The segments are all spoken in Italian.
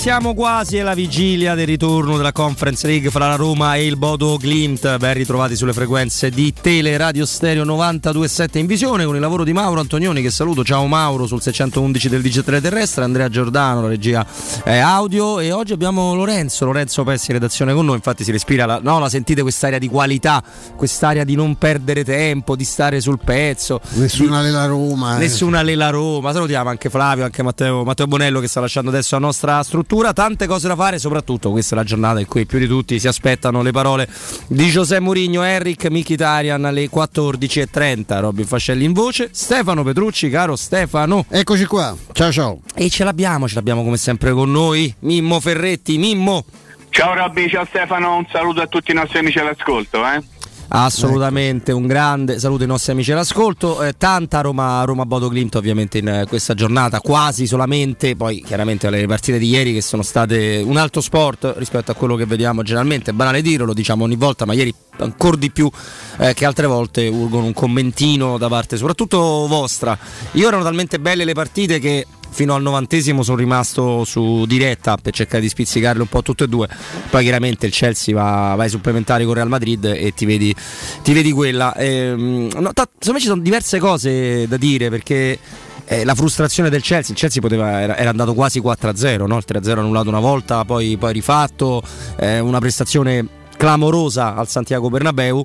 Siamo quasi alla vigilia del ritorno della Conference League fra la Roma e il Bodo Glimt. Ben ritrovati sulle frequenze di Tele Radio Stereo 92.7 in visione con il lavoro di Mauro Antonioni che saluto. Ciao Mauro sul 611 del Digitale Terrestre, Andrea Giordano, la regia eh, audio e oggi abbiamo Lorenzo, Lorenzo Pessi redazione con noi. Infatti si respira, la, no, la sentite quest'area di qualità, quest'area di non perdere tempo, di stare sul pezzo. Nessuna Lela Roma. Eh. Nessuna Lela Roma. Salutiamo anche Flavio, anche Matteo, Matteo Bonello che sta lasciando adesso la nostra struttura, tante cose da fare, soprattutto questa è la giornata in cui più di tutti si aspettano le parole di Giuseppe Mourinho, Eric Michitarian alle 14.30, Robin Fascelli in voce, Stefano Petrucci, caro Stefano. Eccoci qua, ciao ciao. E ce l'abbiamo, ce l'abbiamo come sempre con noi, Mimmo Ferretti, Mimmo. Ciao Robby, ciao Stefano, un saluto a tutti i nostri amici all'ascolto. Eh? Assolutamente, un grande saluto ai nostri amici all'ascolto. Eh, tanta Roma, Roma Bodo Clint ovviamente in eh, questa giornata, quasi solamente, poi chiaramente le partite di ieri che sono state un altro sport rispetto a quello che vediamo generalmente, è banale dirlo, lo diciamo ogni volta, ma ieri ancora di più eh, che altre volte urgono un commentino da parte soprattutto vostra. Io erano talmente belle le partite che fino al novantesimo sono rimasto su diretta per cercare di spizzicarle un po' tutte e due. Poi chiaramente il Chelsea va, va ai supplementari con Real Madrid e ti vedi, ti vedi quella. Ehm, no, t- secondo me ci sono diverse cose da dire perché eh, la frustrazione del Chelsea, il Chelsea poteva, era, era andato quasi 4-0, no? il 3-0 annullato una volta, poi, poi rifatto, eh, una prestazione clamorosa al Santiago Bernabeu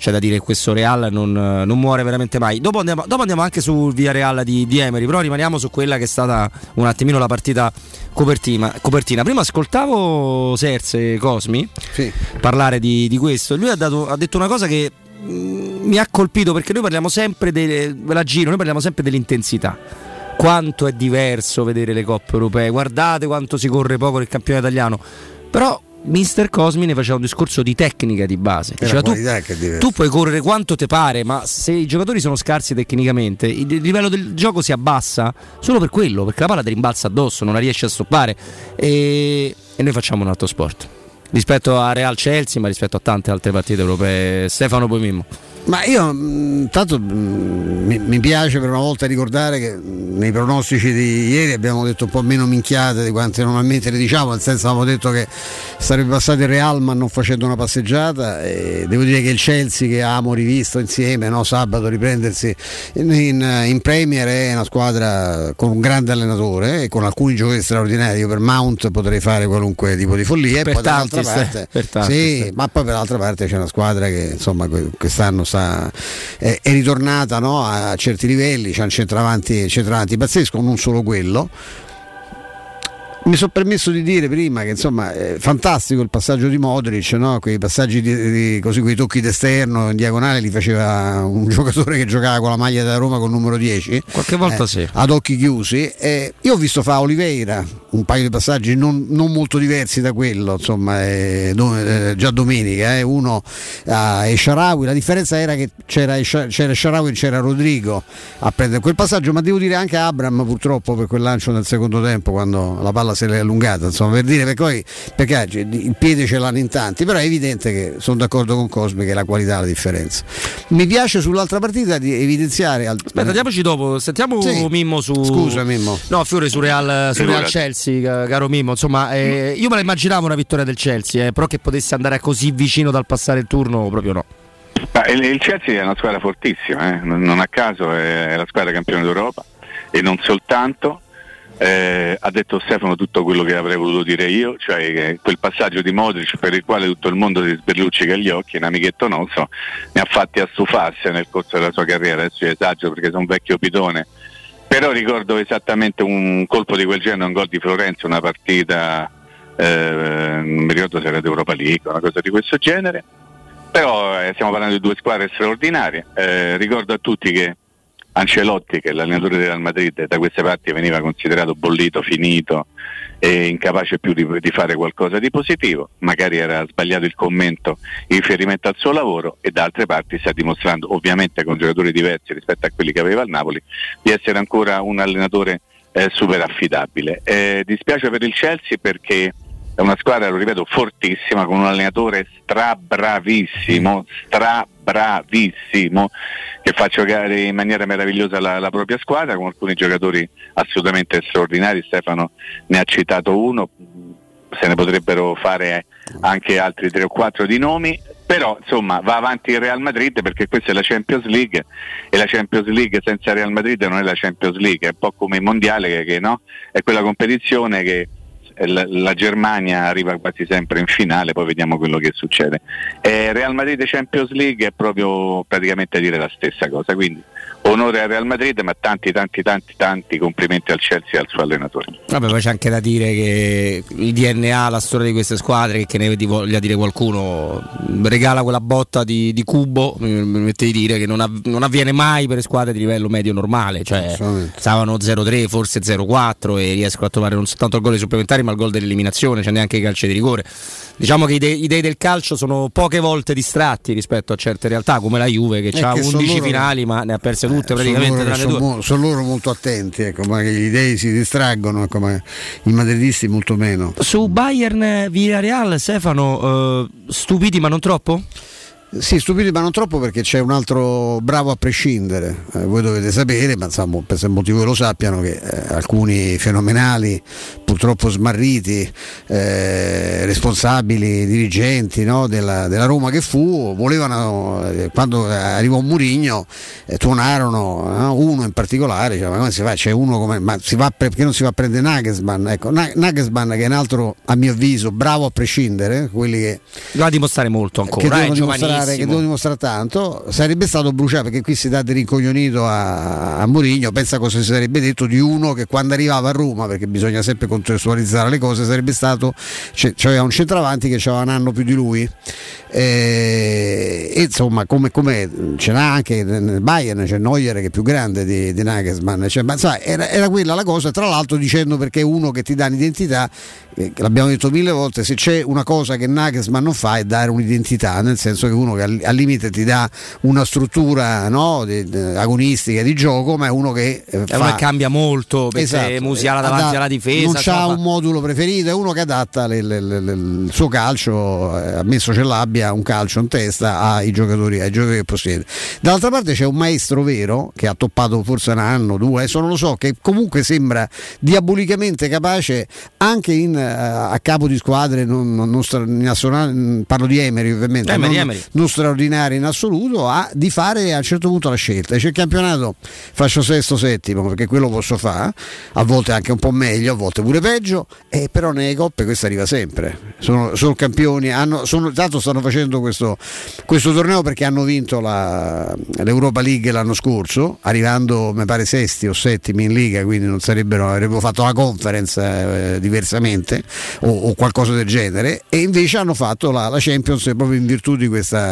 c'è da dire che questo Real non, non muore veramente mai. Dopo andiamo, dopo andiamo, anche sul via Real di, di, Emery, però rimaniamo su quella che è stata un attimino la partita copertina. copertina. Prima ascoltavo Serse Cosmi sì. parlare di, di questo e lui ha, dato, ha, detto una cosa che mh, mi ha colpito perché noi parliamo sempre, de, ve la giro, noi parliamo sempre dell'intensità quanto è diverso vedere le coppe europee, guardate quanto si corre poco nel campione italiano, però Mister Cosmi ne faceva un discorso di tecnica di base. Diceva, tu, tu, puoi correre quanto ti pare, ma se i giocatori sono scarsi tecnicamente, il livello del gioco si abbassa solo per quello, perché la palla ti rimbalza addosso, non la riesci a stoppare. E, e noi facciamo un altro sport. Rispetto a Real Chelsea, ma rispetto a tante altre partite europee. Stefano Poimimmo. Ma io intanto mi, mi, piace per una volta ricordare che nei pronostici di ieri abbiamo detto un po' meno minchiate di quante normalmente le diciamo, nel senso avevamo detto che sarebbe passato il Real ma non facendo una passeggiata e devo dire che il Chelsea che amo rivisto insieme no, sabato riprendersi in, in, in, Premier è una squadra con un grande allenatore e con alcuni giocatori straordinari. Io per Mount potrei fare qualunque tipo di follia per e poi tanti, parte, sì, ma poi per l'altra parte c'è una squadra che insomma quest'anno sta, è, è, ritornata no, a certi livelli, c'è un centravanti, centravanti pazzesco, non solo quello. Mi sono permesso di dire prima che insomma è fantastico il passaggio di Modric, no? quei passaggi di, di, così, quei tocchi d'esterno in diagonale li faceva un giocatore che giocava con la maglia della Roma con il numero 10. Qualche volta eh, sì. Ad occhi chiusi. Eh, io ho visto fa Oliveira un paio di passaggi non, non molto diversi da quello, insomma, eh, do, già domenica, eh, uno a uh, Sharawi, la differenza era che c'era, c'era Sharawi e c'era Rodrigo a prendere quel passaggio, ma devo dire anche Abram purtroppo per quel lancio nel secondo tempo quando la palla se l'è allungata, insomma, per dire perché, poi, perché il piede ce l'hanno in tanti, però è evidente che sono d'accordo con Cosme che la qualità è la differenza. Mi piace sull'altra partita di evidenziare... Al... Aspetta, andiamoci dopo, sentiamo sì. Mimmo su... Scusa Mimmo. No, Fiore su Real, su Real Chelsea, caro Mimmo, insomma, eh, io me la immaginavo una vittoria del Chelsea, eh, però che potesse andare così vicino dal passare il turno proprio no. Il Chelsea è una squadra fortissima, eh? non a caso è la squadra campione d'Europa e non soltanto. Eh, ha detto Stefano tutto quello che avrei voluto dire io, cioè quel passaggio di Modric per il quale tutto il mondo si sberluccica gli occhi, un amichetto nostro, ne ha fatti a stufarsi nel corso della sua carriera, adesso io esagero perché sono un vecchio pitone, però ricordo esattamente un colpo di quel genere, un gol di Florenzo, una partita, eh, non mi ricordo se era d'Europa League, una cosa di questo genere, però eh, stiamo parlando di due squadre straordinarie, eh, ricordo a tutti che Ancelotti, che è l'allenatore del Real Madrid, da queste parti veniva considerato bollito, finito e incapace più di, di, fare qualcosa di positivo, magari era sbagliato il commento in riferimento al suo lavoro e da altre parti sta dimostrando, ovviamente con giocatori diversi rispetto a quelli che aveva il Napoli, di essere ancora un allenatore eh, super affidabile. Eh, dispiace per il Chelsea perché è una squadra, lo ripeto, fortissima, con un allenatore strabravissimo, strabravissimo, che fa giocare in maniera meravigliosa la, la propria squadra, con alcuni giocatori assolutamente straordinari, Stefano ne ha citato uno, se ne potrebbero fare anche altri tre o quattro di nomi, però insomma va avanti il Real Madrid perché questa è la Champions League e la Champions League senza Real Madrid non è la Champions League, è un po' come il mondiale che, che no? è quella competizione che la, la, Germania arriva quasi sempre in finale, poi vediamo quello che succede. Eh, Real Madrid Champions League è proprio praticamente dire la stessa cosa, quindi onore al Real Madrid, ma tanti tanti tanti tanti complimenti al Chelsea e al suo allenatore. Vabbè, poi c'è anche da dire che il DNA, la storia di queste squadre, che ne voglia dire qualcuno, regala quella botta di, di cubo, mi mette di dire che non, av- non, avviene mai per squadre di livello medio normale, cioè stavano 0-3, forse 0-4 e riescono a trovare non soltanto il gol supplementari ma il gol dell'eliminazione, c'è neanche i calci di rigore. Diciamo che i, de- i dei del calcio sono poche volte distratti rispetto a certe realtà come la Juve che ha 11 finali ma ne ha perse tutte eh, praticamente sono loro, sono, sono loro molto attenti, ecco, ma gli dei si distraggono, ecco, ma i madridisti molto meno. Su Bayern Villarreal Stefano, eh, stupiti ma non troppo? Sì, stupidi ma non troppo perché c'è un altro bravo a prescindere. Eh, voi dovete sapere, ma insomma, per molti di voi lo sappiano, che eh, alcuni fenomenali, purtroppo smarriti, eh, responsabili, dirigenti no, della, della, Roma che fu, volevano, eh, quando arrivò Murigno, eh, tuonarono uno in particolare, cioè, ma come si fa? C'è uno come, ma si va, perché non si va a prendere Nagelsmann? Ecco, Nagelsmann che è un altro, a mio avviso, bravo a prescindere, quelli che... Lo ha dimostrare molto ancora, eh, dimostrare dimostrare, che devo dimostrare tanto, sarebbe stato bruciato perché qui si dà del rincoglionito a, a Murigno, pensa cosa si sarebbe detto di uno che quando arrivava a Roma, perché bisogna sempre contestualizzare le cose, sarebbe stato, c'aveva un centravanti che aveva un anno più di lui. E, e insomma come, come ce n'ha anche nel Bayern, c'è Neuer che è più grande di, di Nagelsmann, cioè, ma, sai, era, era, quella la cosa, tra l'altro dicendo perché è uno che ti dà un'identità, eh, l'abbiamo detto mille volte, se c'è una cosa che Nagelsmann non fa è dare un'identità, nel senso che uno che al, al limite ti dà una struttura no, di, di, agonistica di gioco, ma è uno che eh, fa... cambia molto perché esatto, Musiala davanti alla difesa. Non ha un modulo preferito, è uno che adatta le, le, le, il suo calcio, eh, ammesso ce l'abbia, un calcio in testa ai giocatori, ai giocatori che possiede. Dall'altra parte c'è un maestro vero che ha toppato forse un anno, due, adesso non lo so, che comunque sembra diabolicamente capace anche in, uh, a capo di squadre non, non, non, parlo di Emery ovviamente, Emery, non, Emery. Non straordinarie in assoluto, a, di fare a un certo punto la scelta. C'è il campionato, faccio sesto, settimo, perché quello posso fare, a volte anche un po' meglio, a volte pure peggio, eh, però nelle coppe questo arriva sempre. Sono, sono campioni, hanno, sono, tanto stanno facendo questo, questo torneo perché hanno vinto la, l'Europa League l'anno scorso, arrivando mi pare sesti o settimi in Liga, quindi non sarebbero, avrebbero fatto la conference eh, diversamente o, o, qualcosa del genere, e invece hanno fatto la, la Champions proprio in virtù di questa,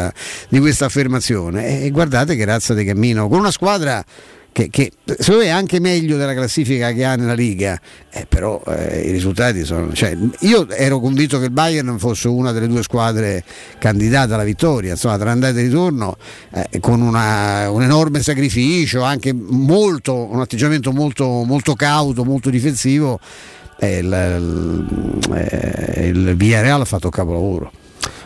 di questa affermazione. E guardate che razza di cammino, con una squadra che, che secondo me è anche meglio della classifica che ha nella Liga, eh, però eh, i risultati sono... Cioè, io ero convinto che il Bayern fosse una delle due squadre candidate alla vittoria, insomma tra andata e ritorno eh, con una, un enorme sacrificio, anche molto, un atteggiamento molto, molto cauto, molto difensivo, il, il, eh, il Villarreal ha fatto capolavoro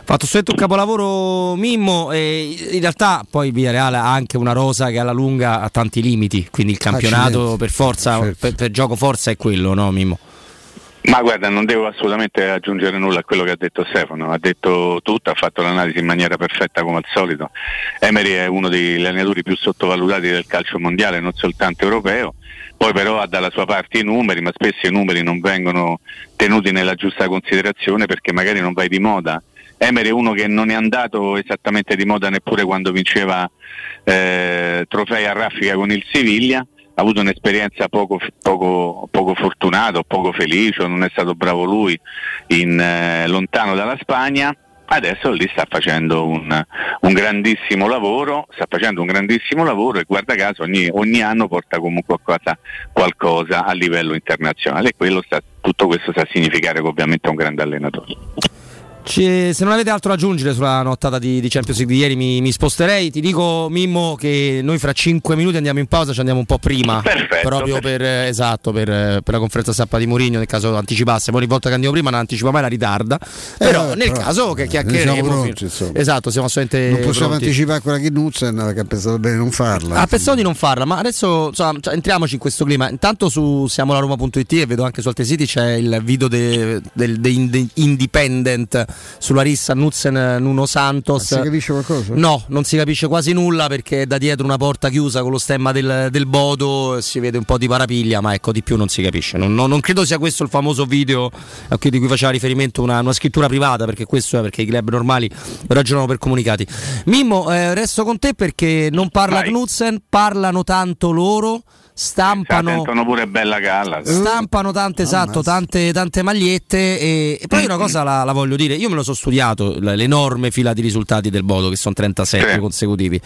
fatto subito un capolavoro Mimmo e in realtà poi Villarreal ha anche una rosa che alla lunga ha tanti limiti quindi il campionato per forza certo. per, per, gioco forza è quello no Mimmo? Ma guarda, non devo assolutamente aggiungere nulla a quello che ha detto Stefano, ha detto tutto, ha fatto l'analisi in maniera perfetta come al solito. Emery è uno degli allenatori più sottovalutati del calcio mondiale, non soltanto europeo, poi però ha dalla sua parte i numeri, ma spesso i numeri non vengono tenuti nella giusta considerazione perché magari non vai di moda Emery è uno che non è andato esattamente di moda neppure quando vinceva eh, trofei a raffica con il Siviglia, ha avuto un'esperienza poco, poco, poco fortunata, poco felice, non è stato bravo lui in, eh, lontano dalla Spagna. Adesso lì sta facendo un, un, grandissimo lavoro, sta facendo un grandissimo lavoro e guarda caso ogni, ogni anno porta comunque qualcosa, qualcosa, a livello internazionale e sta, tutto questo sta a significare che ovviamente è un grande allenatore. Se non avete altro da aggiungere sulla nottata di, di Champions League di ieri mi, mi, sposterei. Ti dico Mimmo che noi fra 5 minuti andiamo in pausa, ci andiamo un po' prima. Perfetto, proprio perfetto. per, esatto, per, per, la conferenza stampa di Mourinho nel caso anticipasse. Poi ogni volta che andiamo prima non anticipa mai la ritarda. Però eh, nel però, caso che chiacchieremo. esatto, siamo assolutamente. Non possiamo pronti. anticipare quella che Nutzen perché ha pensato bene non farla. Ha pensato di non farla, ma adesso insomma, cioè, entriamoci in questo clima. Intanto su siamo la Roma.it e vedo anche su altri siti c'è il video del de, de, de Sulla rissa Nutzen Nuno Santos. Ma si capisce qualcosa? No, non si capisce quasi nulla perché da dietro una porta chiusa con lo stemma del, del Bodo si vede un po' di parapiglia, ma ecco di più non si capisce. Non, non, non credo sia questo il famoso video a cui, di cui faceva riferimento una, una, scrittura privata, perché questo è perché i club normali ragionano per comunicati. Mimmo, eh, resto con te perché non parla Vai. Knudsen, parlano tanto loro stampano, sentono pure bella galla. stampano tante, esatto, tante, tante magliette e, e poi una cosa la, la, voglio dire, io me lo so studiato, l'enorme fila di risultati del Bodo che sono 37 Sì. consecutivi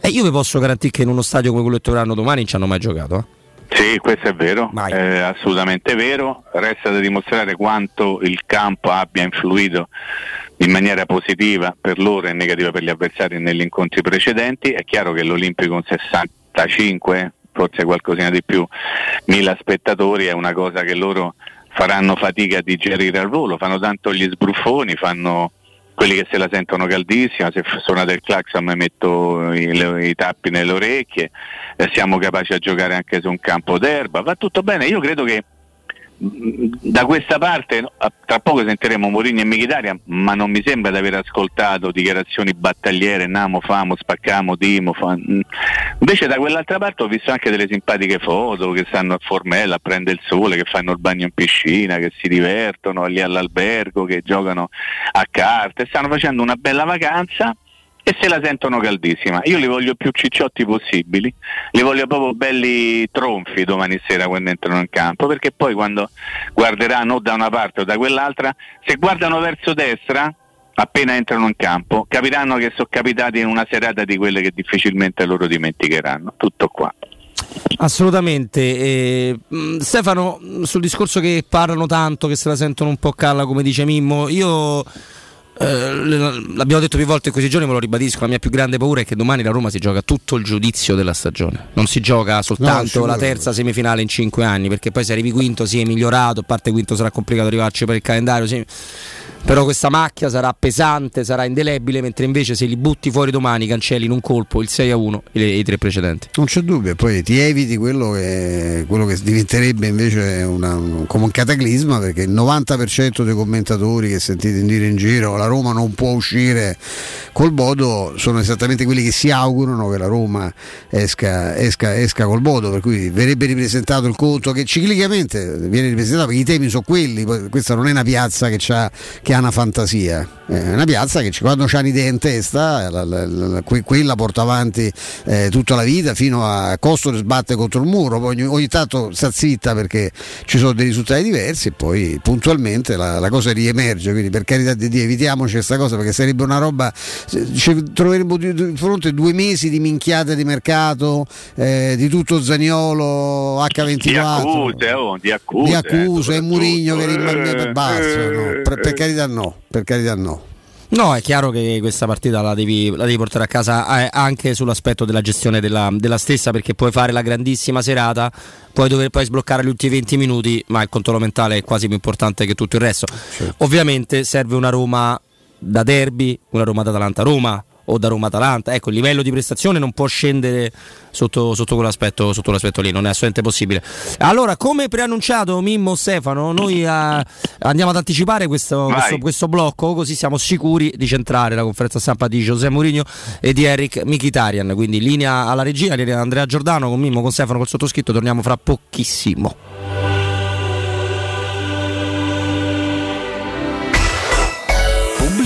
e io vi posso garantire che in uno stadio come quello che troveranno domani non ci hanno mai giocato. eh. Sì, questo è vero, è assolutamente vero. Resta da dimostrare quanto il campo abbia influito in maniera positiva per loro e negativa per gli avversari negli incontri precedenti. È chiaro che l'Olimpico con 65, forse qualcosina di più, mila spettatori è una cosa che loro faranno fatica a digerire al volo, fanno tanto gli sbruffoni, fanno quelli che se la sentono caldissima, se suonate il clacson mi metto i, i tappi nelle orecchie, eh, siamo capaci a giocare anche su un campo d'erba, va tutto bene, io credo che da questa parte tra poco sentiremo Mourinho e Michitaria ma non mi sembra di aver ascoltato dichiarazioni battagliere Namo, Famo, Spaccamo, Dimo fa- mh. invece da quell'altra parte ho visto anche delle simpatiche foto che stanno a Formella a prendere il sole che fanno il bagno in piscina che si divertono lì all'albergo che giocano a carte stanno facendo una bella vacanza e se la sentono caldissima. Io li voglio più cicciotti possibili, li voglio proprio belli tronfi domani sera quando entrano in campo, perché poi quando guarderanno o da una parte o da quell'altra, se guardano verso destra, appena entrano in campo, capiranno che sono capitati in una serata di quelle che difficilmente loro dimenticheranno. Tutto qua. Assolutamente. Eh, Stefano, sul discorso che parlano tanto, che se la sentono un po' calla, come dice Mimmo, io l'abbiamo detto più volte in questi giorni, me lo ribadisco, la mia più grande paura è che domani la Roma si gioca tutto il giudizio della stagione. Non si gioca soltanto sicuro. la terza semifinale in cinque anni, perché poi se arrivi quinto si è migliorato, a parte quinto sarà complicato arrivarci per il calendario. sì. Però questa macchia sarà pesante, sarà indelebile, mentre invece se li butti fuori domani cancelli in un colpo il 6 a 1 e i tre precedenti. Non c'è dubbio, poi ti eviti quello che, quello che diventerebbe invece una- un- come un cataclisma perché il 90% dei commentatori che sentite dire in giro la Roma non può uscire col Bodo sono esattamente quelli che si augurano che la Roma esca, esca, esca col Bodo, per cui verrebbe ripresentato il conto che ciclicamente viene ripresentato perché i temi sono quelli, questa non è una piazza che ha una fantasia, è una piazza che quando c'ha un'idea in testa, la- la- la- que- quella porta avanti eh, tutta la vita fino a costo di sbatte contro il muro, poi ogni, ogni tanto sta zitta perché ci sono dei risultati diversi e poi puntualmente la, cosa riemerge, quindi per carità di Dio evitiamoci questa cosa perché sarebbe una roba, ci troveremmo di, di fronte due mesi di minchiate di mercato, eh, di tutto Zagnolo, H24 Di accuse, oh, di accuse. di accuse e soprattutto. Murigno che rimane Eh, per basso no. eh, per, per eh. Carità no per carità no. No, è chiaro che questa partita la devi, la devi portare a casa eh, anche sull'aspetto della gestione della, della stessa, perché puoi fare la grandissima serata, puoi dover poi sbloccare gli ultimi 20 minuti, ma il controllo mentale è quasi più importante che tutto il resto. Ovviamente serve una Roma da derby, una Roma da Atalanta-Roma o da Roma-Atalanta. Ecco, il livello di prestazione non può scendere sotto, sotto, quell'aspetto, sotto quell'aspetto lì, non è assolutamente possibile. Allora, come preannunciato Mimmo Stefano, noi eh, andiamo ad anticipare questo, questo, questo blocco, così siamo sicuri di centrare la conferenza stampa di José Mourinho e di Eric Mkhitaryan. Quindi linea alla regia, linea Andrea Giordano con Mimmo, con Stefano, col sottoscritto, torniamo fra pochissimo.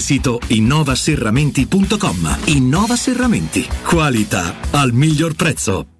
sito innovaserramenti.com. Innova Serramenti. Qualità al miglior prezzo.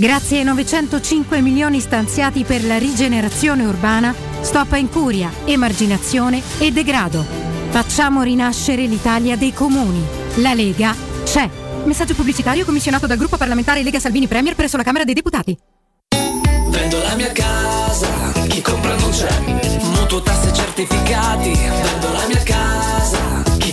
Grazie ai 905 milioni stanziati per la rigenerazione urbana, stop a incuria, emarginazione e degrado. Facciamo rinascere l'Italia dei comuni. La Lega c'è. Messaggio pubblicitario commissionato dal gruppo parlamentare Lega Salvini Premier presso la Camera dei Deputati. Vendo la mia casa, chi compra non c'è. Mutuo tasse certificati. Vendo la mia casa, chi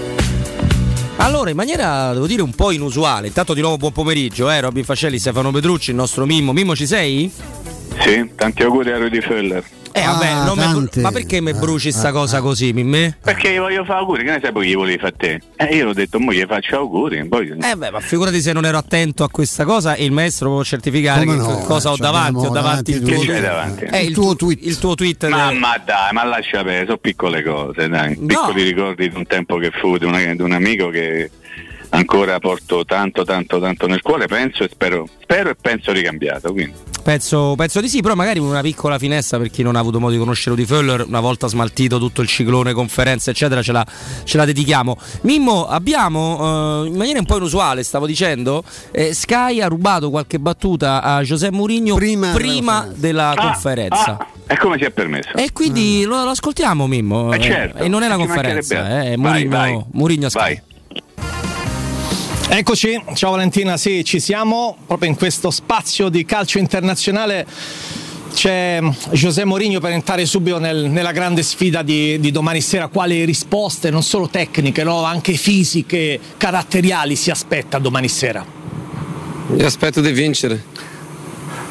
allora, in maniera, devo dire, un po' inusuale. Intanto di nuovo buon pomeriggio, eh, Robin Facelli, Stefano Petrucci, il nostro Mimmo. Mimmo, ci sei? Sì, tanti auguri a Rudy Feller. Eh, vabbè, Ah, non me bru- ma perché mi bruci sta cosa così, Mimme? Perché gli voglio fare auguri, che ne sai poi gli volevi fare te? Eh, io l'ho detto, mo gli faccio auguri. Poi... Eh beh, ma figurati se non ero attento a questa cosa e il maestro può certificare Come che no, cosa ho davanti. Ho davanti il tuo, Che c'hai davanti? eh, Il tuo tweet. Il tuo tweet. Ma, del- ma dai, ma lascia perdere, sono piccole cose, dai. Piccoli ricordi di un tempo che fu di, una- di un amico che ancora porto tanto, tanto, tanto nel cuore, penso e spero, spero e penso ricambiato. Quindi. Penso, penso di sì, però magari una piccola finestra per chi non ha avuto modo di conoscere Udi Feller, una volta smaltito tutto il ciclone, conferenze, eccetera, ce la, ce la dedichiamo. Mimmo, abbiamo eh, in maniera un po' inusuale, stavo dicendo, eh, Sky ha rubato qualche battuta a José Mourinho prima, della conferenza. Ah, e come si è permesso? E quindi lo, lo ascoltiamo, Mimmo. Eh, eh, certo, e non è la ci conferenza, eh, è Vai, Mourinho, vai. Mourinho a Sky. Eccoci, ciao Valentina, sì, ci siamo proprio in questo spazio di calcio internazionale. C'è José Mourinho per entrare subito nel- nella grande sfida di, di domani sera, quali risposte non solo tecniche, no, anche fisiche, caratteriali si aspetta domani sera. Mi aspetto di vincere,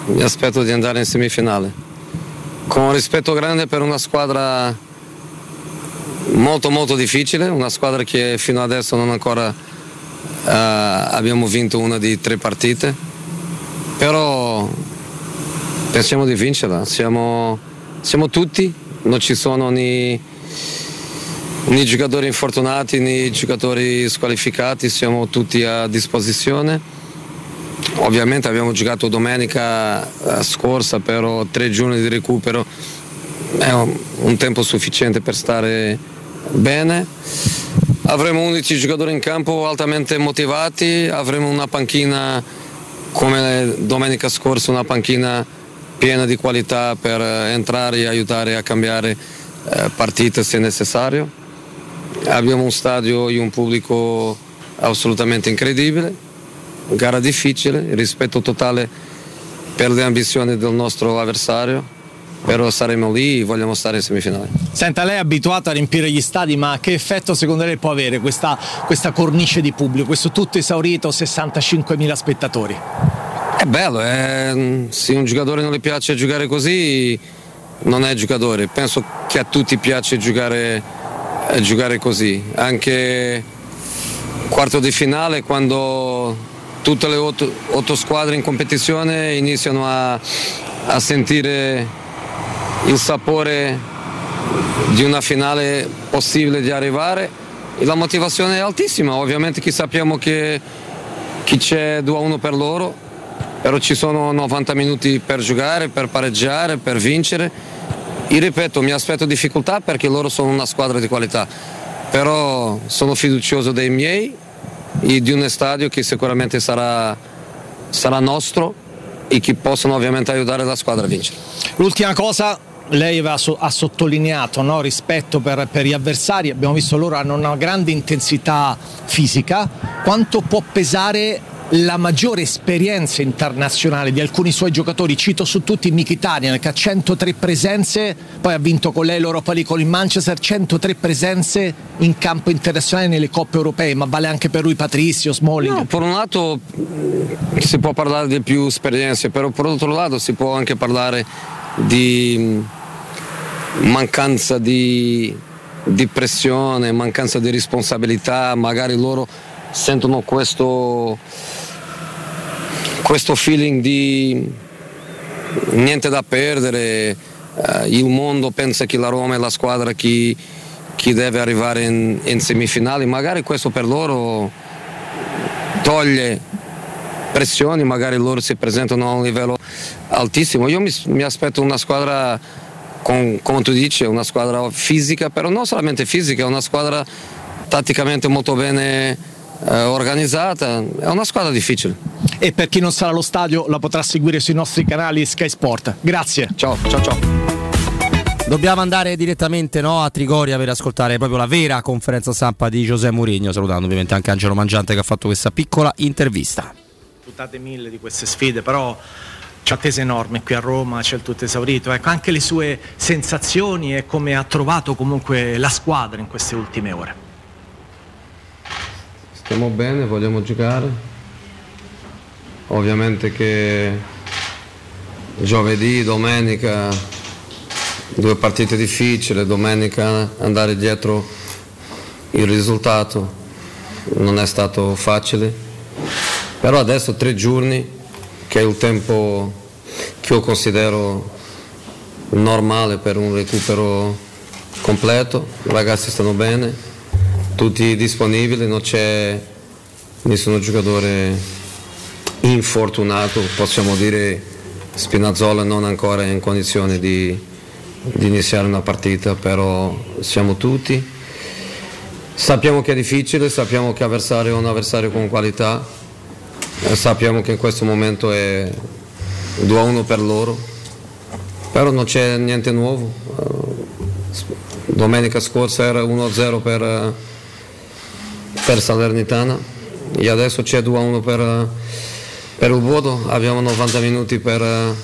mi aspetto di andare in semifinale. Con rispetto grande per una squadra molto molto difficile, una squadra che fino adesso non ancora eh, abbiamo vinto una di tre partite, però pensiamo di vincerla, siamo, siamo tutti, non ci sono né, né giocatori infortunati né giocatori squalificati, siamo tutti a disposizione. Ovviamente abbiamo giocato domenica eh, scorsa, però tre giorni di recupero è un, un tempo sufficiente per stare bene. Avremo 11 giocatori in campo altamente motivati, avremo una panchina come domenica scorsa, una panchina piena di qualità per eh, entrare e aiutare a cambiare eh, partite se necessario. Abbiamo un stadio e un pubblico assolutamente incredibile gara difficile, rispetto totale per le ambizioni del nostro avversario, però saremo lì e vogliamo stare in semifinale. Senta, lei è abituato a riempire gli stadi, ma che effetto secondo lei può avere questa, questa cornice di pubblico, questo tutto esaurito, 65.000 spettatori? È bello, eh, se un giocatore non gli piace giocare così non è giocatore, penso che a tutti piace giocare, eh, giocare così, anche quarto di finale quando tutte le otto, otto squadre in competizione iniziano a, a sentire il sapore di una finale possibile di arrivare e la motivazione è altissima, ovviamente che sappiamo che, che c'è 2-1 per loro, però ci sono 90 minuti per giocare, per pareggiare, per vincere. E ripeto, mi aspetto difficoltà perché loro sono una squadra di qualità, però sono fiducioso dei miei e di un stadio che sicuramente sarà, sarà nostro e che possono ovviamente aiutare la squadra a vincere. L'ultima cosa, lei aveva ha sottolineato no, rispetto per, per gli avversari, abbiamo visto loro hanno una grande intensità fisica, quanto può pesare la maggiore esperienza internazionale di alcuni suoi giocatori, cito su tutti Mkhitaryan che ha 103 presenze, poi ha vinto con lei l'Europa League con il Manchester, 103 presenze in campo internazionale nelle coppe europee, ma vale anche per lui Patrizio, Smalling. No, per un lato mh, si può parlare di più esperienze, però per l'altro lato si può anche parlare di mh, mancanza di, di pressione, mancanza di responsabilità, magari loro sentono questo, questo feeling di niente da perdere, eh, il mondo pensa che la Roma è la squadra che, che deve arrivare in, in semifinali, magari questo per loro toglie pressioni, magari loro si presentano a un livello altissimo. Io mi, mi aspetto una squadra, con, come tu dici, una squadra fisica, però non solamente fisica, è una squadra tatticamente molto bene eh, organizzata, è una squadra difficile. E per chi non sarà allo stadio la potrà seguire sui nostri canali Sky Sport. Grazie. Ciao, ciao, ciao. Dobbiamo andare direttamente no, a Trigoria per ascoltare proprio la vera conferenza stampa di Giuseppe Mourinho, salutando ovviamente anche Angelo Mangiante che ha fatto questa piccola intervista. buttate mille di queste sfide, però c'è attesa enorme qui a Roma, c'è il tutto esaurito. Ecco, anche le sue sensazioni e come ha trovato comunque la squadra in queste ultime ore. Stiamo bene, vogliamo giocare. Ovviamente che giovedì, domenica, due partite difficili, domenica andare dietro il risultato non è stato facile, però adesso tre giorni che è il tempo che io considero normale per un recupero completo, i ragazzi stanno bene, tutti disponibili, non c'è nessun giocatore infortunato, possiamo dire Spinazzola non ancora in condizione di, di iniziare una partita, però siamo tutti. Sappiamo che è difficile, sappiamo che l'avversario è un avversario con qualità, sappiamo che in questo momento è 2-1 per loro, però non c'è niente nuovo. Eh, Domenica scorsa era 1-0 per, eh, per Salernitana e adesso c'è 2-1 per, eh, per il Bodo, abbiamo 90 minuti per, eh,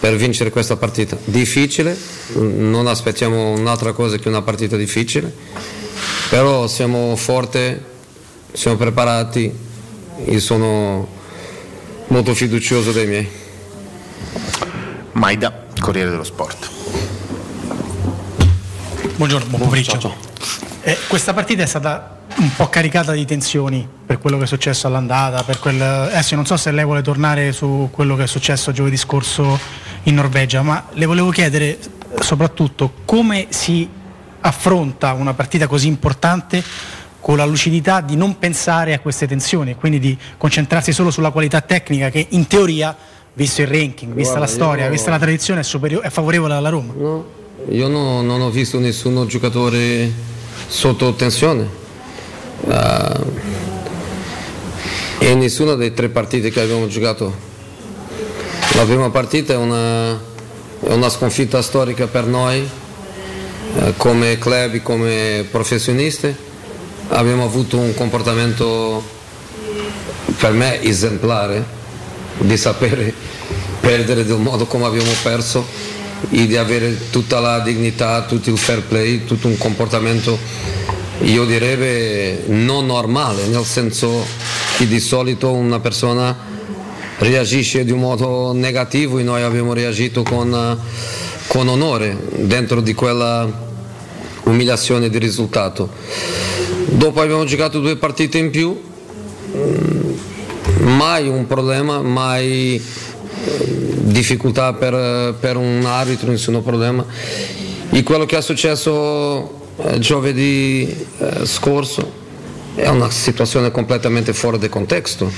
per vincere questa partita. Difficile, non aspettiamo un'altra cosa che una partita difficile, però siamo forti, siamo preparati e sono molto fiducioso dei miei. Maida, Corriere dello Sport. Buongiorno, buon pomeriggio. Eh, questa partita è stata un po' caricata di tensioni per quello che è successo all'andata, per quel... adesso non so se lei vuole tornare su quello che è successo giovedì scorso in Norvegia, ma le volevo chiedere eh, soprattutto come si affronta una partita così importante con la lucidità di non pensare a queste tensioni e quindi di concentrarsi solo sulla qualità tecnica che in teoria, visto il ranking, vista Guarda, la storia, io- vista la tradizione, è, superiore- è favorevole alla Roma. Io no- non ho visto nessun giocatore sotto tensione. Eh, e in nessuna delle tre partite che abbiamo giocato. La prima partita è una, è una sconfitta storica per noi, eh, come club, come professionisti. Abbiamo avuto un comportamento per me esemplare di sapere perdere del modo come abbiamo perso e di avere tutta la dignità, tutto il fair play, tutto un comportamento io direi non normale, nel senso che di solito una persona reagisce di un modo negativo e noi abbiamo reagito con, con onore dentro di quella umiliazione di risultato. Dopo abbiamo giocato due partite in più, mm, mai un problema, mai eh, difficoltà per, per un arbitro, nessun problema. E quello che è successo eh, giovedì eh, scorso è una situazione completamente fuori del contesto.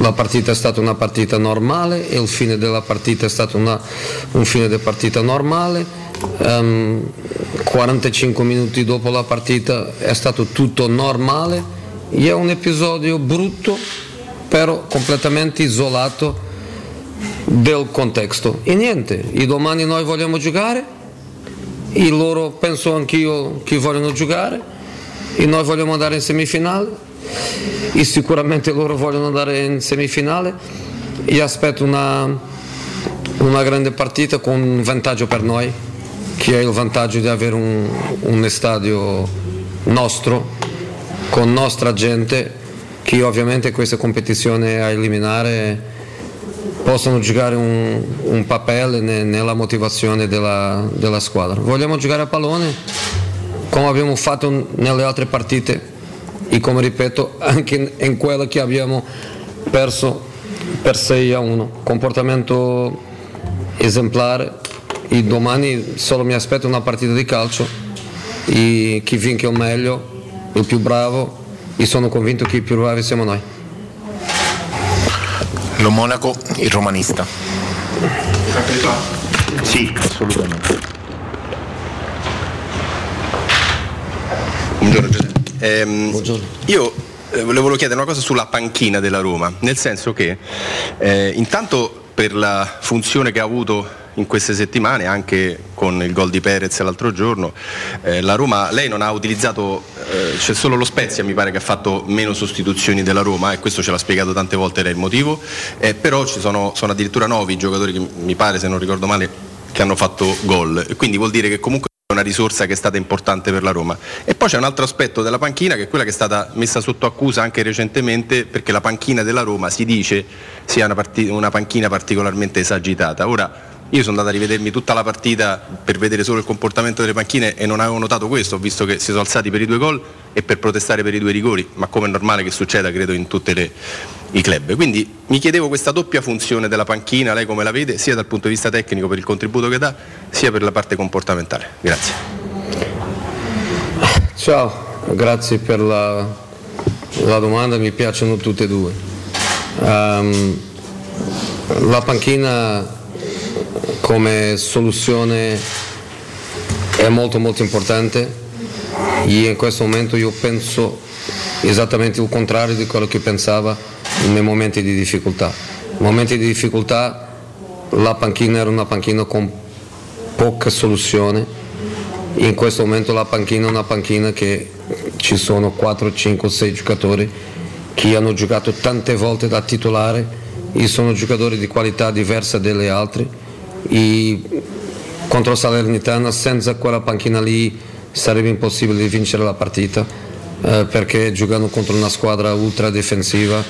La partita è stata una partita normale e il fine della partita è stato una- un fine di partita normale. Ehm, 45 minuti dopo la partita è stato tutto normale. E è un episodio brutto, però completamente isolato del contesto. E niente, e domani noi vogliamo giocare e loro penso anch'io che vogliono giocare e noi vogliamo andare in semifinale e sicuramente loro vogliono andare in semifinale e aspetto una, una grande partita con un vantaggio per noi che è il vantaggio di avere un, un stadio nostro con nostra gente che ovviamente questa competizione a eliminare possono giocare un, un papel ne- nella motivazione della, della squadra. Vogliamo giocare a pallone come abbiamo fatto nelle altre partite e come ripeto anche in, in quella che abbiamo perso per 6 a 1. Comportamento esemplare e domani solo mi aspetto una partita di calcio e chi vince il meglio, il più bravo e sono convinto che i più bravi siamo noi. Lo Monaco, il romanista. Sì, assolutamente. Buongiorno Giuseppe. Ehm, Io eh, volevo chiedere una cosa sulla panchina della Roma, nel senso che eh, intanto per la funzione che ha avuto in queste settimane, anche con il gol di Perez l'altro giorno. Eh, la Roma, lei non ha utilizzato, eh, c'è solo lo Spezia mi pare che ha fatto meno sostituzioni della Roma e questo ce l'ha spiegato tante volte lei il motivo, eh, però ci sono, sono addirittura nove i giocatori che mi pare, se non ricordo male, che hanno fatto gol quindi vuol dire che comunque una risorsa che è stata importante per la Roma. E poi c'è un altro aspetto della panchina che è quella che è stata messa sotto accusa anche recentemente perché la panchina della Roma si dice sia una, parti- una panchina particolarmente esagitata. Ora io sono andato a rivedermi tutta la partita per vedere solo il comportamento delle panchine e non avevo notato questo, ho visto che si sono alzati per i due gol e per protestare per i due rigori, ma come è normale che succeda credo in tutti i club. Quindi mi chiedevo questa doppia funzione della panchina, lei come la vede, sia dal punto di vista tecnico per il contributo che dà, sia per la parte comportamentale. Grazie. Ciao, grazie per la, la domanda, mi piacciono tutte e due. Ehm, la panchina come soluzione è molto molto importante. E in questo momento io penso esattamente il contrario di quello che pensava nei momenti di difficoltà. Nei momenti di difficoltà la panchina era una panchina con poca soluzione, in questo momento la panchina è una panchina che ci sono 4, 5, 6 giocatori che hanno giocato tante volte da titolare. E sono giocatori di qualità diversa dalle altre e contro Salernitana senza quella panchina lì sarebbe impossibile vincere la partita eh, perché giocando contro una squadra ultra difensiva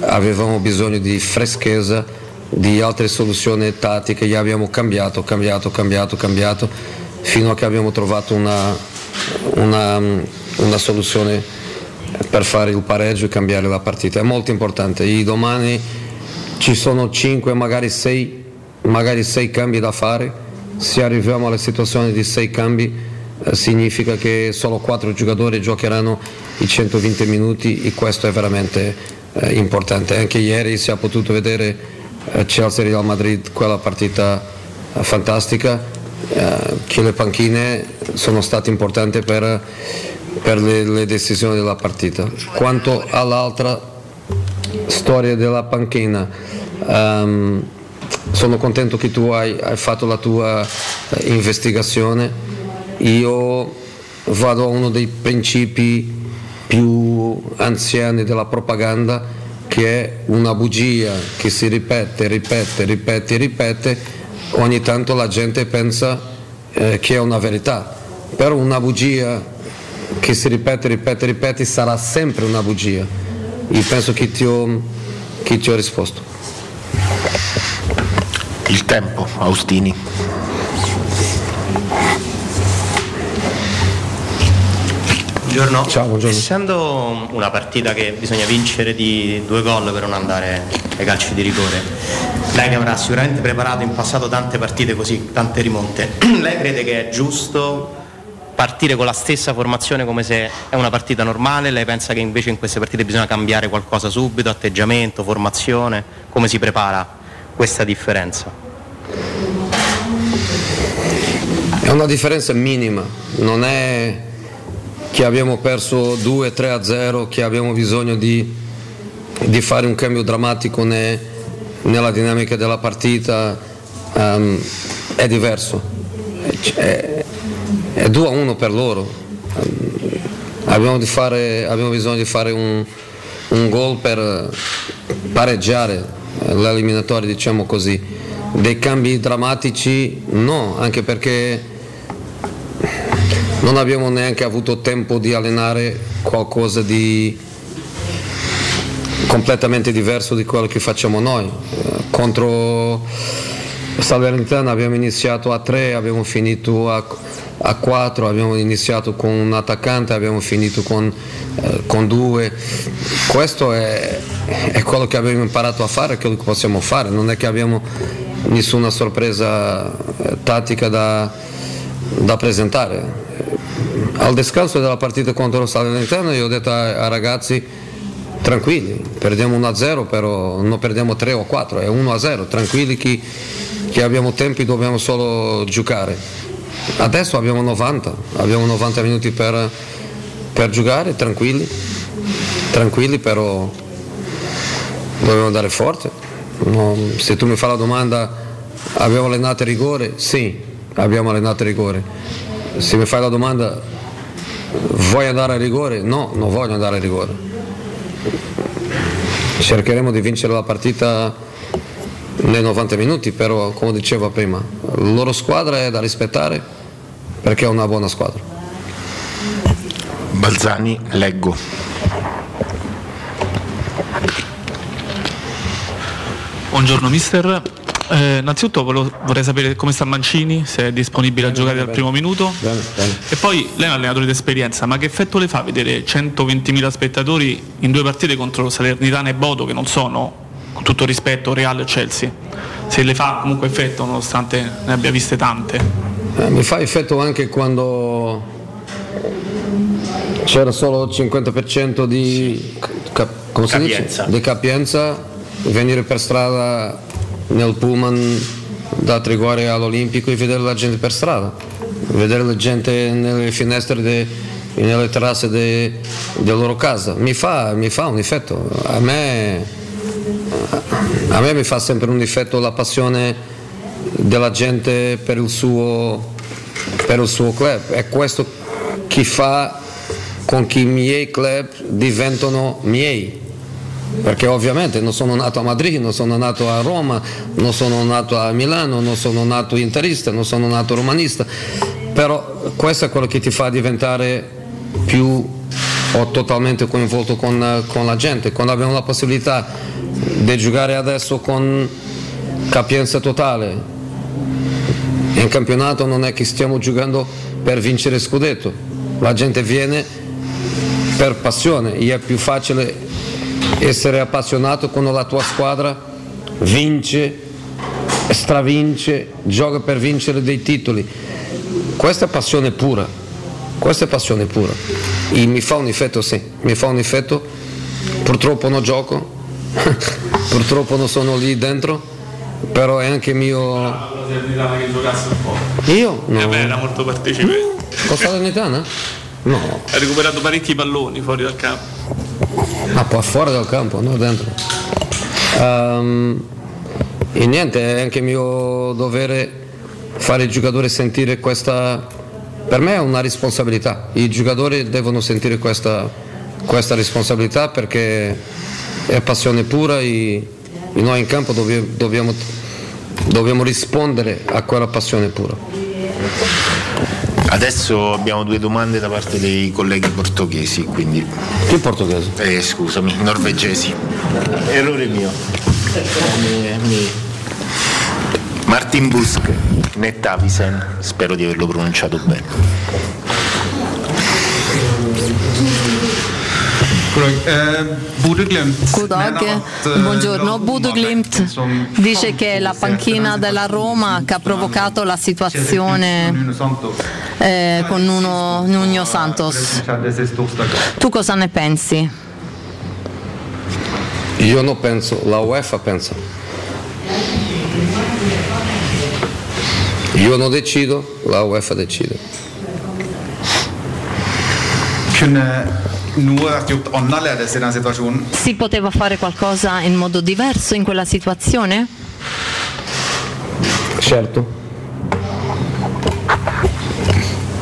avevamo bisogno di freschezza di altre soluzioni tattiche e abbiamo cambiato, cambiato, cambiato, cambiato fino a che abbiamo trovato una, una, una soluzione per fare il pareggio e cambiare la partita. È molto importante. E domani ci sono 5, magari 6 magari sei cambi da fare, se arriviamo alla situazione di sei cambi eh, significa che solo quattro giocatori giocheranno i 120 minuti e questo è veramente eh, importante. Anche ieri si è potuto vedere eh, Chelsea-Real Madrid, quella partita eh, fantastica, eh, che le panchine sono state importanti per, per le, le decisioni della partita. Quanto all'altra storia della panchina, um, sono contento che tu hai, hai fatto la tua eh, investigazione. Io vado a uno dei principi più anziani della propaganda che è una bugia che si ripete, ripete, ripete, ripete, ogni tanto la gente pensa eh, che è una verità, però una bugia che si ripete, ripete, ripete sarà sempre una bugia. Io penso che ti ho, che ti ho risposto. Il tempo, Austini. Buongiorno. Ciao, buongiorno. Essendo una partita che bisogna vincere di due gol per non andare ai calci di rigore, lei che avrà sicuramente preparato in passato tante partite così, tante rimonte, lei crede che è giusto partire con la stessa formazione come se è una partita normale? Lei pensa che invece in queste partite bisogna cambiare qualcosa subito, atteggiamento, formazione? Come si prepara questa differenza? È una differenza minima, non è che abbiamo perso 2-3 a 0, che abbiamo bisogno di, di fare un cambio drammatico ne, nella dinamica della partita, um, è diverso, è, è 2 a 1 per loro. Um, abbiamo, fare, abbiamo, bisogno di fare un, un gol per pareggiare l'eliminatoria, diciamo così. Dei cambi drammatici no, anche perché non abbiamo neanche avuto tempo di allenare qualcosa di completamente diverso di quello che facciamo noi. Contro Salernitana abbiamo iniziato a 3, abbiamo finito a, a 4, abbiamo iniziato con un attaccante, abbiamo finito con, eh, con due. Questo è, è quello che abbiamo imparato a fare, quello che possiamo fare, non è che abbiamo nessuna sorpresa eh, tattica da, da presentare. Al descanso della partita contro lo Salernitano io ho detto ai, ai ragazzi tranquilli, perdiamo 1-0 però non perdiamo 3 o 4, è 1-0, tranquilli che, che abbiamo tempi, dobbiamo solo giocare. Adesso abbiamo 90, abbiamo 90 minuti per, per giocare, tranquilli, tranquilli però dobbiamo andare forte. No, se tu mi fai la domanda Abbiamo allenato il rigore? Sì, abbiamo allenato il rigore. Se mi fai la domanda, vuoi andare a rigore? No, non voglio andare a rigore. Cercheremo di vincere la partita nei 90 minuti, però come dicevo prima, la loro squadra è da rispettare perché è una buona squadra. Balzani, leggo. Buongiorno mister, Eh, innanzitutto volevo- vorrei sapere come sta Mancini, se è disponibile a giocare dal primo minuto e poi lei è un allenatore d'esperienza, ma che effetto le fa vedere 120.000 spettatori in due partite contro Salernitana e Bodo che non sono, con tutto rispetto, Real e Chelsea? Se le fa comunque effetto nonostante ne abbia viste tante? Eh, mi fa effetto anche quando c'era solo il 50% di, cap-? Capienza. di capienza, venire per strada nel pullman da Triguare all'Olimpico e vedere la gente per strada, vedere la gente nelle finestre de- e nelle terrazze de- della loro casa. Mi fa, mi fa un effetto. A me, a me mi fa sempre un effetto la passione della gente per il suo, per il suo club. È questo che fa con che i miei club diventano miei. Perché ovviamente non sono nato a Madrid, non sono nato a Roma, non sono nato a Milano, non sono nato interista, non sono nato romanista, però questo è quello che ti fa diventare più o totalmente coinvolto con, con la gente. Quando abbiamo la possibilità di giocare adesso con capienza totale, in campionato non è che stiamo giocando per vincere scudetto, la gente viene per passione, è più facile essere appassionato quando la tua squadra vince, stravince, gioca per vincere dei titoli. Questa è passione pura, questa è passione pura. E mi fa un effetto, sì, mi fa un effetto. Purtroppo non gioco, purtroppo non sono lì dentro, però è anche mio... Io? No. Eh beh, era molto partecipe. Con Salernitana? No, Ha recuperato parecchi palloni fuori dal campo. Ma poi fuori dal campo, no dentro. Ehm, e niente, è anche mio dovere fare i giocatori sentire questa, per me è una responsabilità, i giocatori devono sentire questa, questa responsabilità perché è passione pura e, e noi in campo dobbiamo, dobbiamo, dobbiamo rispondere a quella passione pura. Adesso abbiamo due domande da parte dei colleghi portoghesi, quindi. Che portoghesi? Eh, scusami, norvegesi. Errore mio. Mi- mi- Martin Busk, Nettavisen, spero di averlo pronunciato bene. God dag, buongiorno. Bodo Glimt dice che è la panchina della Roma che ha provocato la situazione eh, con Nuno, Nuno Santos. Tu cosa ne pensi? Io non penso, la UEFA pensa. Io non decido, la UEFA decide. Noe vært gjort annerledes i den situasjonen? Si poteva fare qualcosa in modo diverso in quella situazione? Certo.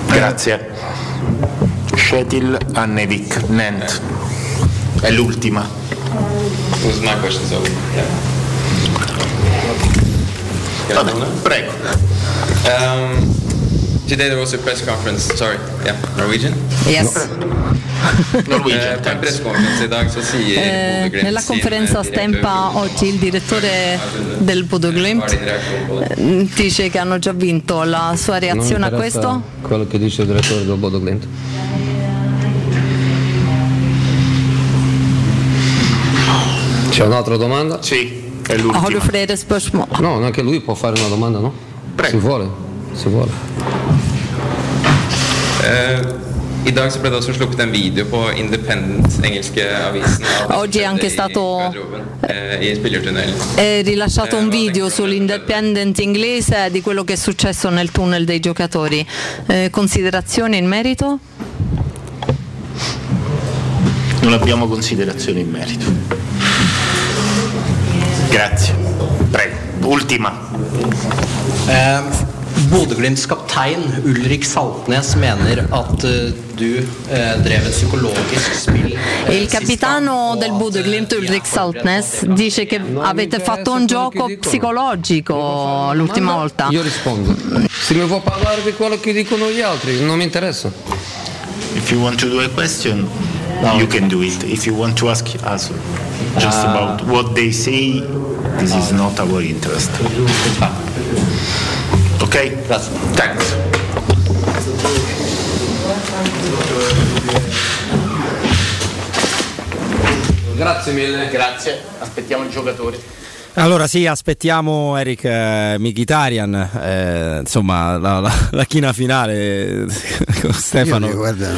Grazie. Shetil Annevik, Nent. È l'ultima. Vabbè, prego. Um, today there was a press conference. Sorry, yeah, Norwegian. Yes. Norwegian. Eh, press conference i dag så sier Eh, Glimt nella conferenza eh, stampa oggi il direttore del Bodo Glimt eh, dice che hanno già vinto. La sua reazione a questo? Quello che dice il direttore del Bodo Glimt. C'è un'altra domanda? Sì, è Har du flere spørsmål? No, anche lui può fare una domanda, no? Si vuole, si vuole. Eh, I dag så ble det også sluppet en video på Independent, engelske avisen. av Oggi è anche stato eh, è rilasciato un video sull'Independent inglese di quello che è successo nel tunnel dei giocatori. Eh, considerazioni in merito? Non abbiamo considerazioni in merito. Grazie. Prego. Ultima. Eh, Bodø-Glimts kaptein Ulrik Saltnes mener at eh, du eh, drev et psykologisk spill. eh, Il capitano del Budeglimt Ulrich Saltnes dice che avete fatto un gioco psicologico l'ultima volta. Io rispondo. Se mi può parlare di quello che dicono gli altri, non mi interessa. If you want to do a question, you can do it. If you want to ask, answer. Just Ah. about what they say, this is not our interest. Ok? Thanks. Grazie mille. Grazie, aspettiamo i giocatori. Allora sì, aspettiamo Eric eh, Mkhitaryan, eh, insomma la, la, la china finale con Stefano. Io dico, guarda,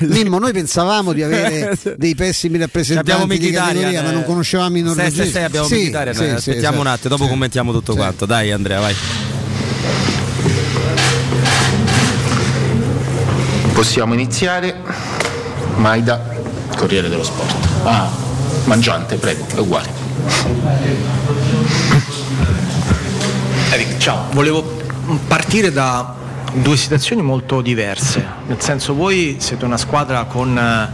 Mimmo, noi pensavamo di avere dei pessimi rappresentanti Abbiamo di categoria, ma non conoscevamo i norvegesi. sei, sei, abbiamo Sì, Mkhitaryan, sì, sì, aspettiamo un sì. attimo, dopo Sì. commentiamo tutto quanto. Dai Andrea, vai. Possiamo iniziare. Maida, Corriere dello Sport. Ah, Mangiante, prego, è uguale. Eric, ciao, volevo partire da due situazioni molto diverse, nel senso voi siete una squadra con eh,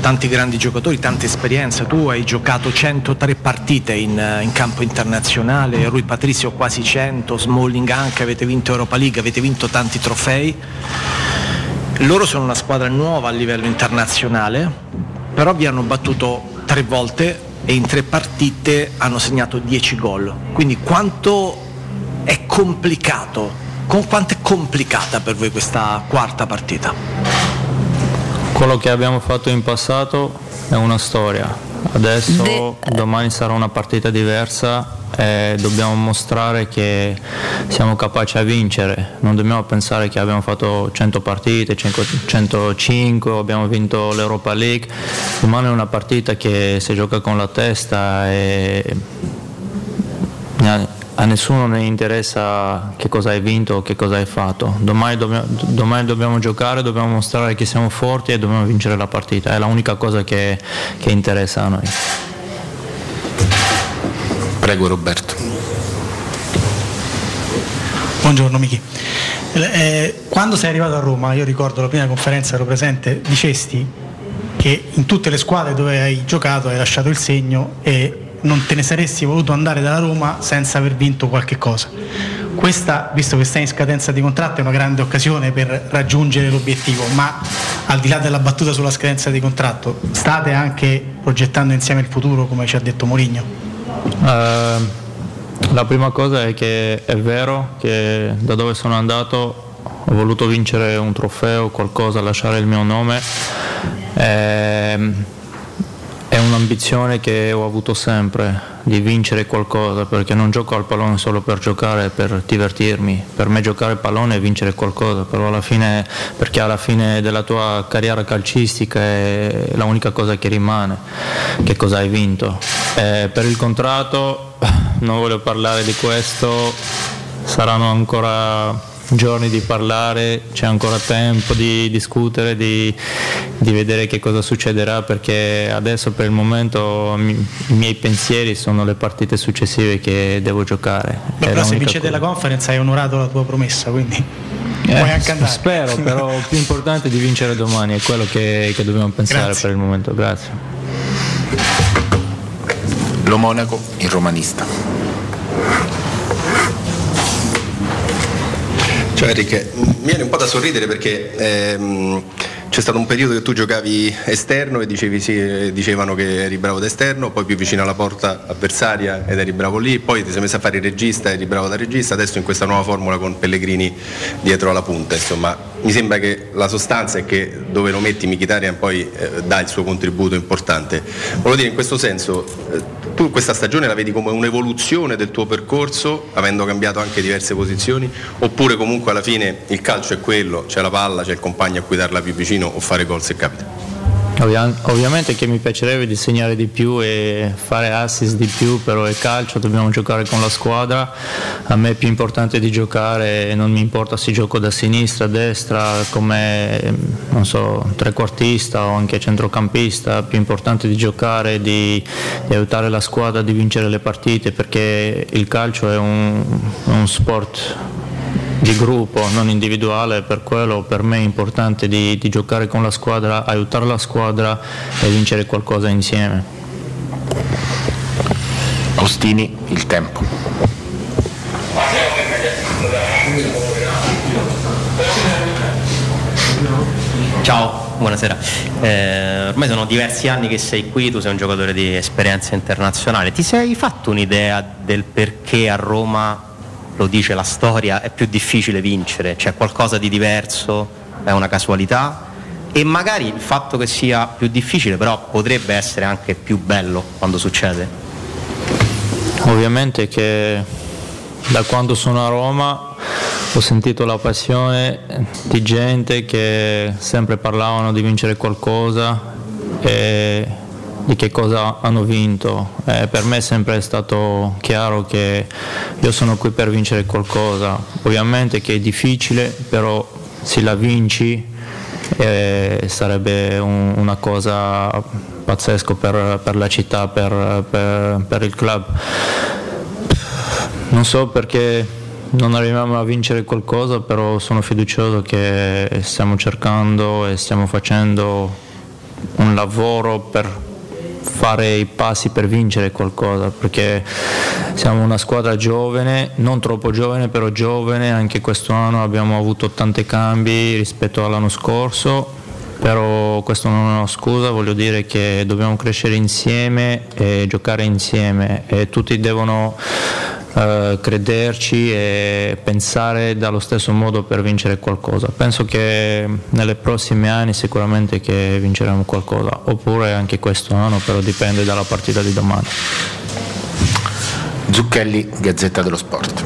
tanti grandi giocatori, tanta esperienza, tu hai giocato 103 partite in, eh, in campo internazionale, Rui Patrizio quasi 100, Smalling anche, avete vinto Europa League, avete vinto tanti trofei, loro sono una squadra nuova a livello internazionale, però vi hanno battuto tre volte e in tre partite hanno segnato 10 gol. Quindi quanto è complicato, quanto è complicata per voi questa quarta partita? Quello che abbiamo fatto in passato è una storia, adesso domani sarà una partita diversa e dobbiamo mostrare che siamo capaci a vincere, non dobbiamo pensare che abbiamo fatto 100 partite, 105, abbiamo vinto l'Europa League, domani è una partita che si gioca con la testa e a nessuno ne interessa che cosa hai vinto o che cosa hai fatto. Domani dobbiamo, domani dobbiamo giocare, dobbiamo mostrare che siamo forti e dobbiamo vincere la partita. È l'unica cosa che, che interessa a noi. Prego Roberto. Buongiorno Michi. Eh, quando sei arrivato a Roma, io ricordo la prima conferenza ero presente, dicesti che in tutte le squadre dove hai giocato hai lasciato il segno e non te ne saresti voluto andare dalla Roma senza aver vinto qualche cosa. Questa, visto che stai in scadenza di contratto, è una grande occasione per raggiungere l'obiettivo, ma al di là della battuta sulla scadenza di contratto, state anche progettando insieme il futuro, come ci ha detto Mourinho? Eh, la prima cosa è che è vero che da dove sono andato ho voluto vincere un trofeo, qualcosa, lasciare il mio nome. Ehm, è un'ambizione che ho avuto sempre di vincere qualcosa perché non gioco al pallone solo per giocare, per divertirmi. Per me giocare al pallone è vincere qualcosa, però alla fine, perché alla fine della tua carriera calcistica è l'unica cosa che rimane, che cosa hai vinto. Eh, per il contratto non voglio parlare di questo, saranno ancora giorni di parlare, c'è ancora tempo di discutere, di, di, vedere che cosa succederà perché adesso per il momento mi, i miei pensieri sono le partite successive che devo giocare. Beh, però se vincete la conference hai onorato la tua promessa, quindi eh, puoi anche andare. Spero, però il più importante è di vincere domani, è quello che, che dobbiamo pensare Grazie. per il momento. Grazie. Lo Monaco, il romanista. Cioè Enrique, mi viene un po' da sorridere perché ehm, c'è stato un periodo che tu giocavi esterno e dicevi sì, dicevano che eri bravo da esterno, poi più vicino alla porta avversaria ed eri bravo lì, poi ti sei messo a fare il regista, eri bravo da regista, adesso in questa nuova formula con Pellegrini dietro alla punta, insomma mi sembra che la sostanza è che dove lo metti Mkhitaryan poi eh, dà il suo contributo importante. Volevo dire in questo senso, eh, tu questa stagione la vedi come un'evoluzione del tuo percorso, avendo cambiato anche diverse posizioni, oppure comunque alla fine il calcio è quello, c'è la palla, c'è il compagno a cui darla più vicino o fare gol se capita? Ovvia- ovviamente che mi piacerebbe di segnare di più e fare assist di più, però è calcio, dobbiamo giocare con la squadra. A me è più importante di giocare e non mi importa se gioco da sinistra, destra, come so, trequartista o anche centrocampista, più importante di giocare, di, di aiutare la squadra, di vincere le partite, perché il calcio è un, è un sport di gruppo, non individuale, per quello per me è importante di, di giocare con la squadra, aiutare la squadra e vincere qualcosa insieme. Ostini, il tempo. Ciao, buonasera. Eh, ormai sono diversi anni che sei qui, tu sei un giocatore di esperienza internazionale. Ti sei fatto un'idea del perché a Roma, lo dice la storia, è più difficile vincere? C'è qualcosa di diverso? È una casualità? E magari il fatto che sia più difficile però potrebbe essere anche più bello quando succede? Ovviamente che da quando sono a Roma ho sentito la passione di gente che sempre parlavano di vincere qualcosa e di che cosa hanno vinto. Eh, per me è sempre stato chiaro che io sono qui per vincere qualcosa. Ovviamente che è difficile, però se la vinci eh, sarebbe un- una cosa pazzesca per, per la città, per, per- per il club. Non so perché non arriviamo a vincere qualcosa, però sono fiducioso che stiamo cercando e stiamo facendo un lavoro per fare i passi per vincere qualcosa, perché siamo una squadra giovane, non troppo giovane, però giovane, anche questo anno abbiamo avuto tanti cambi rispetto all'anno scorso, però questo non è una scusa, voglio dire che dobbiamo crescere insieme e giocare insieme e tutti devono eh, crederci e pensare dallo stesso modo per vincere qualcosa. Penso che nelle prossime anni sicuramente che vinceremo qualcosa, oppure anche questo anno, però dipende dalla partita di domani. Zucchelli, Gazzetta dello Sport.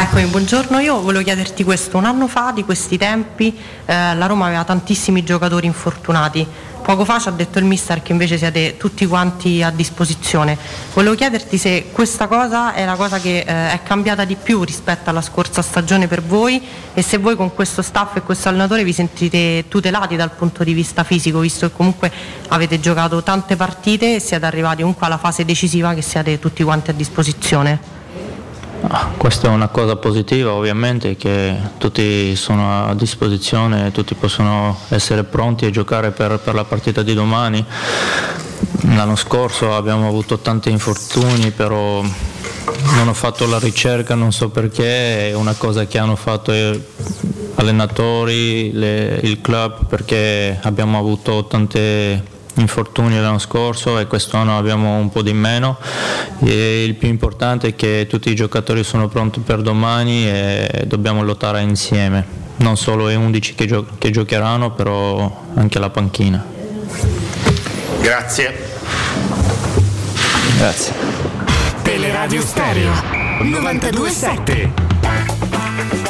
Eccomi, buongiorno. Io volevo chiederti questo. Un anno fa, di questi tempi, eh, la Roma aveva tantissimi giocatori infortunati. Poco fa ci ha detto il mister che invece siete tutti quanti a disposizione. Volevo chiederti se questa cosa è la cosa che eh, è cambiata di più rispetto alla scorsa stagione per voi e se voi con questo staff e questo allenatore vi sentite tutelati dal punto di vista fisico, visto che comunque avete giocato tante partite e siete arrivati comunque alla fase decisiva che siate tutti quanti a disposizione. Ah, Questa è una cosa positiva ovviamente che tutti sono a disposizione, tutti possono essere pronti a giocare per, per la partita di domani. L'anno scorso abbiamo avuto tanti infortuni, però non ho fatto la ricerca, non so perché, è una cosa che hanno fatto allenatori, le- il club, perché abbiamo avuto tante infortuni l'anno scorso e quest'anno abbiamo un po' di meno e il più importante è che tutti i giocatori sono pronti per domani e dobbiamo lottare insieme, non solo gli 11 che, gio- che giocheranno, però anche la panchina. Grazie. Grazie. Teleradio Stereo 927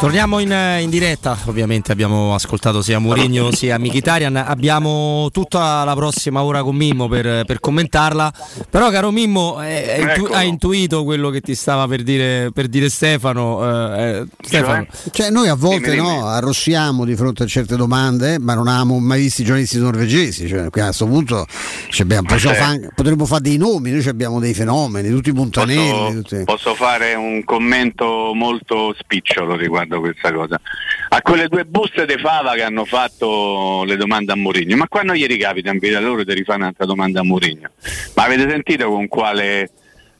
Torniamo in, in diretta, ovviamente abbiamo ascoltato sia Mourinho sia Mkhitaryan, abbiamo tutta la prossima ora con Mimmo per, per commentarla, però caro Mimmo eh, hai, intu- Eccolo. hai intuito quello che ti stava per dire, per dire Stefano, eh, eh, Stefano. Cioè, noi a volte no, arrossiamo di fronte a certe domande, ma non avevamo mai visto i giornalisti norvegesi. Cioè, qui a questo punto ci abbiamo- Ma possiamo certo. fa- potremmo fare dei nomi, noi ci abbiamo dei fenomeni, tutti montanelli. Posso, tutti- posso fare un commento molto spicciolo riguardo questa cosa. A quelle due buste di fava che hanno fatto le domande a Mourinho, ma quando gli ricapita in vita loro di rifare un'altra domanda a Mourinho? Ma avete sentito con quale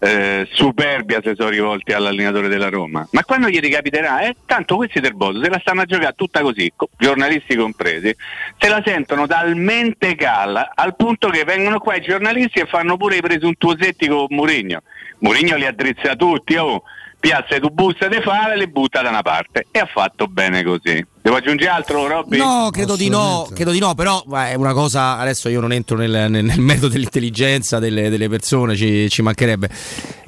eh, superbia si sono rivolti all'allenatore della Roma? Ma quando gli ricapiterà? Eh, tanto questi del Bodo se la stanno a giocare tutta così, co- giornalisti compresi, se la sentono talmente calla al punto che vengono qua i giornalisti e fanno pure i presuntuosetti con Mourinho. Mourinho li addrizza tutti, oh, piazza tu buste di fave e le butta da una parte e ha fatto bene così. Devo aggiungere altro, Robby? No, credo di no, credo di no, però è una cosa, adesso io non entro nel, nel, nel metodo dell'intelligenza delle, delle persone, ci, ci, mancherebbe.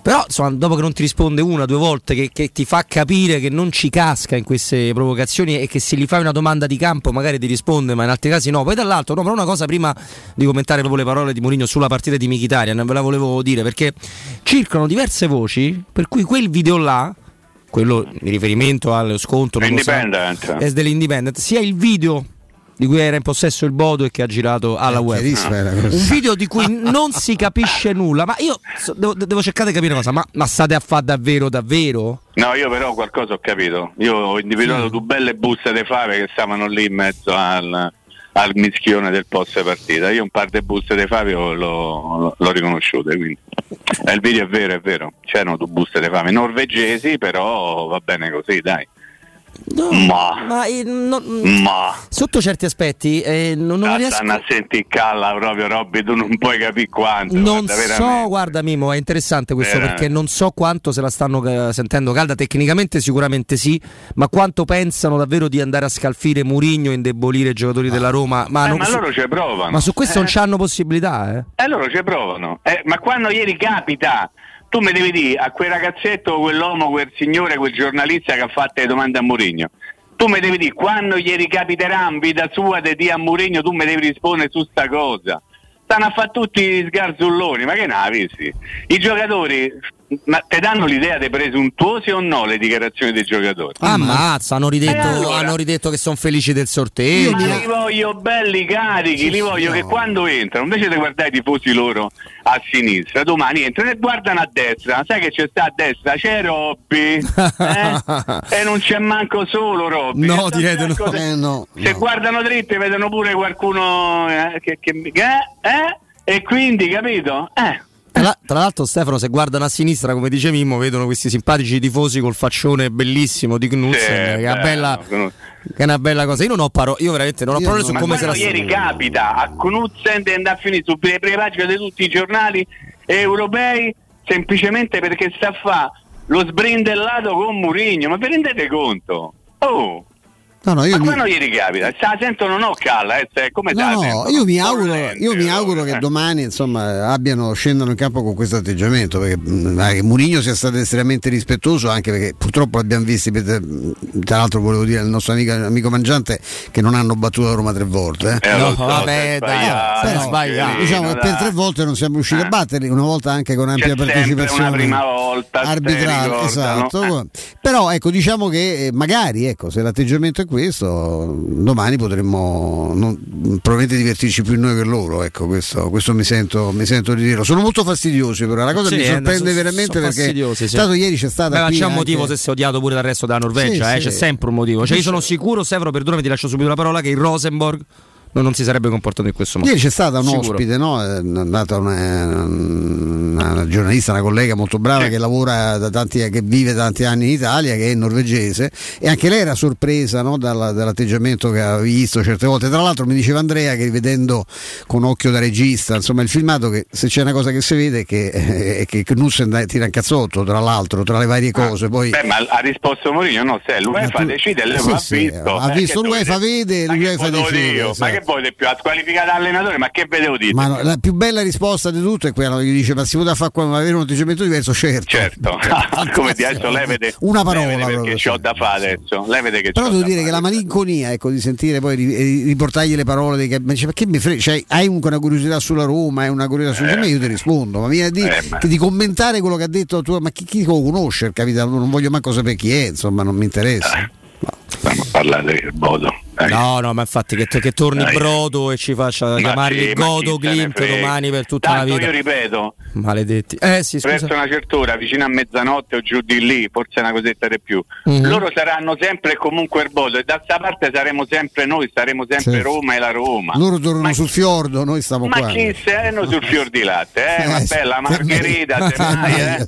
Però insomma, dopo che non ti risponde una, due volte, che, che, ti fa capire che non ci casca in queste provocazioni e che se gli fai una domanda di campo magari ti risponde, ma in altri casi no. Poi dall'altro, no, però una cosa prima di commentare proprio le parole di Mourinho sulla partita di Michitarian, ve la volevo dire, perché circolano diverse voci per cui quel video là quello in riferimento allo scontro dell'Independent, sia il video di cui era in possesso il Bodo e che ha girato alla Eh, web. Un video di cui non si capisce nulla, ma io so- devo, devo cercare di capire una cosa, ma, ma state a fare davvero davvero? No, io però qualcosa ho capito. Io ho individuato due belle buste di fave che stavano lì in mezzo al, al mischione del post partita. Io un par di buste di fave l'ho, l'ho- l'ho riconosciute, quindi. Eh, il video è vero, è vero. C'erano due buste di fave norvegesi, però va bene così, dai. Ma, Ma eh, no- ma. sotto certi aspetti eh, non, non Ah, riesco a sentire calla proprio Robby, tu non puoi capire quanto. Non guarda, so, guarda Mimo, è interessante questo Veramente. perché non so quanto se la stanno eh, sentendo calda, tecnicamente sicuramente sì, ma quanto pensano davvero di andare a scalfire Murigno indebolire i giocatori della Roma? Ma, Eh, non- ma su, loro ci provano. ma su questo Eh. non c'hanno possibilità, eh? E loro ci provano. Eh, ma quando ieri capita, tu mi devi dire a quel ragazzetto, quell'uomo, quel signore, quel giornalista che ha fatto le domande a Mourinho. Tu mi devi dire quando gli ricapiterà in vita sua di dire a Mourinho, tu mi devi rispondere su sta cosa. Stanno a fare tutti gli sgarzulloni, ma che ne avessi? I giocatori, ma te danno l'idea dei presuntuosi o no le dichiarazioni dei giocatori? Ammazza, hanno ridetto, Eh, allora? hanno ridetto che sono felici del sorteggio. Ma li voglio belli carichi, li voglio che quando entrano, invece di guardare i tifosi loro a sinistra, domani entrano e guardano a destra, sai che c'è sta a destra? C'è Robby, eh? e non c'è manco solo Robby. No, direi di un sacco no. Se guardano dritti vedono pure qualcuno eh, che, che- che- eh? E quindi, capito? Eh. Tra, la- tra l'altro, Stefano, se guardano a sinistra, come dice Mimmo, vedono questi simpatici tifosi col faccione bellissimo di Knudsen, Sì, che, è una bello, bella, che è una bella cosa. Io non ho parole, io veramente non ho parole su come se la quello ieri capita a Knudsen di andare a finire sulle prime pagine di tutti i giornali europei semplicemente perché sta a fare lo sbrindellato con Murigno. Ma vi rendete conto? Oh! No, no, io ma mi- quando gli ricapita? Se la sento non ho calla, eh, come No, sento? io mi auguro, io mi auguro che domani insomma, abbiano, scendano in campo con questo atteggiamento perché mh, che Murigno sia stato estremamente rispettoso anche perché purtroppo l'abbiamo visto tra l'altro volevo dire al nostro amico, amico Mangiante che non hanno battuto la Roma tre volte eh. Eh, lo so, vabbè, dai, Marcellino, sbagliato. diciamo che per dai. tre volte non siamo riusciti a batterli una volta anche con ampia C'è partecipazione una prima volta, arbitrale ricordano, esatto eh. però ecco diciamo che eh, magari ecco se l'atteggiamento è questo domani potremmo non- probabilmente divertirci più noi che loro ecco questo, questo mi, sento, mi sento di dirlo sono molto fastidiosi però la cosa Sì, mi eh, sorprende sono- veramente sono perché sì. tanto ieri c'è stata Beh, ma c'è un anche- motivo se si è odiato pure dal resto della Norvegia, Sì, eh, c'è sempre un motivo. Cioè, io sono sicuro, Severo, perdonami, ti lascio subito la parola, che il Rosenborg non, non si sarebbe comportato in questo modo. Ieri c'è stata un Sicuro. ospite, no? È andata una, una giornalista, una collega molto brava che lavora da tanti che vive tanti anni in Italia, che è norvegese, e anche lei era sorpresa no, dalla- dall'atteggiamento che aveva visto certe volte. Tra l'altro mi diceva Andrea che rivedendo con occhio da regista, insomma, il filmato che se c'è una cosa che si vede è che, è che Knudsen dai- tira un cazzotto, tra l'altro, tra le varie cose. Poi Beh, ma ha risposto Mourinho, no, se l'UEFA decide, l'UEFA Sì, ha sì, visto. ha eh, visto l'UEFA vede, l'UEFA decide, io? Che di più? Ha squalificato l'allenatore, ma che vedevo dire? No, la più bella risposta di tutto è quella che gli dice: Ma si poteva fare qua- avere un atteggiamento diverso? Certo. Certo, come ti adesso lei vede Una parola lei vede perché c'ho da fare adesso. Lei vede che Però devo dire che la malinconia ecco, di sentire poi ri- ri- riportargli le parole dei ma dice, che mi frega? Cioè, hai una curiosità sulla Roma, hai una curiosità su di me, io ti rispondo, ma viene a dire Eh, di commentare quello che ha detto tu, ma chi, chi conosce il capitano? Non voglio manco sapere chi è, insomma, non mi interessa. Stiamo a parlare del Bodo. No, no, ma infatti che, che torni Dai. Brodo e ci faccia Ma chiamarli sì, ma Godo Glimt domani per tutta Tanto la vita. io ripeto, Maledetti. Eh sì, verso scusa. una certa ora, vicino a mezzanotte o giù di lì, forse una cosetta di più, Mhm. loro saranno sempre e comunque il Bodo e da sta parte saremo sempre noi, saremo sempre Certo. Roma e la Roma. Loro tornano sul fiordo, noi stiamo Ma qua. chi sei sul fior di latte, eh? Eh, Ma sì. bella margherita, semmai, eh?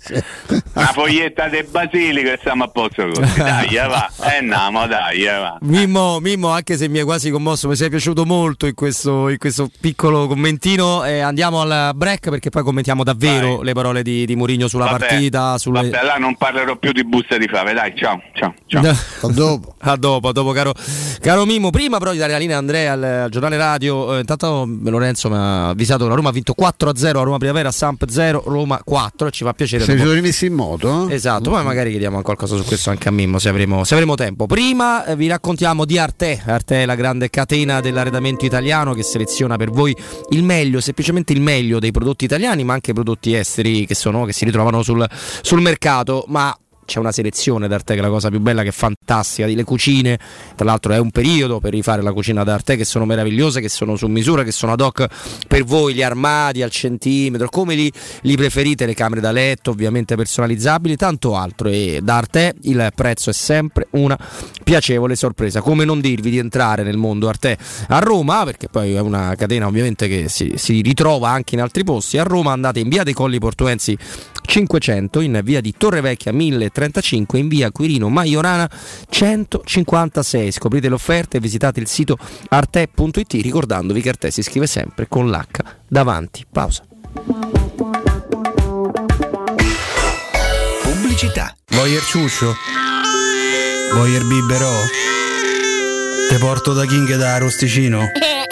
Una foglietta di basilico e siamo a posto così. Dai, eh, va. Eh ma dai, eh, va. Mimmo, Mimmo, anche se mi hai quasi commosso, mi sei piaciuto molto in questo, in questo piccolo commentino. Eh, andiamo al break perché poi commentiamo davvero Vai. le parole di, di Mourinho sulla Vabbè, partita. Sulle... Vabbè, là non parlerò più di buste di fave, dai, ciao, ciao, ciao. A dopo. A dopo, a dopo, caro, caro Mimmo. Prima però di dare la linea a Andrea al, al giornale radio, eh, intanto Lorenzo mi ha avvisato che la Roma ha vinto 4-0 a Roma Primavera, Samp 0, Roma 4 e ci fa piacere. Se dopo- sono rimessi in moto? eh? Esatto, poi magari chiediamo qualcosa su questo anche a Mimmo se avremo, se avremo tempo. Prima eh, vi raccontiamo di Arte. Arte è la grande catena dell'arredamento italiano che seleziona per voi il meglio, semplicemente il meglio dei prodotti italiani, ma anche prodotti esteri che, sono, che si ritrovano sul, sul mercato. Ma c'è una selezione d'arte che è la cosa più bella, che è fantastica, le cucine, tra l'altro è un periodo per rifare la cucina d'arte che sono meravigliose, che sono su misura, che sono ad hoc per voi, gli armadi al centimetro, come li, li preferite, le camere da letto ovviamente personalizzabili, tanto altro. E d'arte il prezzo è sempre una piacevole sorpresa, come non dirvi di entrare nel mondo arte a Roma, perché poi è una catena ovviamente che si, si ritrova anche in altri posti, a Roma andate in via dei Colli Portuensi 500 in via di Torre Vecchia 1300 35 in via Quirino Maiorana 156. Scoprite le offerte e visitate il sito arte.it ricordandovi che Arte si scrive sempre con l'H davanti. Pausa. Pubblicità. Voglio il ciuscio? Voglio il biberò? Te porto da King da Rosticino?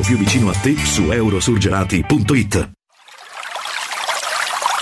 più vicino a te su eurosurgelati.it.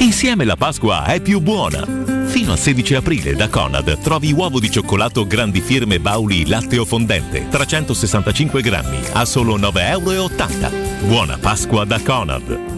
Insieme la Pasqua è più buona. Fino al 16 aprile da Conad trovi uovo di cioccolato grandi firme Bauli latteo fondente 365 grammi a solo 9,80 euro. Buona Pasqua da Conad.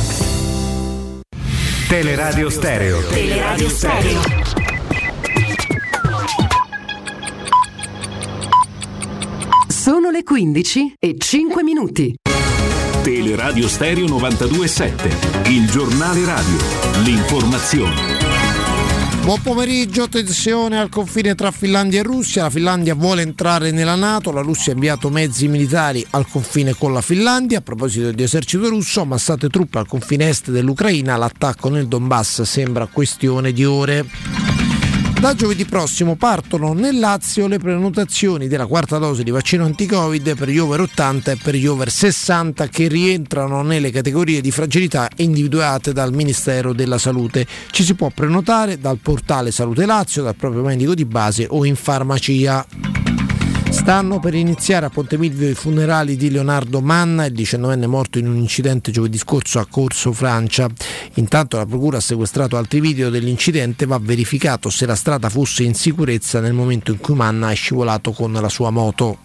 Teleradio Stereo. Teleradio Stereo. Sono le 15 e 5 minuti. Teleradio Stereo 927, il giornale radio, l'informazione. Buon pomeriggio, tensione al confine tra Finlandia e Russia. La Finlandia vuole entrare nella Nato, la Russia ha inviato mezzi militari al confine con la Finlandia. A proposito di esercito russo, ammassate truppe al confine est dell'Ucraina, l'attacco nel Donbass sembra questione di ore. Da giovedì prossimo partono nel Lazio le prenotazioni della quarta dose di vaccino anti-Covid per gli over 80 e per gli over 60 che rientrano nelle categorie di fragilità individuate dal Ministero della Salute. Ci si può prenotare dal portale Salute Lazio, dal proprio medico di base o in farmacia. Stanno per iniziare a Ponte Milvio i funerali di Leonardo Manna, il 19enne morto in un incidente giovedì scorso a Corso Francia. Intanto la Procura ha sequestrato altri video dell'incidente, va verificato se la strada fosse in sicurezza nel momento in cui Manna è scivolato con la sua moto.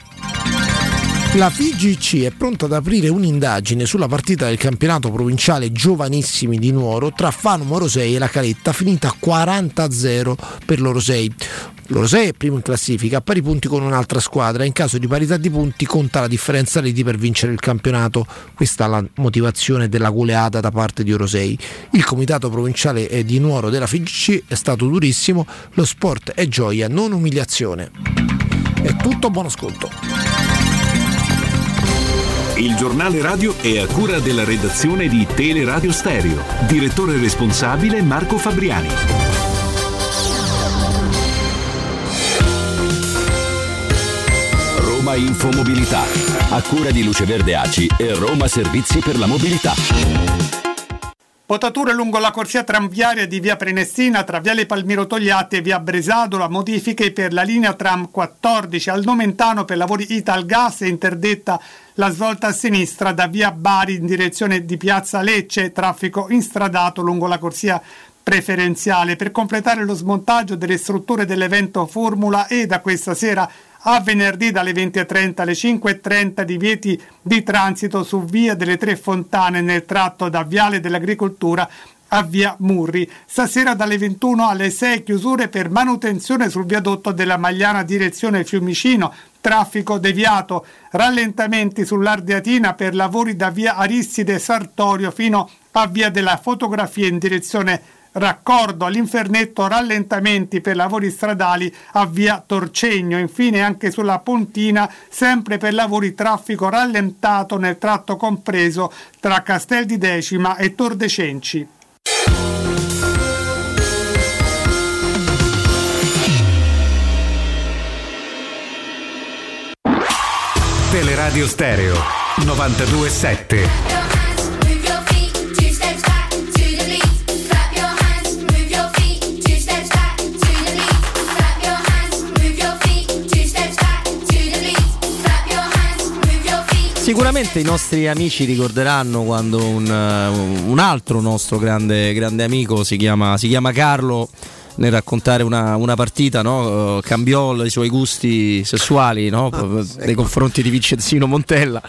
La FIGC è pronta ad aprire un'indagine sulla partita del campionato provinciale giovanissimi di Nuoro tra Fano Morosei e la Caletta finita 40-0 per loro 6. Loro 6 è primo in classifica a pari punti con un'altra squadra. In caso di parità di punti conta la differenza reti per vincere il campionato. Questa è la motivazione della goleata da parte di Orosei. Il comitato provinciale di Nuoro della FIGC è stato durissimo. Lo sport è gioia, non umiliazione. È tutto, buon ascolto. Il giornale radio è a cura della redazione di Teleradio Stereo. Direttore responsabile Marco Fabriani. Infomobilità, a cura di Luce Verde Aci e Roma Servizi per la Mobilità. Potature lungo la corsia tranviaria di via Prenestina tra viale Palmiro Togliatti e via Bresadola, modifiche per la linea tram 14 al Nomentano per lavori Italgas e interdetta la svolta a sinistra da via Bari in direzione di piazza Lecce, traffico instradato lungo la corsia preferenziale per completare lo smontaggio delle strutture dell'evento Formula E da questa sera a venerdì dalle 20.30 alle 5.30 divieti di transito su via delle Tre Fontane nel tratto da Viale dell'Agricoltura a via Murri. Stasera dalle 21 alle 6 chiusure per manutenzione sul viadotto della Magliana direzione Fiumicino. Traffico deviato, rallentamenti sull'Ardeatina per lavori da via Aristide Sartorio fino a via della fotografia in direzione raccordo all'Infernetto rallentamenti per lavori stradali a via Torcegno. Infine anche sulla Pontina, sempre per lavori traffico rallentato nel tratto compreso tra Castel di Decima e Tor de Cenci. Teleradio Stereo 927. Sicuramente i nostri amici ricorderanno quando un, uh, un altro nostro grande, grande amico si chiama, si chiama Carlo nel raccontare una, una partita, no? uh, cambiò i suoi gusti sessuali no? Ah, nei confronti di Vincenzino Montella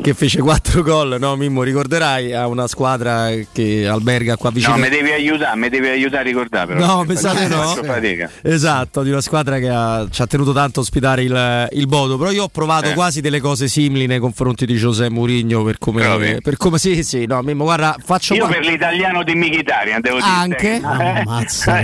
che fece quattro gol, no? Mimmo ricorderai, a una squadra che alberga qua vicino. No, mi devi aiutare, mi devi aiutare a ricordare però. No, pensate no. fatica. Esatto, di una squadra che ha- ci ha tenuto tanto a ospitare il, il Bodo, però io ho provato Eh. quasi delle cose simili nei confronti di José Mourinho per come, Proprio? per come sì, sì, no, Mimmo, guarda, faccio Io qua- per l'italiano di Mkhitaryan devo dire. Anche? Eh? Ammazza,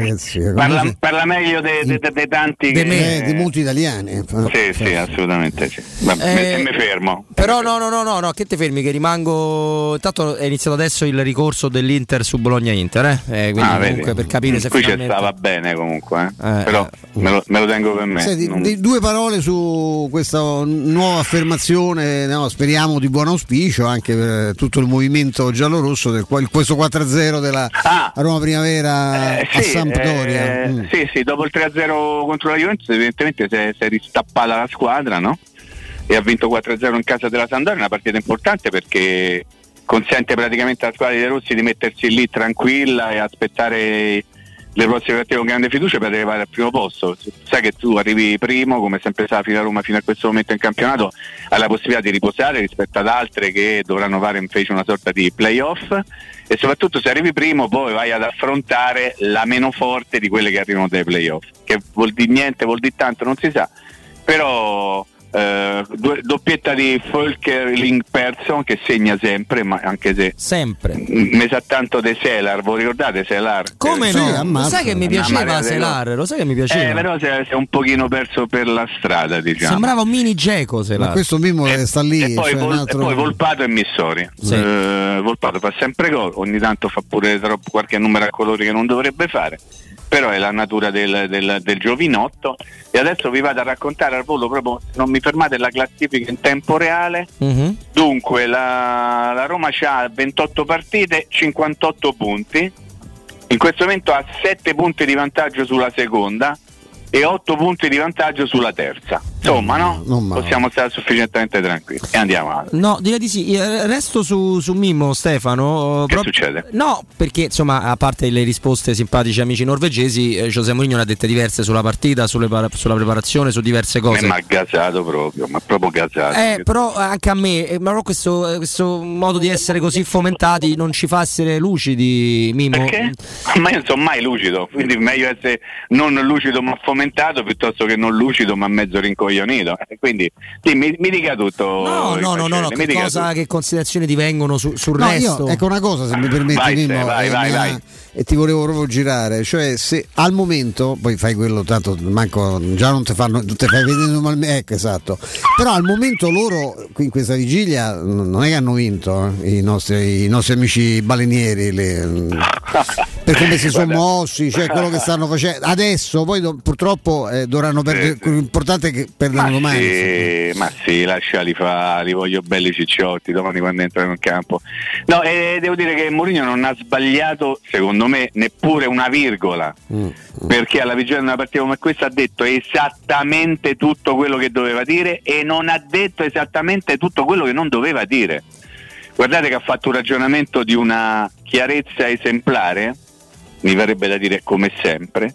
Parla, Comunque- parla meglio dei tanti De me, di molti italiani. Sì, sì, assolutamente sì. Vabbè, Eh, me fermo. Però no, no, no, no, no, che te fermi che rimango intanto è iniziato adesso il ricorso dell'Inter su Bologna Inter, eh? Eh, quindi Ah, comunque vedi. per capire se Qui ci finalmente stava bene comunque, eh. Eh, però me lo, me lo tengo per me. Senti, Non- di- due parole su questa nuova affermazione, no, speriamo di buon auspicio anche per tutto il movimento giallorosso, del, questo 4-0 della Roma Primavera Eh, a sì, Sampdoria. eh, Mm. sì, sì, dopo il 3-0 contro la Juventus evidentemente si è, si è ristappata la squadra, no? E ha vinto 4-0 in casa della Sampdoria, una partita importante perché consente praticamente alla squadra di De Rossi di mettersi lì tranquilla e aspettare le prossime partite con grande fiducia per arrivare al primo posto. Sai che tu arrivi primo, come sempre stata fino a Roma fino a questo momento in campionato, hai la possibilità di riposare rispetto ad altre che dovranno fare invece una sorta di playoff e soprattutto se arrivi primo poi vai ad affrontare la meno forte di quelle che arrivano dai playoff, che vuol dire niente, vuol dire tanto, non si sa, però eh, due- doppietta di Volkerling Persson che segna sempre, ma anche se sempre mi sa tanto di Selar, voi ricordate Selar? Come Sì, no? Lo sai che mi piaceva Selar? Lo sai che mi piaceva? Eh, però si è, un pochino perso per la strada, diciamo. Sembrava un mini Geco Selar. Ma questo Mimmo E- sta lì. E poi, cioè, Vol- altro- e poi Volpato e Missori. Sì. Eh, Volpato fa sempre gol, ogni tanto fa pure troppo qualche numero a colori che non dovrebbe fare. Però è la natura del, del- del giovinotto. E adesso vi vado a raccontare al volo proprio, se non mi fermate, la classifica in tempo reale. Mhm. Dunque, la, la Roma ha 28 partite, 58 punti. In questo momento ha 7 punti di vantaggio sulla seconda e 8 punti di vantaggio sulla terza. Insomma, no? Possiamo stare sufficientemente tranquilli. E andiamo avanti. No, direi di sì. Io Resto su, su Mimmo, Stefano. Che Pro- succede? No, perché insomma, a parte le risposte simpatici amici norvegesi, eh, José Mourinho ne ha dette diverse sulla partita, para- sulla preparazione, su diverse cose. Mi ha gasato proprio, ma proprio gasato. Eh, però anche a me, eh, però questo, eh, questo modo di essere così fomentati non ci fa essere lucidi, Mimo. Perché? Ma io non sono mai lucido, quindi meglio essere non lucido ma fomentato piuttosto che non lucido ma mezzo rincoglionito. Eh, Quindi sì, mi, mi dica tutto. No, no, no, no, no, che, cosa, che considerazioni ti vengono su- sul No, resto? io, ecco una cosa, se mi permetti, Vai, Mimmo, Ste, vai, eh, vai, vai. e ti volevo proprio girare, cioè se al momento, poi fai quello, tanto manco, già non ti fanno, te fai vedere normalmente, ecco esatto, però al momento loro qui in questa vigilia non è che hanno vinto eh, i, nostri, i nostri amici balenieri, le- per come si sono mossi, cioè quello che stanno facendo adesso, poi do- purtroppo eh, dovranno perdere, l'importante è che perdano domani. Sì, ma sì, lasciali fare, li voglio belli cicciotti domani quando entrano in campo. No, e devo dire che Mourinho non ha sbagliato, secondo me, neppure una virgola. Perché alla vigilia di una partita come questa ha detto esattamente tutto quello che doveva dire e non ha detto esattamente tutto quello che non doveva dire. Guardate che ha fatto un ragionamento di una chiarezza esemplare, mi verrebbe da dire come sempre,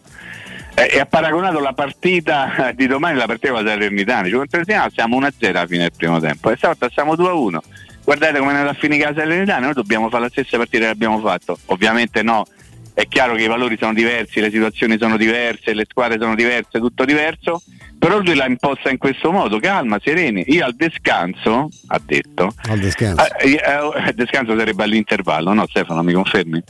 eh, e ha paragonato la partita di domani alla partita con la Salernitana. Cioè, contro Arsenal siamo 1-0 alla fine del primo tempo, e stavolta siamo 2-1. Guardate come è andata a finire la Salernitana, noi dobbiamo fare la stessa partita che abbiamo fatto. Ovviamente no, è chiaro che i valori sono diversi, le situazioni sono diverse, le squadre sono diverse, tutto diverso, però lui l'ha imposta in questo modo, calma, sereni. Io al descanso, ha detto, Al descanso. eh, eh, descanso sarebbe all'intervallo, no Stefano, mi confermi?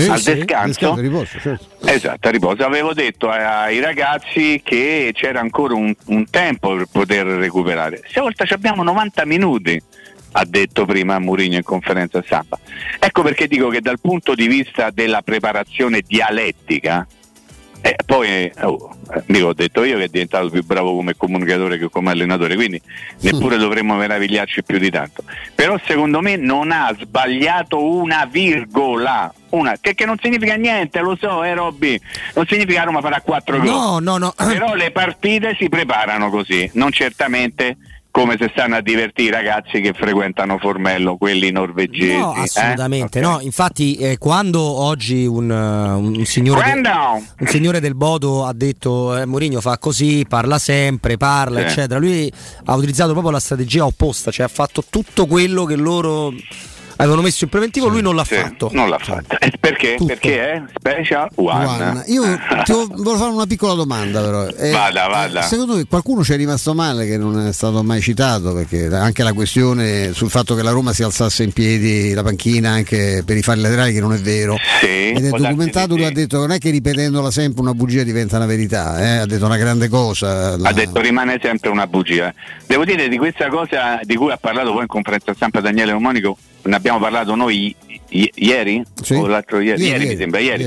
Sì, al sì, descanso, riposo, certo. Esatto, a riposo. Avevo detto ai ragazzi che c'era ancora un, un tempo per poter recuperare. Stavolta ci abbiamo 90 minuti, ha detto prima Mourinho in conferenza stampa. Ecco perché dico che dal punto di vista della preparazione dialettica, eh, poi eh, oh, eh, mica ho detto io che è diventato più bravo come comunicatore che come allenatore, quindi neppure dovremmo meravigliarci più di tanto. Però secondo me non ha sbagliato una virgola, una, che, che non significa niente, lo so, eh Robby, non significa Roma farà 4 gol. No, no, no. Però le partite si preparano così, non certamente come se stanno a divertire i ragazzi che frequentano Formello, quelli norvegesi. No, assolutamente eh? no. Infatti, eh, quando oggi un, uh, un, signore de- un, signore del Bodo ha detto eh, Mourinho fa così, parla sempre, parla, Sì. eccetera, lui ha utilizzato proprio la strategia opposta, cioè ha fatto tutto quello che loro avevano messo in preventivo, lui non l'ha Sì, fatto. Non l'ha fatto. Eh, perché? Perché è Special One. Juan, io ti vo- volevo fare una piccola domanda però. Eh, Vada, vada. Secondo me qualcuno ci è rimasto male che non è stato mai citato perché anche la questione sul fatto che la Roma si alzasse in piedi la panchina anche per i fari laterali che non è vero. Ed è documentato, lui sì. ha detto non è che ripetendola sempre una bugia diventa una verità, eh, ha detto una grande cosa. la- Ha detto rimane sempre una bugia. Devo dire di questa cosa di cui ha parlato poi in conferenza stampa Daniele Monico, ne abbiamo parlato noi i- ieri? O l'altro ieri? Ieri, mi sembra, ieri.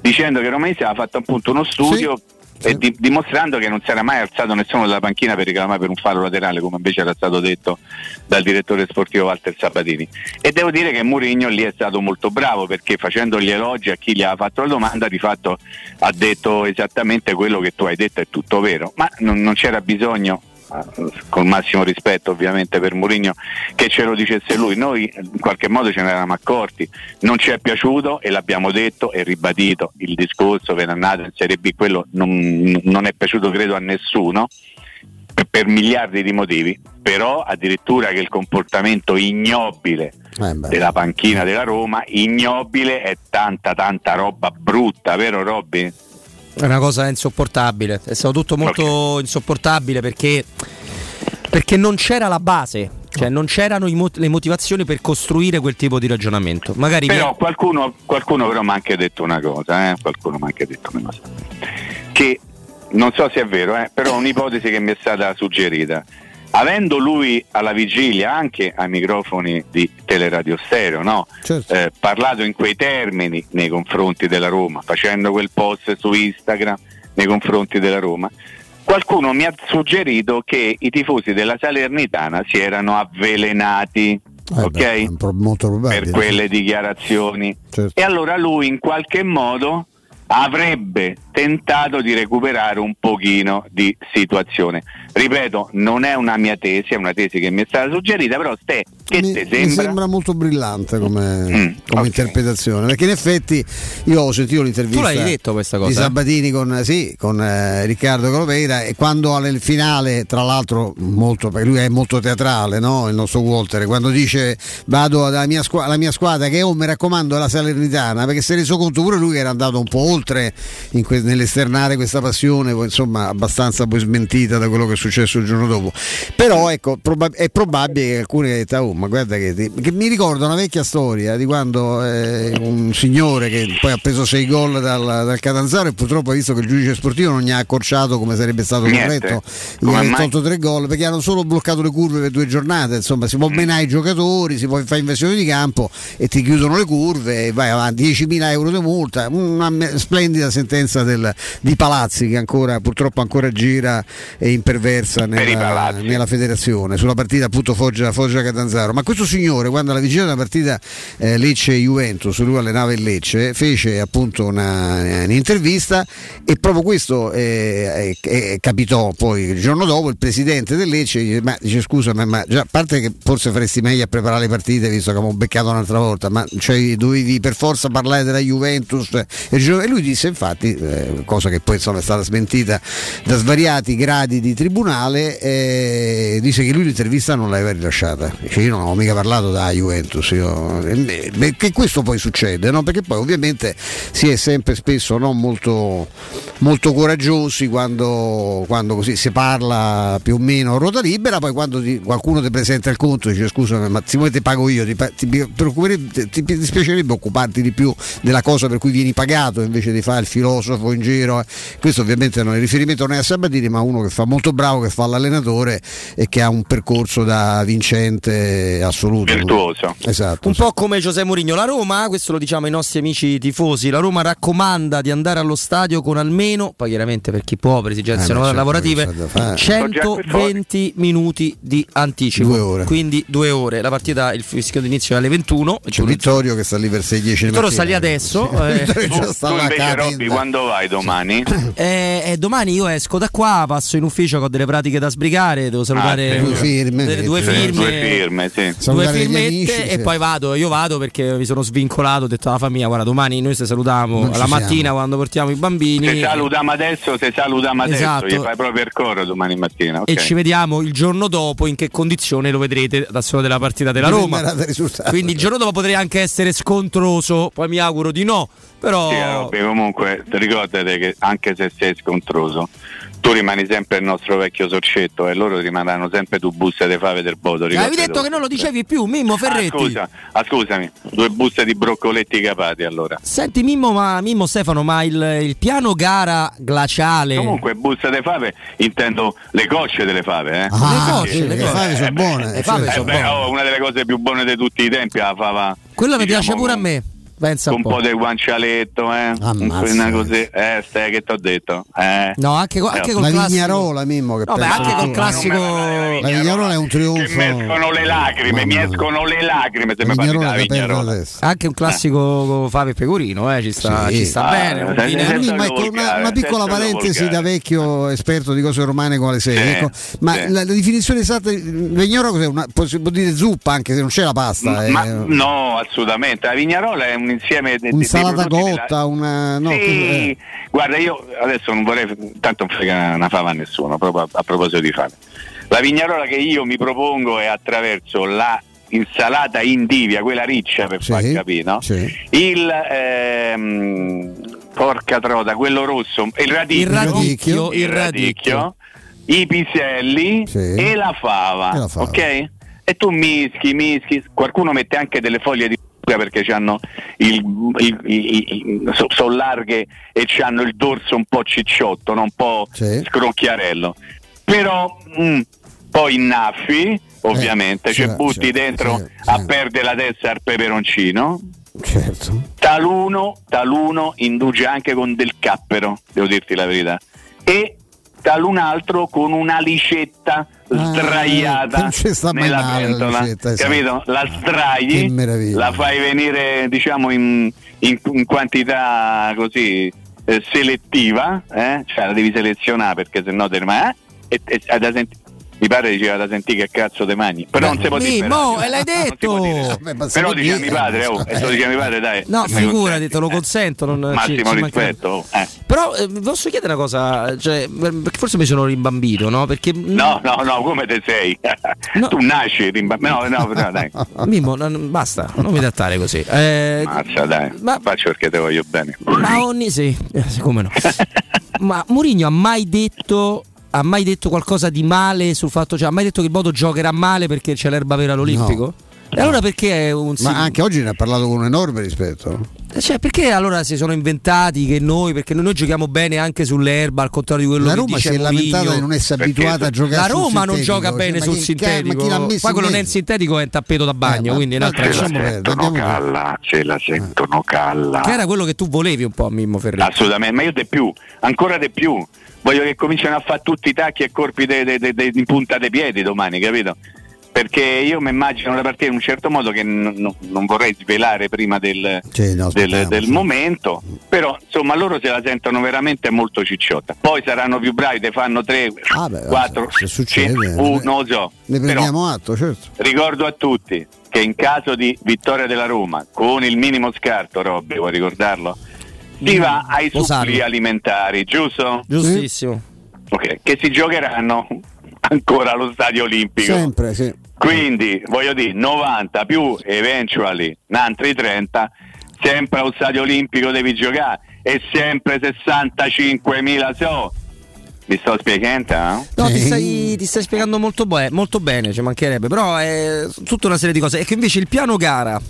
Dicendo che Romanista aveva fatto appunto uno studio e di- dimostrando che non si era mai alzato nessuno dalla panchina per reclamare per un fallo laterale, come invece era stato detto dal direttore sportivo Walter Sabatini. E devo dire che Mourinho lì è stato molto bravo perché facendo gli elogi a chi gli aveva fatto la domanda, di fatto ha detto esattamente quello che tu hai detto, è tutto vero. Ma non, non c'era bisogno col massimo rispetto ovviamente per Mourinho che ce lo dicesse lui. Noi in qualche modo ce ne eravamo accorti. Non ci è piaciuto e l'abbiamo detto e ribadito. Il discorso per andare in Serie B quello non, non è piaciuto credo a nessuno per, per miliardi di motivi. Però addirittura che il comportamento ignobile della panchina della Roma ignobile è tanta tanta roba brutta vero Robby? È una cosa insopportabile, è stato tutto molto insopportabile perché, perché non c'era la base, cioè non c'erano mot- le motivazioni per costruire quel tipo di ragionamento. Magari Però qualcuno, qualcuno però mi ha anche detto una cosa, eh? qualcuno mi ha anche detto una cosa, che non so se è vero, eh, però è un'ipotesi che mi è stata suggerita. Avendo lui alla vigilia anche ai microfoni di Teleradio Stereo no? Eh, parlato in quei termini nei confronti della Roma, facendo quel post su Instagram nei confronti della Roma, qualcuno mi ha suggerito che i tifosi della Salernitana si erano avvelenati ok? È pro- molto probabile. per quelle dichiarazioni. E allora lui in qualche modo avrebbe tentato di recuperare un pochino di situazione. Ripeto, non è una mia tesi, è una tesi che mi è stata suggerita, però Ste, che mi, te mi sembra? Mm, sembra molto brillante come, come interpretazione perché in effetti io ho sentito l'intervista Tu l'hai detto questa cosa, di eh? Sabatini con, sì, con eh, Riccardo Colopeira e quando nel finale tra l'altro molto, perché lui è molto teatrale no? il nostro Walter quando dice vado alla mia, squa- alla mia squadra che oh mi raccomando è la Salernitana perché si è reso conto pure lui che era andato un po' oltre in que- nell'esternare questa passione insomma abbastanza poi smentita da quello che è successo il giorno dopo. Però ecco proba- è probabile che alcuni hanno detto "Oh, ma guarda che, ti-" che mi ricorda una vecchia storia di quando eh, un signore che poi ha preso sei gol dal, dal Catanzaro e purtroppo ha visto che il giudice sportivo non gli ha accorciato come sarebbe stato corretto gli ha tolto tre gol perché hanno solo bloccato le curve per due giornate insomma si può menare i giocatori si può fare invasione di campo e ti chiudono le curve e vai avanti 10.000 euro di multa una splendida sentenza del- di Palazzi che ancora purtroppo ancora gira e imperversa nella, nella federazione. Sulla partita appunto Foggia, Foggia Catanzaro. Ma questo signore quando alla vigilia della partita eh, Lecce-Juventus lui allenava il Lecce fece appunto una- un'intervista e proprio questo eh, eh, eh, capitò poi il giorno dopo il presidente del Lecce dice, ma, dice scusa ma, ma già, a parte che forse faresti meglio a preparare le partite visto che abbiamo beccato un'altra volta ma cioè, dovevi per forza parlare della Juventus e e lui disse infatti cosa che poi insomma, è stata smentita da svariati gradi di tribunale eh, dice che lui l'intervista non l'aveva rilasciata dice io non ho mica parlato da Juventus io, che questo poi succede no? perché poi ovviamente si è sempre spesso no, molto, molto coraggiosi quando, quando così si parla più o meno a ruota libera poi quando ti- qualcuno ti presenta il conto dice scusa ma siccome ti pago io ti, ti, ti dispiacerebbe occuparti di più della cosa per cui vieni pagato invece di fare il filosofo in giro eh. questo ovviamente non è riferimento non è a Sabatini ma a uno che fa molto bravo che fa l'allenatore e che ha un percorso da vincente assoluto. Virtuoso. Esatto. Un po' come Giuseppe Mourinho, la Roma, questo lo diciamo ai nostri amici tifosi, la Roma raccomanda di andare allo stadio con almeno, poi chiaramente per chi può, per esigenze Eh, lavorative, che c'è da fare. 120 minuti di anticipo. Due ore. Quindi due ore. La partita, il fischio d'inizio è alle 21. C'è Vittorio che sta lì per 6-10 di Vittorio mattina. sta lì adesso. eh. Già sta Tu là, invece. Robby quando vai domani? Eh, eh, domani io esco da qua, passo in ufficio ho delle pratiche da sbrigare, devo salutare Ah. Due firme. de- due firme, Due firme, sì. due firmette amici, e sì. poi vado, io vado perché mi sono svincolato, ho detto alla famiglia guarda domani noi se salutiamo ci alla siamo. mattina quando portiamo i bambini Se salutiamo adesso, se salutiamo adesso, Esatto. gli fai proprio il coro domani mattina. ok. e ci vediamo il giorno dopo in che condizione lo vedrete da solo della partita della Roma. Quindi il giorno dopo potrei anche essere scontroso, poi mi auguro di no, però Sì, Robby, comunque ricordate che anche se sei scontroso, tu rimani sempre il nostro vecchio sorcetto e loro rimarranno sempre tu buste di fave del Bodo. avevi detto che non lo dicevi più, Mimmo Ah, Ferretti. scusa, ah, scusami, due buste di broccoletti capati allora. Senti Mimmo, ma, Mimmo Stefano, ma il, il piano gara glaciale Comunque buste di fave intendo le cosce delle fave, eh? Ah, cosce, sì, le le cosce. fave sono buone. Le fave cioè, sono Eh beh, buone. oh, una delle cose più buone di tutti i tempi è la fava Quello mi diciamo, piace pure a me. Pensa con un un po' po'. di guancialetto, eh? Ammazza. Così, eh, stai che ti ho detto. Eh. No, anche, co- anche Eh, col La classico. Vignarola, Mimmo, che No, beh, anche col classico. La Vignarola è un Che trionfo. mi escono le lacrime, mi escono le lacrime se La mi parli Vignarola. Anche un classico Fave e Pecorino, eh, ci sta, Sì. ci sta Ah, bene. eh, eh, ma ecco, una, una piccola parentesi da vecchio esperto di cose romane come le sei. Sì, ecco. Ma sì. la, la definizione esatta di Vignarola cos'è? Una, può dire zuppa anche se non c'è la pasta. Ma è no, assolutamente. La Vignarola è un insieme di, di prodotti cotta, una. No, Sì, che- guarda, io adesso non vorrei, tanto non frega una fava a nessuno, proprio a, a proposito di fave. La vignarola che io mi propongo è attraverso la insalata indivia, quella riccia per Sì, far capire, no? sì. Il ehm, porca trota, quello rosso, il radicchio, Il radicchio, il il radicchio, i piselli Sì. e la fava, E la fava. ok? E tu mischi, mischi, qualcuno mette anche delle foglie di zucca perché hanno il, il- il- so- sono larghe e hanno il dorso un po' cicciotto, no? un po' Sì. scrocchiarello. Però mm, poi innaffi, ovviamente, Eh, cioè sì, butti dentro a perdere la testa al peperoncino. Certo. Taluno, taluno induce anche con del cappero, devo dirti la verità. E talun altro con una licetta Ah, sdraiata che non ci sta nella male la pentola, ricetta, esatto. capito? La Che sdrai, la fai venire diciamo in, in- in quantità così eh, selettiva, eh? cioè la devi selezionare perché sennò te ne ma- eh? e, e- ad esempio, mi pare diceva da sentire che cazzo te mangi, però non si può dire. E l'hai detto! Vabbè, Però diceva mio padre, oh, eh. diceva mio padre, dai. No, consenti. te lo consento. Non, Massimo ci rispetto. eh. Però eh, vi posso chiedere una cosa, cioè, perché forse mi sono rimbambito, no? Perché No, no, no, come te sei? No. Tu nasci, rimba- no, no, no, dai. Mimmo, non- basta, non mi trattare così. Eh, Mazza, dai. Ma- Faccio perché te voglio bene. ma ogni sì, eh, sì, come no. ma Mourinho ha mai detto ha mai detto qualcosa di male sul fatto, cioè ha mai detto che il Bodo giocherà male perché c'è l'erba vera all'Olimpico? E allora perché è un Ma anche oggi ne ha parlato con un enorme rispetto. cioè, perché allora si sono inventati che noi, perché noi, noi giochiamo bene anche sull'erba, al contrario di quello La che Roma dice si è lamentata di non essere Perché abituata a giocare La Roma non sintetico. gioca bene Cioè, sul chi- sintetico. Ma chi l'ha messo Poi quello non è il sintetico, è un tappeto da bagno, Eh, ma- quindi è ma un'altra ce cosa. sentono calla, ce la sentono calla. Che era quello che tu volevi un po' Mimmo Ferretti. Assolutamente, ma io di più, ancora di più. Voglio che cominciano a fare tutti i tacchi e de- in punta dei piedi domani, capito? Perché io mi immagino la partita in un certo modo che n- n- non vorrei svelare prima del, Sì, no, del, del momento, però insomma loro se la sentono veramente molto cicciotta. Poi saranno più bravi, te fanno 3, Ah, beh, 4, se succede, 5, ne- non lo so. Ne Però prendiamo atto, certo. ricordo a tutti che in caso di vittoria della Roma, con il minimo scarto, Robby, vuoi ricordarlo? Si va ai suppli alimentari, giusto? Giustissimo. Ok, che si giocheranno ancora allo stadio olimpico. Sempre, sì. Quindi voglio dire 90 più eventually altri 30, sempre allo stadio olimpico devi giocare e sempre 65.000 so. Mi sto spiegando? eh? No, ti stai, ti stai spiegando molto, bue- molto bene, ci mancherebbe, però è tutta una serie di cose. E che invece il piano gara,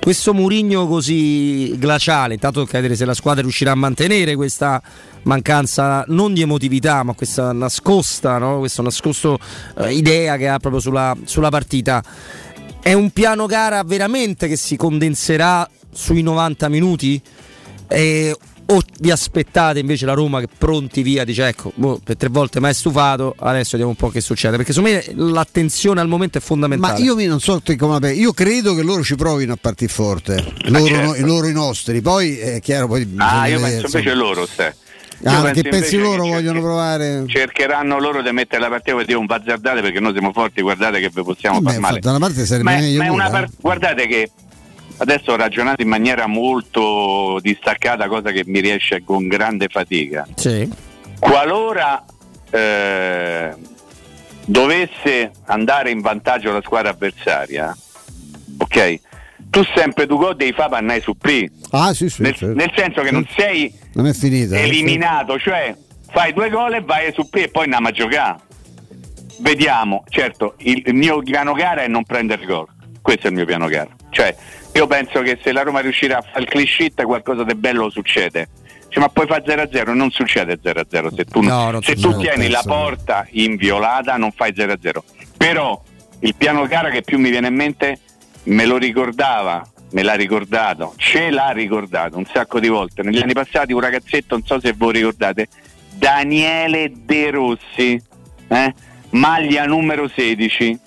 questo Murigno così glaciale, intanto tocca vedere se la squadra riuscirà a mantenere questa mancanza non di emotività, ma questa nascosta, no? questo nascosto eh, idea che ha proprio sulla, sulla partita. è un piano gara veramente che si condenserà sui 90 minuti? Eh, o vi aspettate invece la Roma che pronti via dice ecco boh, per tre volte mai stufato adesso vediamo un po' che succede perché secondo me l'attenzione al momento è fondamentale Ma io mi non so te come la io credo che loro ci provino a partire forte, loro, certo. i loro i nostri, poi è chiaro poi Ah, io vedere, penso insomma. invece loro. Io Ah, penso che pensi loro che vogliono provare? cercheranno loro di mettere la partita e dire un bazzardate perché noi siamo forti, guardate che vi possiamo Beh, far male. da una parte sarebbe Ma è- meglio ma è una pure, par- guardate che adesso ho ragionato in maniera molto distaccata, cosa che mi riesce con grande fatica. Sì. Qualora eh, dovesse andare in vantaggio la squadra avversaria, ok? Tu sempre tu gol devi fare pannai su P. Ah, sì, sì, Nel, certo. nel senso che non sei Non finita. eh. eliminato, cioè fai due gol e vai su P e poi andiamo a giocare. Vediamo, certo, il, il mio piano gara è non prendere gol. Questo è il mio piano gara. Cioè, io penso che se la Roma riuscirà a fare il clean sheet qualcosa di bello succede. Cioè, ma poi fa 0-0, non succede 0-0 se tu, No, se tu tieni la porta inviolata non fai 0-0. Però il piano gara che più mi viene in mente me lo ricordava, me l'ha ricordato, ce l'ha ricordato un sacco di volte. Negli anni passati un ragazzetto, non so se voi ricordate, Daniele De Rossi, eh? maglia numero 16,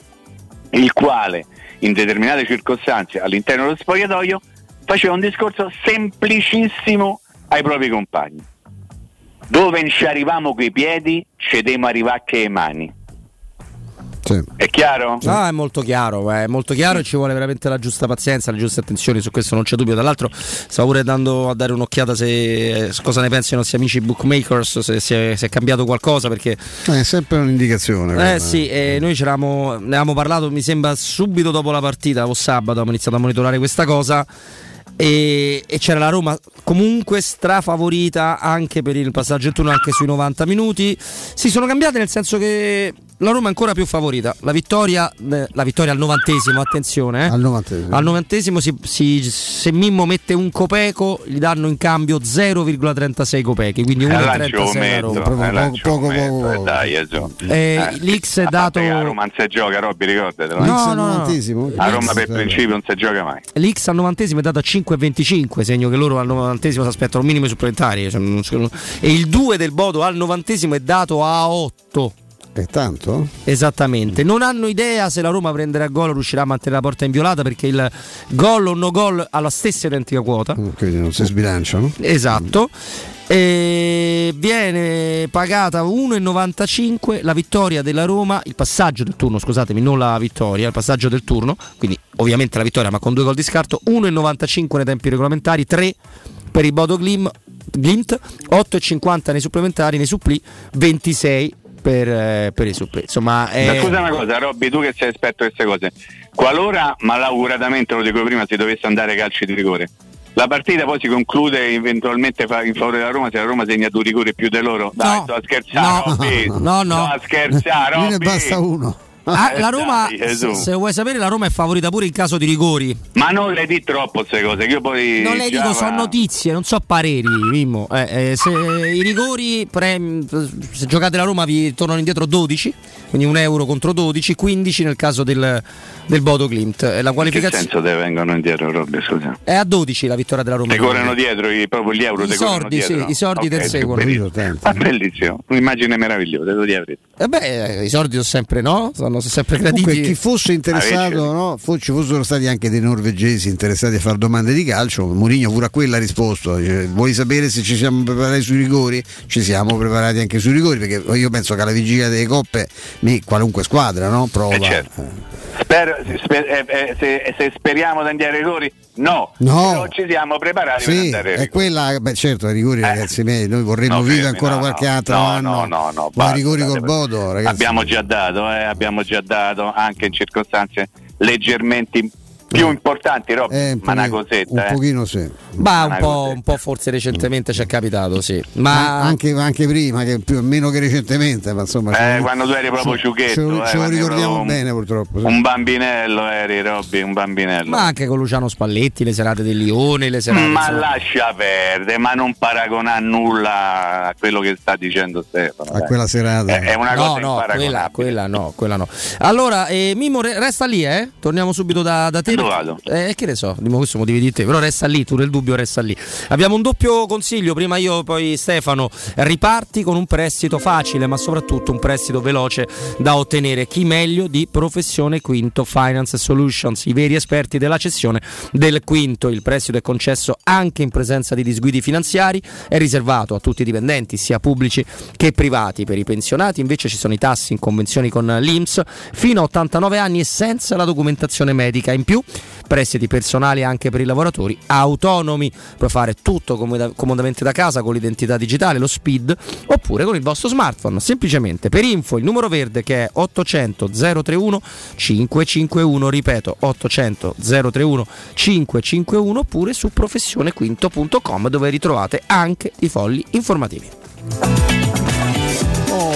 il quale in determinate circostanze all'interno dello spogliatoio faceva un discorso semplicissimo ai propri compagni. Dove non ci arriviamo coi piedi, cedemo arrivare che le mani. È chiaro? No, è molto chiaro, è molto chiaro e ci vuole veramente la giusta pazienza, le giuste attenzioni, su questo non c'è dubbio. Tra l'altro stavo pure dando a dare un'occhiata se cosa ne pensano i nostri amici bookmakers, se, se- se è cambiato qualcosa perché Eh, è sempre un'indicazione. eh sì, eh, noi ce ne avevamo parlato, mi sembra subito dopo la partita, o sabato, abbiamo iniziato a monitorare questa cosa. E, e c'era la Roma comunque strafavorita anche per il passaggio in turno, anche sui 90 minuti. Si sono cambiate nel senso che la Roma è ancora più favorita. La vittoria, eh, la vittoria al novantesimo, attenzione. eh. Al novantesimo. Al novantesimo si- si- se Mimmo mette un copeco gli danno in cambio 0,36 copechi, quindi Eh, là ci 1,36 la metto, Roma. eh, là ci metto, eh, dai, eh. Eh, l'X è dato- A Roma non si gioca, Robby, ricordatelo. No, eh. no, no. novantesimo? A Roma per eh. principio non si gioca mai. L'X al novantesimo è dato a 5,25, segno che loro al novantesimo si aspettano un minimo supplementari. cioè e il 2 del Bodo al novantesimo è dato a 8. È tanto? Esattamente, non hanno idea se la Roma prenderà gol o riuscirà a mantenere la porta inviolata perché il gol o no gol ha la stessa identica quota. Quindi non si sbilanciano. Esatto. E viene pagata 1,95 la vittoria della Roma, il passaggio del turno, scusatemi, non la vittoria, il passaggio del turno, quindi ovviamente la vittoria ma con due gol di scarto, 1,95 nei tempi regolamentari, 3 per il Bodo Glim, Glimt, 8,50 nei supplementari, nei suppli, 26 per, eh, per i suppli. Insomma, è... Ma scusa una cosa, Robby, tu che sei esperto di queste cose, qualora, malauguratamente lo dico prima, si dovesse andare ai calci di rigore, la partita poi si conclude eventualmente in favore della Roma se la Roma segna due rigori più di loro. Dai, sto a scherzare, Robby. no, no. Sto a scherzare, Lì ne Robby. basta uno. Ah, Eh, la Roma, dai, su. se vuoi sapere, la Roma è favorita pure in caso di rigori. Ma non le di troppo queste cose, che io poi... Non le dico, sono notizie, non so pareri, Mimmo. Eh, eh, se i rigori, pre- se giocate la Roma, vi tornano indietro 12, quindi un euro contro 12, 15 nel caso del, del Bodo Klimt. Eh, La In che qualificazione senso te vengono indietro, Robby, scusa? è a 12 la vittoria della Roma. Ti corrono dietro i, proprio gli euro, I te sordi, sì, i sordi del Ok, secolo. bellissimo. Ah, bellissimo, un'immagine meravigliosa, devo dire. Eh beh, i sordi sono sempre no, sono sempre graditi. Comunque, chi fosse interessato, no? Ci fossero stati anche dei norvegesi interessati a fare domande di calcio. Mourinho pure a quella ha risposto: dice, Vuoi sapere se ci siamo preparati sui rigori? Ci siamo preparati anche sui rigori, perché io penso che alla vigilia delle coppe, lì qualunque squadra no? prova. Eh, certo. Spero- sper- eh, eh, se, se speriamo di andare ai rigori, no. No. Però ci siamo preparati per Sì, andare ai è rigori. quella, beh certo, i rigori ragazzi miei, noi vorremmo No, vivere ancora no, qualche altro No, anno. no, no, no, ma basta, rigori col Bodo, ragazzi. Abbiamo già dato, eh, abbiamo già dato anche in circostanze leggermente Più importanti, Rob, Eh, un ma una pochino- cosetta. Un eh. pochino sì. Ma un po', un po' forse recentemente ci è capitato, sì. Ma Ma anche, anche prima, che più, meno che recentemente, ma insomma. Eh, quando tu eri proprio ciuchetto, Ce, lo- eh, ricordiamo bene purtroppo. sì. Un bambinello eri, Robby, un bambinello. Ma anche con Luciano Spalletti, le serate del Lione, le serate. Ma insomma. lascia perdere, ma non paragonare nulla a quello che sta dicendo Stefano. A dai. quella serata. È, è una no, cosa no, quella, quella no, quella no. Allora, eh, Mimo, re- resta lì, eh? Torniamo subito da, da te. Dove vado? Eh, che ne so, questo motivi di te, però resta lì, tu nel dubbio resta lì. Abbiamo un doppio consiglio, prima io, poi Stefano. Riparti con un prestito facile, ma soprattutto un prestito veloce da ottenere. Chi meglio di Professione Quinto Finance Solutions, i veri esperti della cessione del quinto. Il prestito è concesso anche in presenza di disguidi finanziari, è riservato a tutti i dipendenti, sia pubblici che privati. Per i pensionati invece ci sono i tassi in convenzioni con l'INPS fino a 89 anni e senza la documentazione medica. In più, prestiti personali anche per i lavoratori autonomi. Puoi fare tutto comoda- comodamente da casa con l'identità digitale, lo SPID, oppure con il vostro smartphone. Semplicemente per info il numero verde che è 800 031 551, ripeto 800 031 551 oppure su professionequinto.com dove ritrovate anche i fogli informativi.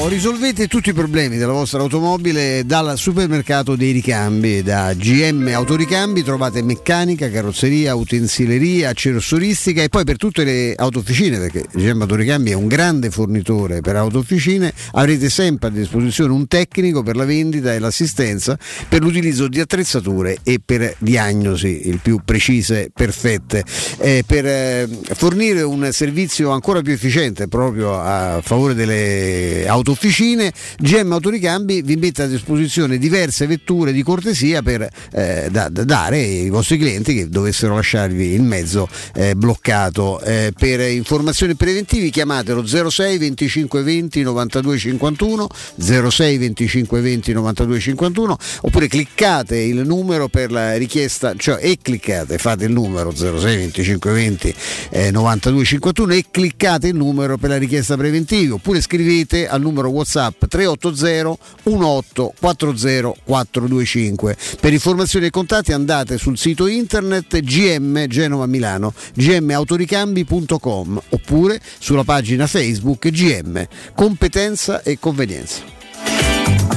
Risolvete tutti i problemi della vostra automobile dal supermercato dei ricambi, da GM Autoricambi trovate meccanica, carrozzeria, utensileria, accerostoristica e poi per tutte le autofficine, perché GM Autoricambi è un grande fornitore per autofficine, avrete sempre a disposizione un tecnico per la vendita e l'assistenza per l'utilizzo di attrezzature e per diagnosi il più precise, perfette, eh, per eh, fornire un servizio ancora più efficiente proprio a favore delle autofficine, GM Autoricambi vi mette a disposizione diverse vetture di cortesia per eh, da- da dare ai vostri clienti che dovessero lasciarvi il mezzo eh, bloccato. Eh, per informazioni preventivi chiamatelo 06 25 20 92 51 06 25 20 92 51 oppure cliccate il numero per la richiesta, cioè e cliccate, fate il numero 06 25 20 eh, 92 51 e cliccate il numero per la richiesta preventiva oppure scrivete al numero WhatsApp 380 18 40 425. Per informazioni e contatti andate sul sito internet GM Genova Milano, gmautoricambi.com oppure sulla pagina Facebook GM Competenza e Convenienza.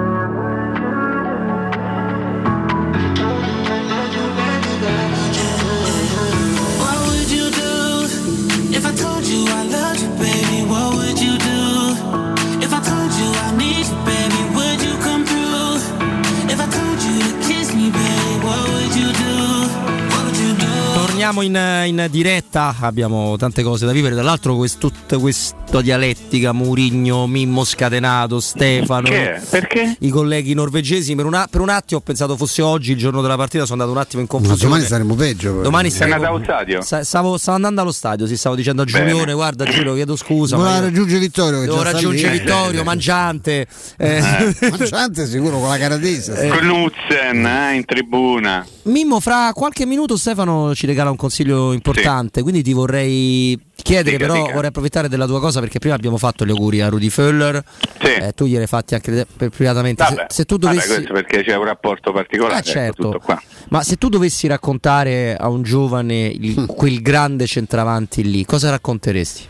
Torniamo in, in diretta, abbiamo tante cose da vivere. Tra l'altro, quest- tutta questa dialettica, Murigno, Mimmo Scatenato, Stefano, Che? Perché? i colleghi norvegesi. Per un, a- per un attimo ho pensato fosse oggi il giorno della partita, sono andato un attimo in Ma confusione. domani saremo peggio. però. Domani Sei andato saremo- allo stadio? Sa- Stavo, stavo andando allo stadio, si stavo dicendo a Bene. Giulione, guarda Giulio, chiedo scusa. Doveva ma io raggiungere Vittorio. che devo raggiungere. Vittorio, Mangiante. eh. Mangiante sicuro con la caratese. Knudsen eh, in tribuna. Mimmo, fra qualche minuto Stefano ci regala un consiglio importante, quindi ti vorrei chiedere, Dica, però dica. vorrei approfittare della tua cosa perché prima abbiamo fatto gli auguri a Rudy Föller, eh, tu glieli hai fatti anche per privatamente. Se- Vabbè, se, tu vabbè, dovessi... questo perché c'è un rapporto particolare. Ah, ecco, certo. tutto qua. Ma se tu dovessi raccontare a un giovane il- quel grande centravanti lì, cosa racconteresti?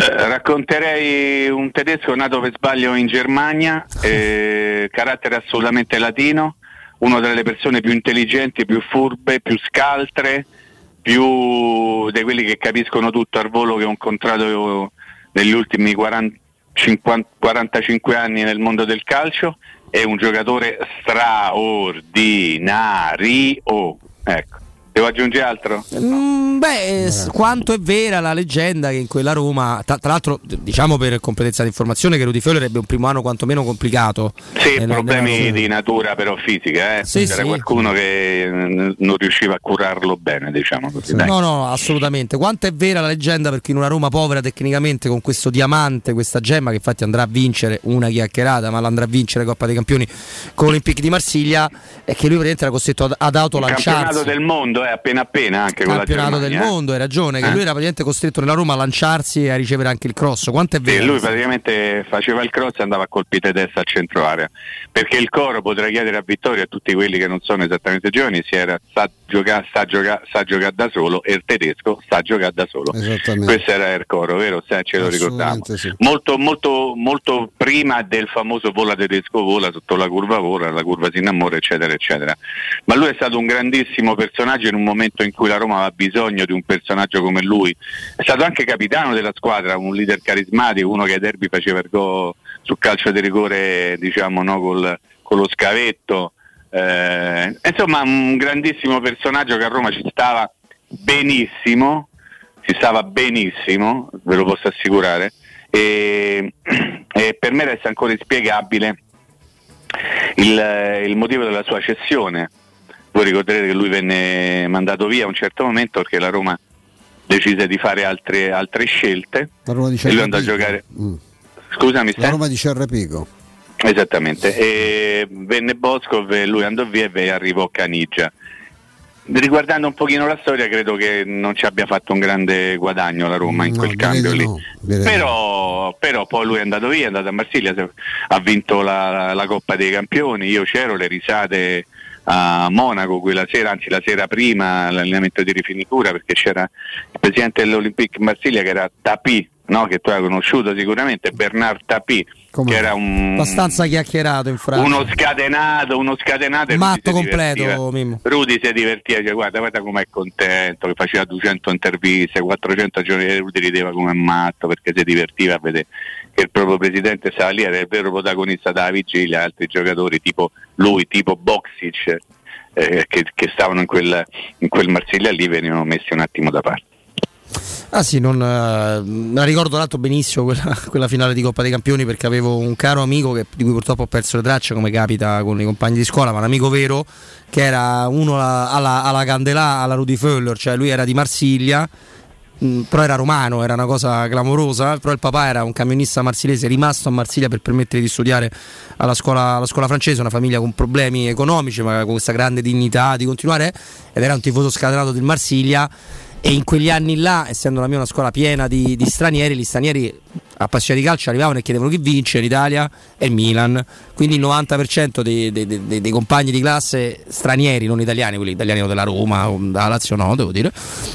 Eh, racconterei un tedesco nato per sbaglio in Germania, eh, carattere assolutamente latino, una delle persone più intelligenti, più furbe, più scaltre, più di quelli che capiscono tutto al volo che ho incontrato negli ultimi 40 50 45 anni nel mondo del calcio. È un giocatore straordinario. Ecco, Devo aggiungere altro? Mm, beh, s- quanto è vera la leggenda che in quella Roma, tra, tra l'altro diciamo per completezza di informazione che Rudy Feuer ebbe un primo anno quantomeno complicato. Sì, nella- problemi nella- di natura però fisica, eh. Sì, c'era sì. qualcuno che eh, non riusciva a curarlo bene, diciamo così. dai. No, no, assolutamente. Quanto è vera la leggenda perché in una Roma povera tecnicamente con questo diamante, questa gemma che infatti andrà a vincere una chiacchierata, ma l'andrà a vincere Coppa dei Campioni con l'Olympique di Marsiglia, è che lui praticamente era costretto ad, autolanciarsi. Campionato del mondo, eh, appena appena anche con la campionato del Germania, eh. mondo, hai ragione, che Eh? lui era praticamente costretto nella Roma a lanciarsi e a ricevere anche il cross. Quanto è Sì, vero? lui praticamente faceva il cross e andava a colpi di testa al centro area perché il coro potrà chiedere a Vittorio e a tutti quelli che non sono esattamente giovani si era sa giocare sa giocare sa giocare da solo e il tedesco sa giocare da solo questo era il coro vero? Se ce lo ricordiamo sì. molto, molto, molto prima del famoso vola tedesco vola sotto la curva vola la curva si innamora eccetera eccetera ma lui è stato un grandissimo personaggio in un momento in cui la Roma aveva bisogno di un personaggio come lui è stato anche capitano della squadra un leader carismatico uno che ai derby faceva il gol sul calcio di rigore diciamo no, col, con lo scavetto Eh, insomma un grandissimo personaggio che a Roma ci stava benissimo ci stava benissimo ve lo posso assicurare e, e per me resta ancora inspiegabile il, il motivo della sua cessione. Voi ricorderete che lui venne mandato via a un certo momento perché la Roma decise di fare altre, altre scelte La Roma di e lui andò a giocare. Mm. Scusami, La? Roma di Cerrapico. Esattamente, e venne Boscov e lui andò via e arrivò Canigia. Riguardando un pochino la storia, credo che non ci abbia fatto un grande guadagno la Roma in No, quel cambio lì. no, Però, però poi lui è andato via, è andato a Marsiglia, ha vinto la, la Coppa dei Campioni, io c'ero, le risate a Monaco quella sera, anzi la sera prima l'allenamento di rifinitura perché c'era il presidente dell'Olympique Marsiglia che era Tapì, no? che tu hai conosciuto sicuramente, Bernard Tapì, che era un, Abbastanza chiacchierato in Francia. uno scatenato, uno scatenato Rudy Matto si completo. Mimmo. Rudy si divertiva, cioè, guarda, guarda com'è contento, che faceva 200 interviste, 400 giorni Rudy rideva come matto perché si divertiva a vedere che il proprio presidente lì, era il vero protagonista della vigilia, altri giocatori tipo lui, tipo Boxic, eh, che, che stavano in quel, in quel Marsiglia lì venivano messi un attimo da parte. Ah sì, non, eh, la ricordo tra l'altro benissimo quella, quella finale di Coppa dei Campioni perché avevo un caro amico che- di cui purtroppo ho perso le tracce come capita con i compagni di scuola, ma un amico vero che era uno alla, alla, alla Candelà, alla Rudy Föller, cioè lui era di Marsiglia, mh, però era romano, era una cosa clamorosa, però il papà era un camionista marsilese rimasto a Marsiglia per permettere di studiare alla scuola, alla scuola francese, una famiglia con problemi economici ma con questa grande dignità di continuare ed era un tifoso scatenato del Marsiglia e in quegli anni là, essendo la mia una scuola piena di, di stranieri, gli stranieri appassionati di calcio arrivavano e chiedevano chi vince l'Italia e il Milan. Quindi il 90% dei, dei- dei- dei compagni di classe stranieri, non italiani, quelli italiani o della Roma della Lazio no, devo dire,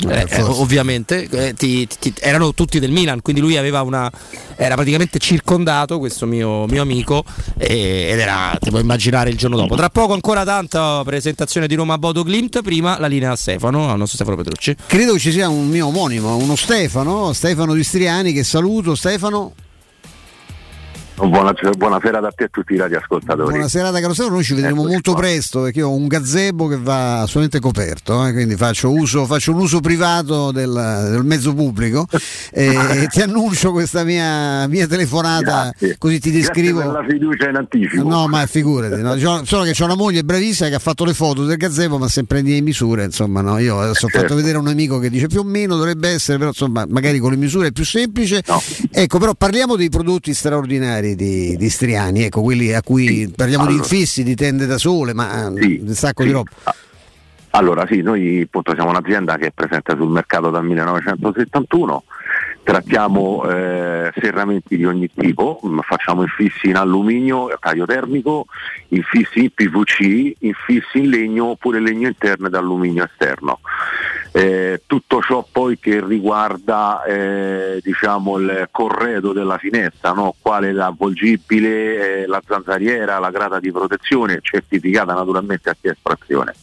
eh, eh, ovviamente, eh, ti- ti- erano tutti del Milan, quindi lui aveva una, era praticamente circondato, questo mio, mio amico, ed era, ti puoi immaginare il giorno dopo. Tra poco ancora tanta presentazione di Roma Bodo Clint, prima la linea a Stefano, al nostro Stefano Petrucci. Credo ci sia un mio omonimo, uno Stefano, Stefano di Striani, che saluto. Stefano, hermano Buona- buonasera da te e a tutti i radioascoltatori. buona serata caro Stefano, noi ci vedremo Eccoci molto qua. presto perché io ho un gazebo che va assolutamente coperto, eh, quindi faccio, uso, faccio un uso privato del, del mezzo pubblico e ti annuncio questa mia, mia telefonata Grazie. così ti descrivo. Grazie per la fiducia in anticipo. No, ma figurati, no. C'ho- solo che c'ho una moglie bravissima che ha fatto le foto del gazebo, ma sempre di misure, insomma, no. Io adesso ho fatto Certo. vedere a un amico che dice più o meno dovrebbe essere, però insomma, magari con le misure è più semplice. Ecco, però parliamo dei prodotti straordinari di, di Striani, ecco, quelli a cui parliamo Allora. di infissi, di tende da sole, ma eh, un sacco di roba. Allora sì, noi appunto siamo un'azienda che è presente sul mercato dal 1971, trattiamo eh, serramenti di ogni tipo, mh, facciamo infissi in alluminio, taglio termico, infissi in PVC, infissi in legno oppure legno interno ed alluminio esterno. Eh, tutto ciò poi che riguarda eh, diciamo il corredo della finestra, no? quale l'avvolgibile, eh, la zanzariera, la grata di protezione, certificata naturalmente a estrazione.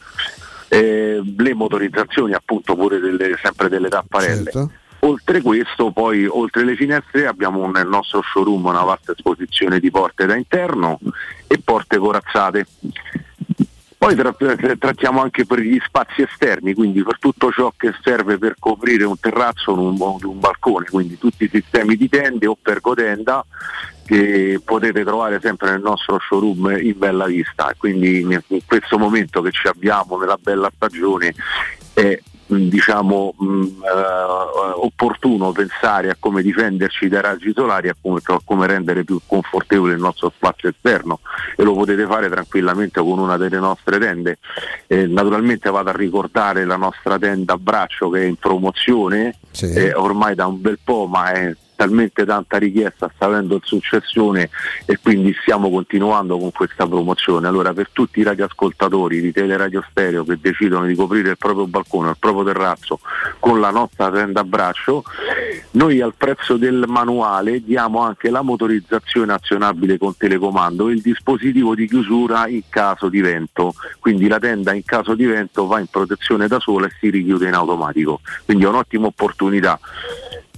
Eh, le motorizzazioni appunto pure delle, sempre delle tapparelle. Certo. Oltre questo, poi oltre le finestre abbiamo nel nostro showroom una vasta esposizione di porte da interno e porte corazzate. Poi tra- tra- trattiamo anche per gli spazi esterni, quindi per tutto ciò che serve per coprire un terrazzo o un, balcone, quindi tutti i sistemi di tende o pergotenda che potete trovare sempre nel nostro showroom in bella vista. Quindi in questo momento che ci abbiamo nella bella stagione è diciamo mh, eh, opportuno pensare a come difenderci dai raggi solari e a come, a come rendere più confortevole il nostro spazio esterno e lo potete fare tranquillamente con una delle nostre tende. Eh, naturalmente vado a ricordare la nostra tenda a braccio che è in promozione eh, ormai da un bel po' ma è talmente tanta richiesta, sta avendo il successione e quindi stiamo continuando con questa promozione. Allora per tutti i radioascoltatori di Teleradio Stereo che decidono di coprire il proprio balcone, il proprio terrazzo con la nostra tenda a braccio, noi al prezzo del manuale diamo anche la motorizzazione azionabile con telecomando e il dispositivo di chiusura in caso di vento. Quindi la tenda in caso di vento va in protezione da sola e si richiude in automatico. Quindi è un'ottima opportunità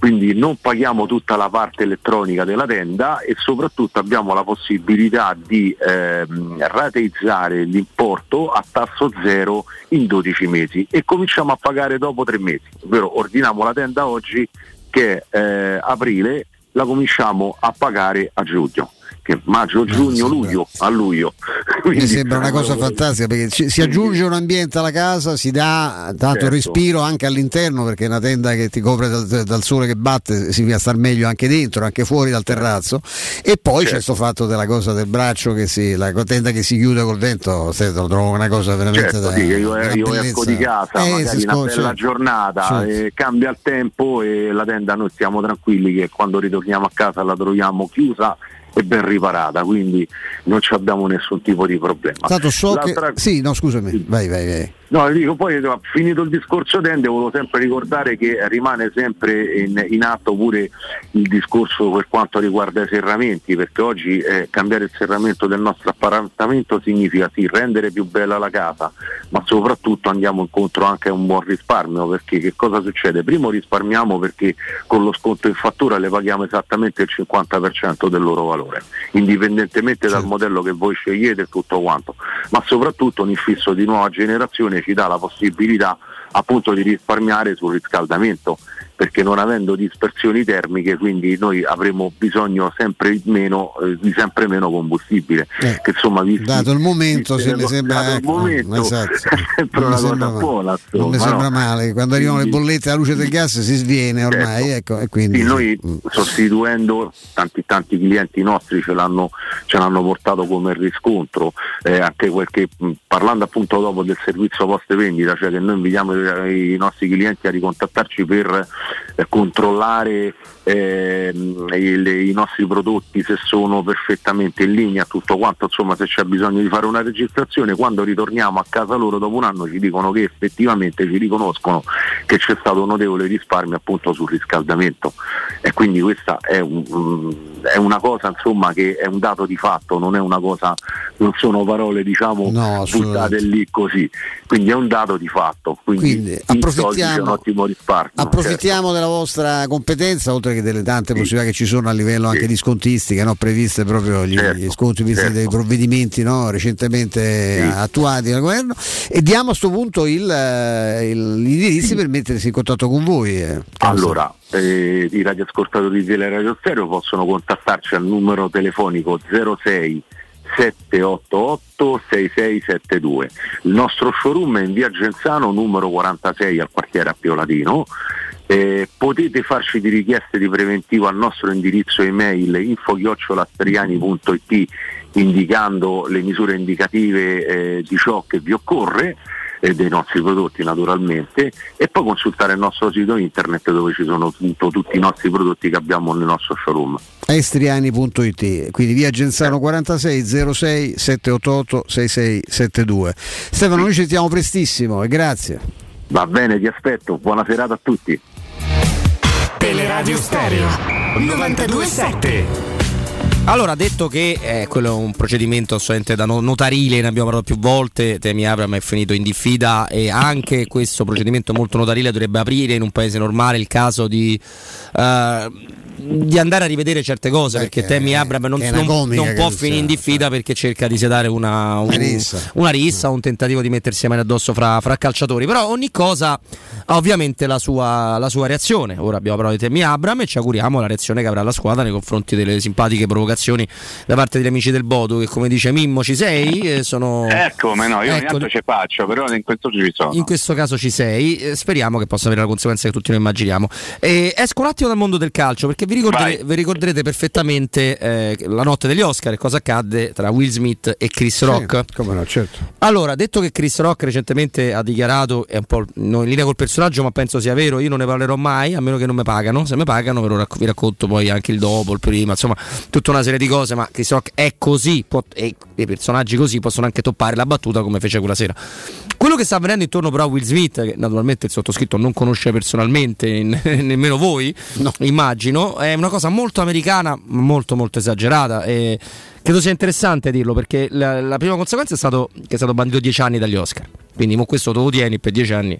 quindi non paghiamo tutta la parte elettronica della tenda e soprattutto abbiamo la possibilità di ehm, rateizzare l'importo a tasso zero in 12 mesi e cominciamo a pagare dopo tre mesi, ovvero ordiniamo la tenda oggi che è eh, aprile, la cominciamo a pagare a giugno. Che maggio, giugno, luglio, a luglio. Mi sembra una cosa fantastica perché ci- si aggiunge un ambiente alla casa, si dà tanto Certo. respiro anche all'interno perché è una tenda che ti copre dal, dal sole che batte, significa star meglio anche dentro, anche fuori dal terrazzo. E poi c'è questo fatto della cosa del braccio che si, la tenda che si chiude col vento, se lo trovo una cosa veramente Certo, da sì, io, una io esco di casa, Eh, magari si una bella giornata, Certo. eh, cambia il tempo e la tenda noi stiamo tranquilli che quando ritorniamo a casa la troviamo chiusa e ben riparata, quindi non ci abbiamo nessun tipo di problema. Tanto so che... L'altra- Sì, no scusami, vai, vai, vai. No, dico, poi finito il discorso tende, volevo sempre ricordare che rimane sempre in, in atto pure il discorso per quanto riguarda i serramenti, perché oggi eh, cambiare il serramento del nostro appartamento significa sì rendere più bella la casa, ma soprattutto andiamo incontro anche a un buon risparmio, perché che cosa succede? Primo risparmiamo perché con lo sconto in fattura le paghiamo esattamente il 50% del loro valore, indipendentemente dal modello che voi scegliete e tutto quanto, ma soprattutto un infisso di nuova generazione ci dà la possibilità appunto di risparmiare sul riscaldamento perché non avendo dispersioni termiche quindi noi avremo bisogno sempre meno, eh, di sempre meno combustibile. Che insomma visti- Dato il momento, visti se le- sembra, ecco, momento, esatto. Non mi sembra buona Non mi sembra no? male, quando arrivano le Quindi- bollette alla luce del gas si sviene ormai, ecco, e quindi... sì, noi sostituendo tanti tanti clienti nostri ce l'hanno, ce l'hanno portato come riscontro, eh, anche perché mh, parlando appunto dopo del servizio post vendita, cioè che noi invitiamo i, nostri clienti a ricontattarci per eh, controllare ehm, il- i nostri prodotti se sono perfettamente in linea, tutto quanto, insomma se c'è bisogno di fare una registrazione, quando ritorniamo a casa loro dopo un anno ci dicono che effettivamente ci riconoscono che c'è stato un notevole risparmio appunto sul riscaldamento. E quindi questa è, un- è una cosa insomma che è un dato di fatto, non è una cosa, non sono parole diciamo buttate lì così, quindi è un dato di fatto, quindi, Quindi approfittiamo- un ottimo risparmio. Approfittiamo della vostra competenza, oltre che delle tante possibilità che ci sono a livello anche di scontistiche, no? previste proprio gli, Certo, gli sconti visti dai provvedimenti no? recentemente attuati dal governo e diamo a questo punto il, eh, il- gli indirizzi per mettersi in contatto con voi. eh. Allora, eh, i radioascoltatori di Teleradio Stereo possono contattarci al numero telefonico 06 788 6672. Il nostro showroom è in via Genzano numero 46 al quartiere Appio Latino. Eh, potete farci di richieste di preventivo al nostro indirizzo email info-lastriani.it indicando le misure indicative eh, di ciò che vi occorre e dei nostri prodotti naturalmente e poi consultare il nostro sito internet dove ci sono appunto tutti i nostri prodotti che abbiamo nel nostro showroom. estriani.it quindi via Genzano 46 06 788 6672 Stefano noi ci sentiamo prestissimo e grazie Va bene, ti aspetto, buona serata a tutti. Teleradio Stereo 927 Allora, detto che eh, quello è un procedimento assolutamente da no- notarile, ne abbiamo parlato più volte, Temi Abram è finito in diffida e anche questo procedimento molto notarile dovrebbe aprire in un paese normale il caso di, eh, di andare a rivedere certe cose, perché Temi Abram non, non- non può finire in diffida perché cerca di sedare una, un- Una rissa. una rissa, un tentativo di mettersi le mani addosso fra, fra calciatori. Però ogni cosa ha ovviamente la sua, la sua reazione. Ora abbiamo parlato di Temi Abram e ci auguriamo la reazione che avrà la squadra nei confronti delle simpatiche provocazioni da parte degli amici del Bodo che come dice Mimmo ci sei. eh, sono... Ecco, ma no, io ogni Ecco, tanto ci faccio, però in questo ci sono. in questo caso ci sei, eh, speriamo che possa avere la conseguenza che tutti noi immaginiamo. Eh, esco un attimo dal mondo del calcio perché vi, ricordere- vi ricorderete perfettamente eh, la notte degli Oscar e cosa accadde tra Will Smith e Chris Rock. come no, certo. Allora, detto che Chris Rock recentemente ha dichiarato, è un po' non in linea col personaggio, ma penso sia vero, io non ne parlerò mai, a meno che non mi pagano. Se mi pagano ve lo racc- vi racconto poi anche il dopo, il prima, insomma, tutta una serie di cose, ma Chris Rock è così, può- e i personaggi così possono anche toppare la battuta come fece quella sera. Quello che sta avvenendo intorno però a Will Smith, che naturalmente il sottoscritto non conosce personalmente, ne- nemmeno voi, immagino, è una cosa molto americana, molto molto esagerata. E credo sia interessante dirlo perché la, la prima conseguenza è stato che è stato bandito 10 anni dagli Oscar. Quindi mo questo te lo tieni per 10 anni.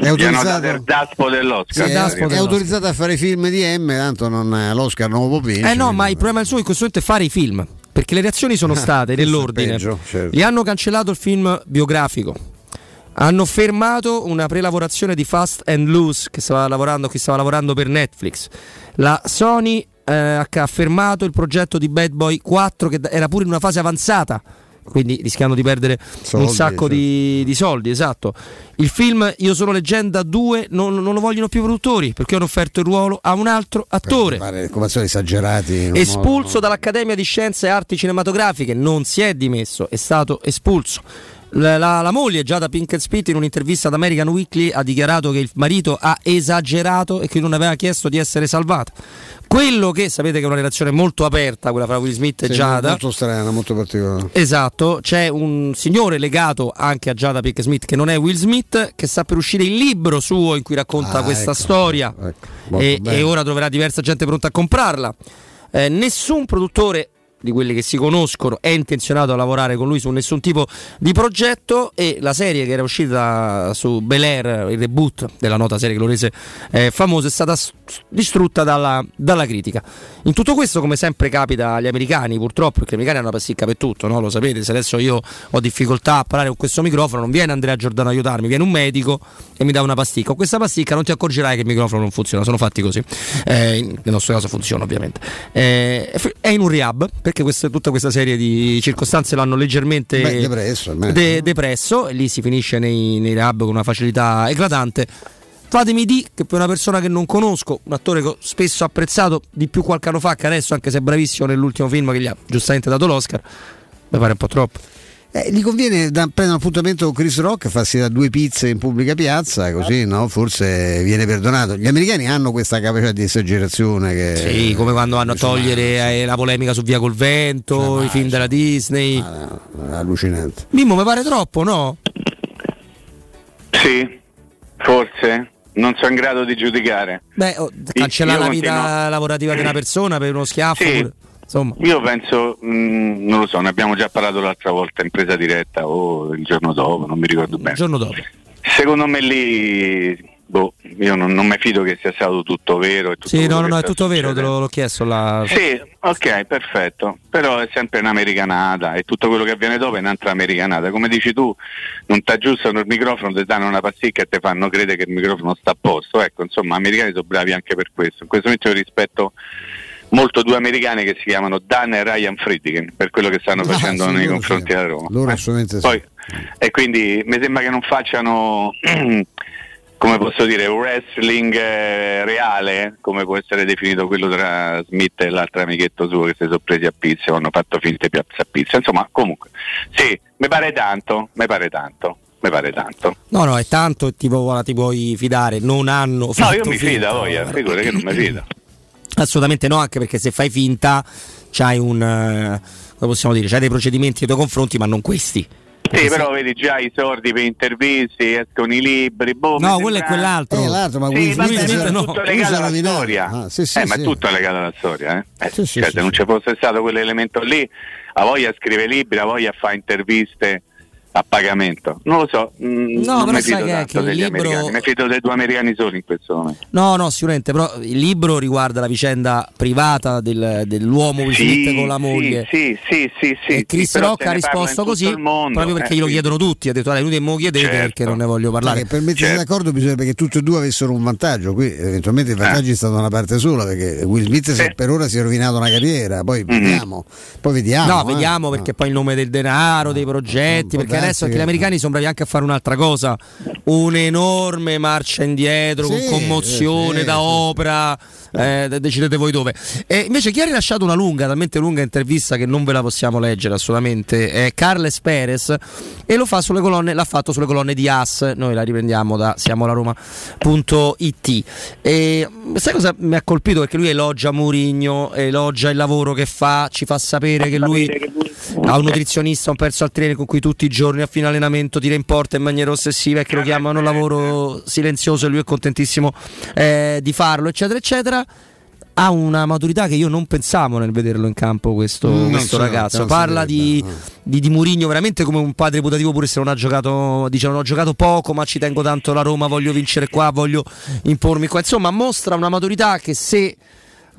È autorizzato, daspo dell'Oscar. sì, è, è autorizzato a fare film di M, tanto non, l'Oscar non lo può vincere. Eh no, ma il problema suo in questo momento è fare i film. Perché le reazioni sono Ah, state è nell'ordine. peggio, certo. Gli hanno cancellato il film biografico. Hanno fermato una prelavorazione di Fast and Loose che stava lavorando, che stava lavorando per Netflix. La Sony eh, ha fermato il progetto di Bad Boy 4 che era pure in una fase avanzata. Quindi rischiando di perdere Soldi, un sacco certo. di, di soldi, esatto. Il film Io sono leggenda 2 non, non lo vogliono più i produttori perché hanno offerto il ruolo a un altro attore. Pare, come sono esagerati. Espulso modo- dall'Accademia di Scienze e Arti Cinematografiche, non si è dimesso, è stato espulso. La, la- la moglie Giada Pinkett Smith in un'intervista ad American Weekly ha dichiarato che il marito ha esagerato e che non aveva chiesto di essere salvata. Quello che sapete che è una relazione molto aperta, quella fra Will Smith e Sì, Giada. molto strana, molto particolare. Esatto, c'è un signore legato anche a Giada Pinkett Smith che non è Will Smith, che sta per uscire il libro suo in cui racconta Ah, questa ecco, storia molto e, bene. e ora troverà diversa gente pronta a comprarla. Eh, nessun produttore di quelli che si conoscono è intenzionato a lavorare con lui su nessun tipo di progetto e la serie che era uscita su Bel Air, il reboot della nota serie che lo rese eh, famoso, è stata s- distrutta dalla, dalla critica. In tutto questo, come sempre capita agli americani, purtroppo, perché gli americani hanno una pasticca per tutto, no? lo sapete, se adesso io ho difficoltà a parlare con questo microfono, non viene Andrea Giordano a aiutarmi, viene un medico e mi dà una pasticca. Con questa pasticca non ti accorgerai che il microfono non funziona, sono fatti così. Eh, nel nostro caso funziona ovviamente. Eh, è in un rehab, perché questa- tutta questa serie di circostanze l'hanno leggermente Beh, depresso, de- depresso e lì si finisce nei, nei rehab con una facilità eclatante. Fatemi di che per una persona che non conosco, un attore che ho spesso apprezzato di più qualche anno fa, che adesso anche se è bravissimo nell'ultimo film che gli ha giustamente dato l'Oscar, mi pare un po' troppo. Eh, gli conviene da- prendere un appuntamento con Chris Rock, farsi da due pizze in pubblica piazza, così no? forse viene perdonato. Gli americani hanno questa capacità di esagerazione che Sì, come quando vanno a togliere eh, la polemica su Via col Vento, i film della Disney. è allucinante. Mimmo, mi pare troppo, no? Sì, forse. Non sono in grado di giudicare. Beh, oh, cancellare la vita continuo- lavorativa di una persona per uno schiaffo. Sì. pure- Insomma. Io penso, mh, non lo so, ne abbiamo già parlato l'altra volta in presa diretta o il giorno dopo, non mi ricordo bene. Il giorno dopo. Secondo me lì, boh, io non, non mi fido che sia stato tutto vero. Tutto Sì, no, no, no, è tutto vero, te lo- l'ho chiesto. La... Sì, ok, perfetto. Però è sempre un'americanata e tutto quello che avviene dopo è un'altra americanata. Come dici tu, non ti aggiustano il microfono, ti danno una pasticca e ti fanno credere che il microfono sta a posto. Ecco, insomma, gli americani sono bravi anche per questo. In questo momento io rispetto molto due americani che si chiamano Dan e Ryan Friedkin per quello che stanno Ah, facendo sì, nei confronti della Roma. Loro Eh, assolutamente sì. poi- e quindi mi sembra che non facciano come posso dire un wrestling eh, reale come può essere definito quello tra Smith e l'altro amichetto suo che si sono presi a pizza o hanno fatto finte piazza a pizza insomma comunque sì mi pare tanto mi pare tanto mi pare tanto No, no, è tanto e ti, pu- ti puoi fidare. Non hanno no fatto io mi fido voglia figura che non mi fido Assolutamente no, anche perché se fai finta c'hai un. eh, come possiamo dire? C'hai dei procedimenti nei tuoi confronti, ma non questi. Sì, però vedi già i sordi per interviste, escono i libri. Boh, No, quello è quell'altro. Eh, l'altro, ma Sì, Will Smith è tutto lui legato alla storia. Ah, sì, sì, eh, ma sì. è tutto legato alla storia. Eh? Eh, Sì, sì, cioè, sì, se non ci fosse stato quell'elemento lì, ha voglia di scrivere libri, ha voglia di fare interviste a pagamento. Non lo so, mm, No, non però mi sai fido che è tanto che il degli libro- americani, mi fido dei due americani soli in questo momento. No, no, sicuramente, però il libro riguarda la vicenda privata del- dell'uomo Will Smith con la moglie. Sì, sì, sì, sì. e Chris sì, Rock ha risposto così mondo, proprio perché eh, glielo sì. chiedono tutti. Ha detto, dai, inutile mo chiedete Certo. perché non ne voglio parlare. Perché per mettersi Certo. d'accordo bisognerebbe che tutti e due avessero un vantaggio. Qui eventualmente il Eh. vantaggio è stato da una parte sola perché Will Smith si- per ora si è rovinato una carriera. Poi vediamo. Poi vediamo. No, eh. vediamo perché poi il nome del denaro, dei progetti, perché adesso anche che- gli americani sono bravi anche a fare un'altra cosa, un'enorme marcia indietro Sì, con commozione sì, da opera, eh, de- decidete voi dove. E invece chi ha rilasciato una lunga, talmente lunga intervista che non ve la possiamo leggere assolutamente, è Carles Perez e lo fa sulle colonne, l'ha fatto sulle colonne di As, noi la riprendiamo da siamolaroma.it. E sai cosa mi ha colpito? Perché lui elogia Mourinho, elogia il lavoro che fa, ci fa sapere che lui ha un nutrizionista, un personal trainer con cui tutti i giorni a fine allenamento tira in porta in maniera ossessiva e che lo chiamano lavoro silenzioso e lui è contentissimo eh, di farlo, eccetera, eccetera. Ha una maturità che io non pensavo nel vederlo in campo questo, Mm, questo ragazzo. Parla di, di, di Mourinho veramente come un padre putativo pure se non ha giocato, dice non ho giocato poco ma ci tengo tanto la Roma, voglio vincere qua, voglio impormi qua. Insomma mostra una maturità che se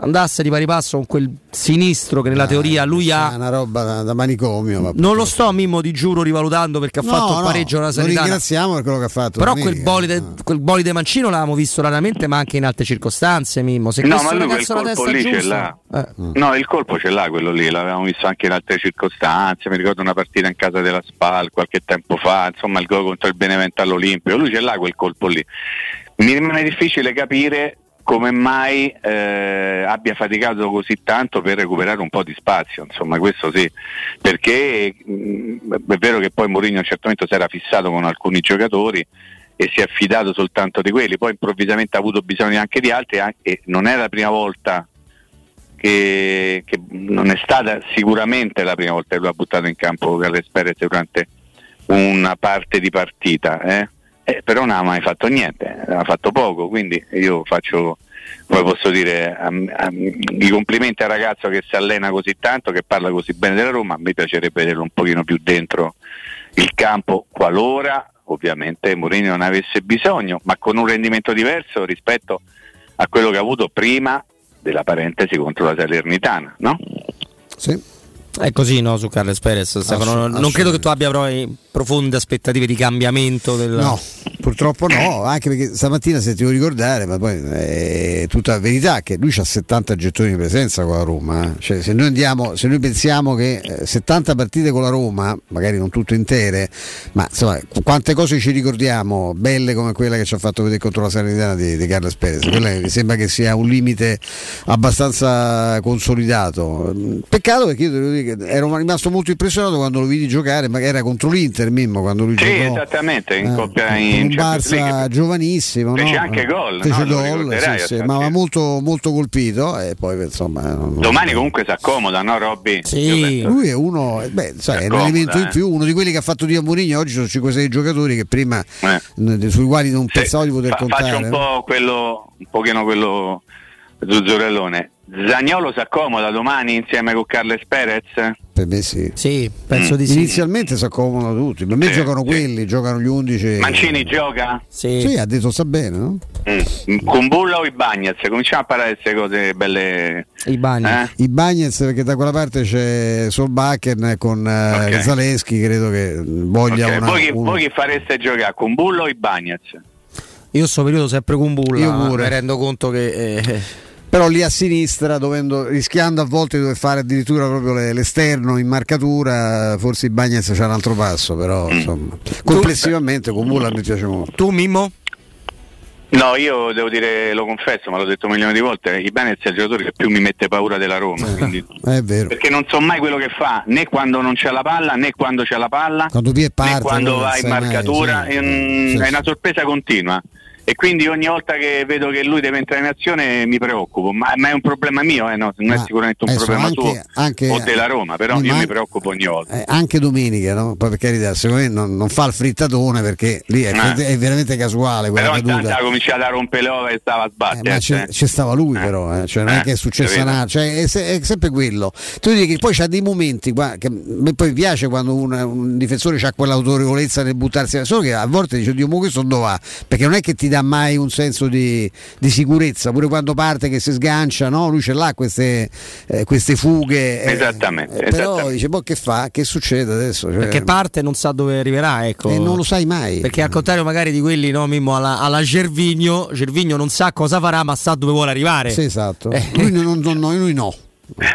andasse di pari passo con quel sinistro che nella teoria lui È ha una roba da, da manicomio. ma- non lo sto Mimmo ti giuro rivalutando perché ha No, fatto il no, pareggio nella Lo Sanitana ringraziamo per quello che ha fatto. però domenica. quel bolide, quel bolide mancino l'avevamo visto raramente ma anche in altre circostanze Mimmo se No, questo ma lui quel colpo testa lì ce giusta l'ha. eh. No, il colpo ce l'ha quello lì, l'avevamo visto anche in altre circostanze, mi ricordo una partita in casa della SPAL qualche tempo fa, insomma il gol contro il Benevento all'Olimpico, lui ce l'ha quel colpo lì. Mi rimane difficile capire come mai eh, abbia faticato così tanto per recuperare un po' di spazio, insomma questo sì, perché mh, è vero che poi Mourinho a un certo momento si era fissato con alcuni giocatori e si è affidato soltanto di quelli, poi improvvisamente ha avuto bisogno anche di altri e non è la prima volta che, che non è stata sicuramente la prima volta che lui ha buttato in campo Carles Perez durante una parte di partita, eh? Eh, però non ha mai fatto niente, ha fatto poco, quindi io faccio, come posso dire, i complimenti al ragazzo che si allena così tanto, che parla così bene della Roma, mi piacerebbe vederlo un pochino più dentro il campo qualora ovviamente Mourinho non avesse bisogno, ma con un rendimento diverso rispetto a quello che ha avuto prima della parentesi contro la Salernitana, no? Sì. È così no su Carles Perez Stefano non- credo che tu abbia però eh, profonde aspettative di cambiamento del... No, purtroppo no, anche perché stamattina se ti devo ricordare, ma poi è tutta verità che lui ha 70 gettoni di presenza con la Roma. eh. Cioè, se noi andiamo, se noi pensiamo che eh, 70 partite con la Roma, magari non tutte intere, ma insomma, quante cose ci ricordiamo, belle come quella che ci ha fatto vedere contro la Salernitana di, di Carles Perez. Quella mi sembra che sia un limite abbastanza consolidato. Peccato perché io devo dire che ero rimasto molto impressionato quando lo vidi giocare, ma era contro l'Inter Mimmo, quando lui Sì, giocò. esattamente, in Eh, coppia con in. Barça giovanissimo, Fece no? anche gol, Fece no? Gol, sì, sì, ma molto, molto colpito e poi insomma non- Domani comunque si accomoda, no Robby? sì, lui è uno, eh, beh, sai, è un elemento in eh. più, uno di quelli che ha fatto Dio Mourinho. Oggi sono 5-6 giocatori che prima Eh. sui quali non pensavo di poter Fa- contare. faccio un po' quello, un pochino quello zuzzurellone. Zagnolo si accomoda domani insieme con Carles Perez? Per me sì. Sì, penso di sì. Inizialmente si accomodano tutti, per me Sì, giocano sì. quelli, giocano gli 11. Mancini gioca? Sì, ha detto sta bene, no? Mm. Con Bulla o i Bagnaz? Cominciamo a parlare di queste cose belle. I bagni. Eh? I Bagnets perché da quella parte c'è Solbakken con eh, Ok. Zaleschi, credo che voglia Ok, una, voi, chi, un- voi chi fareste giocare? Con Bulla o i Bagnaz? io sto periodo sempre con Bulla Io ma pure. mi rendo conto che eh, però lì a sinistra dovendo, rischiando a volte di dover fare addirittura proprio le- l'esterno in marcatura forse i Bagnets c'ha un altro passo però Mm. insomma complessivamente con Mulla mi piace molto tu Mimmo? No, io devo dire, lo confesso, ma l'ho detto un milione di volte, i Bagnaz è il giocatore che più mi mette paura della Roma. quindi- è vero perché non so mai quello che fa, né quando non c'è la palla, né quando c'è la palla, quando Pie né parte quando non va in sai mai, marcatura. sì. è, un- Sì. è una sorpresa continua. E quindi ogni volta che vedo che lui deve entrare in azione mi preoccupo, ma, ma è un problema mio, eh, no? non è Ma sicuramente un problema anche- suo anche- o della Roma, però io ma- mi preoccupo ogni volta. Eh, anche domenica, no? Per carità, secondo me non, non fa il frittatone perché lì è, Eh. è veramente casuale quella Però intanto caduta. ha cominciato a rompere le uova e stava a Eh, sbattere. ma c'è, eh. stava lui però, eh, cioè non è Eh, che è successo nada, cioè è, è sempre quello. Tu dici che poi c'ha dei momenti qua, che poi piace quando un, un difensore ha quell'autorevolezza nel buttarsi, solo che a volte dice Dio, mo questo dove va? Perché non è che ti dà mai un senso di, di sicurezza, pure quando parte che si sgancia, no? lui ce l'ha queste, eh, queste fughe. eh, Esattamente, eh, però esattamente. dice, boh che fa? Che succede adesso? Cioè, Perché parte e non sa dove arriverà, ecco. eh, non lo sai mai. Perché al contrario magari di quelli, no, Mimmo, alla, alla Gervigno, Gervigno non sa cosa farà ma sa dove vuole arrivare. Sì, esatto. Eh. Lui, non, non- no, lui no.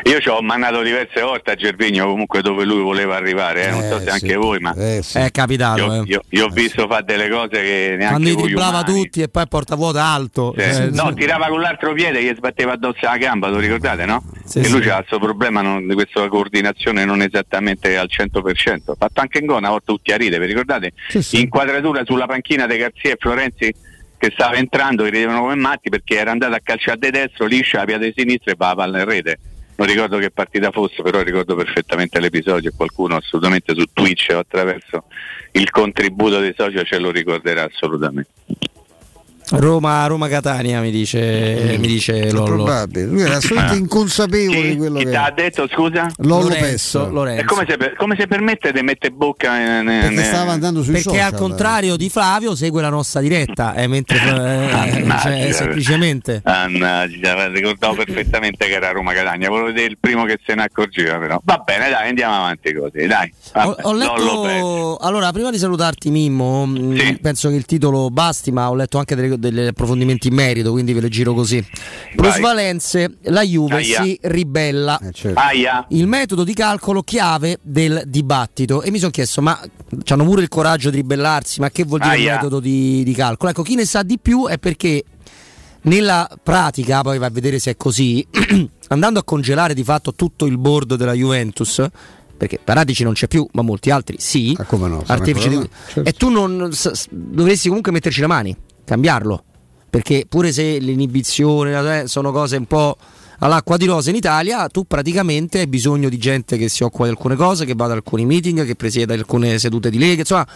Io ci ho mandato diverse volte a Gervigno comunque dove lui voleva arrivare, eh, non so se anche voi, ma Eh, È capitato. io, eh. ho visto fare delle cose che neanche Quando li voi dribblava umani. tutti e poi a porta vuota alto. Sì. Eh, no, sì. tirava con l'altro piede che sbatteva addosso alla gamba, lo ricordate, no? Sì, e lui sì. c'ha questo problema non- di questa coordinazione non esattamente al 100%. Ha fatto anche in gol una volta tutti a ride, vi ricordate? Inquadratura sulla panchina dei Garzia e Florenzi che stava entrando, che ridevano come matti perché era andato a calciare di destro, liscia la piede sinistra e va la palla in rete. Non ricordo che partita fosse, però ricordo perfettamente l'episodio e qualcuno assolutamente su Twitch o attraverso il contributo dei social ce lo ricorderà assolutamente. Roma, Roma Catania mi dice, mi dice Lollo. probabile. Lui era assolutamente Ah. inconsapevole di quello Chi che ti ha detto scusa? Lollo Lorenzo. Lorenzo. E come se, come se permette di mettere bocca ne- Perché stava andando sui Perché social. al contrario di Flavio segue la nostra diretta, eh, mentre eh, Mannaggia. cioè, semplicemente. Mannaggia, ricordavo perfettamente che era Roma Catania, volevo vedere il primo che se ne accorgeva però. Va bene, dai, andiamo avanti così, dai. Ho, ho letto, allora prima di salutarti Mimmo, mh, penso che il titolo basti, ma ho letto anche delle- degli approfondimenti in merito, quindi ve le giro così. Plusvalenze, la Juve Aia. si ribella. Aia. Il metodo di calcolo chiave del dibattito e mi sono chiesto, ma hanno pure il coraggio di ribellarsi, ma che vuol dire il Aia. metodo di, di calcolo? Ecco, chi ne sa di più è perché nella pratica, poi va a vedere se è così, andando a congelare di fatto tutto il board della Juventus, perché Paratici non c'è più, ma molti altri sì, Ah, come no, artefici di- certo. e tu non s- s- dovresti comunque metterci le mani, cambiarlo, perché pure se l'inibizione eh, sono cose un po' all'acqua di rose in Italia, tu praticamente hai bisogno di gente che si occupa di alcune cose, che va ad alcuni meeting, che presieda alcune sedute di lega, insomma,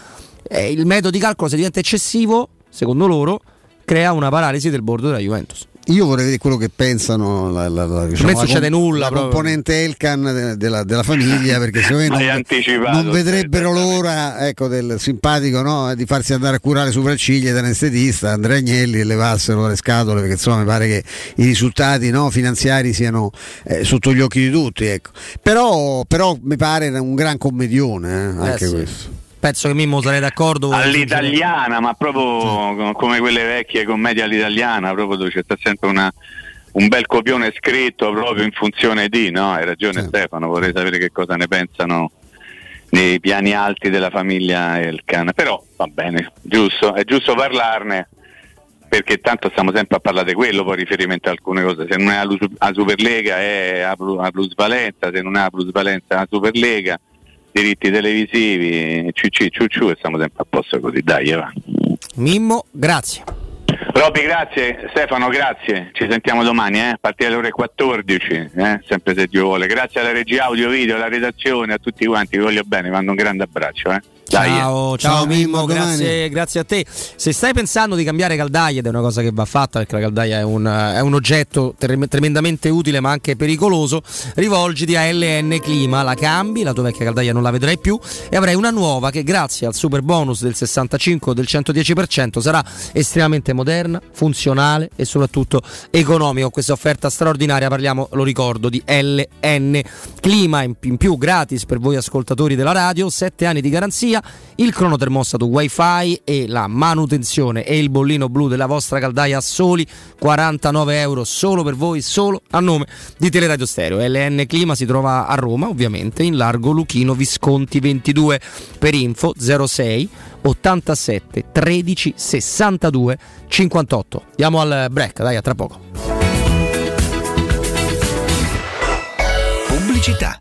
eh, il metodo di calcolo se diventa eccessivo, secondo loro, crea una paralisi del bordo della Juventus. Io vorrei vedere quello che pensano la, la, la, diciamo, la succede com- nulla la proprio. componente Elkan de- della, della famiglia perché secondo me Hai non, non vedrebbero l'ora ecco, del simpatico no, di farsi andare a curare sopracciglia dall'estetista Andrea Agnelli e levarselo dalle scatole perché insomma mi pare che i risultati no, finanziari siano eh, sotto gli occhi di tutti ecco. però, però mi pare un gran commedione eh, anche sì. questo Penso che Mimmo sarei d'accordo. all'italiana, ma proprio come quelle vecchie commedie all'italiana, proprio dove c'è sempre una- un bel copione scritto proprio in funzione di, no? Hai ragione Stefano, vorrei sapere che cosa ne pensano nei piani alti della famiglia Elkan. Però va bene, giusto, è giusto parlarne. Perché tanto stiamo sempre a parlare di quello, poi riferimento a alcune cose. Se non è la Superlega è la plusvalenza, se non è la plusvalenza è la Superlega, diritti televisivi, ciucci, ciucciù e stiamo sempre a posto così. Dai, va. Mimmo, grazie. Robby, grazie. Stefano, grazie. Ci sentiamo domani, eh? a partire alle ore 14, eh? sempre se Dio vuole. Grazie alla regia audio, video, alla redazione, a tutti quanti, vi voglio bene, vi mando un grande abbraccio. Eh? Ciao, ciao, Mimmo, grazie, grazie a te. Se stai pensando di cambiare caldaia, ed è una cosa che va fatta perché la caldaia è un, è un oggetto trem- tremendamente utile ma anche pericoloso, rivolgiti a LN Clima, la cambi, la tua vecchia caldaia non la vedrai più e avrai una nuova che grazie al super bonus del 65 o del 110% sarà estremamente moderna, funzionale e soprattutto economica. Con questa offerta straordinaria parliamo, lo ricordo, di LN Clima in più gratis per voi ascoltatori della radio, 7 anni di garanzia, il cronotermostato wifi e la manutenzione e il bollino blu della vostra caldaia a soli 49 euro solo per voi, solo a nome di Teleradio Stereo. LN Clima si trova a Roma, ovviamente, in largo Luchino Visconti 22 per info 06 87 13 62 58. Andiamo al break, dai, a tra poco. Pubblicità.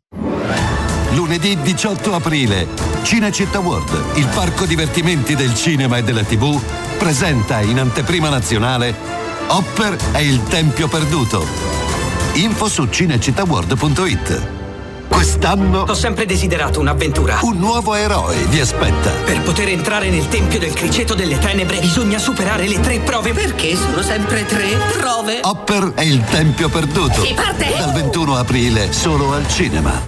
Lunedì 18 aprile, Cinecittà World, il parco divertimenti del cinema e della TV, presenta in anteprima nazionale Hopper e il Tempio Perduto. Info su cinecittàworld.it. Quest'anno Ho sempre desiderato un'avventura. un nuovo eroe vi aspetta. Per poter entrare nel Tempio del Criceto delle Tenebre bisogna superare le tre prove. Perché sono sempre tre prove? Hopper e il Tempio Perduto. Si parte! Dal 21 aprile solo al cinema.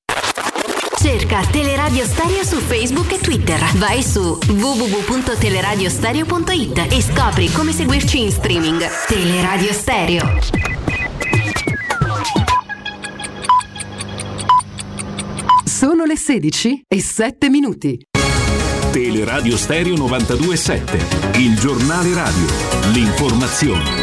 Cerca Teleradio Stereo su Facebook e Twitter. Vai su www.teleradiostereo.it e scopri come seguirci in streaming. Teleradio Stereo. Sono le 16 e 7 minuti. Teleradio Stereo 927, il giornale radio, l'informazione.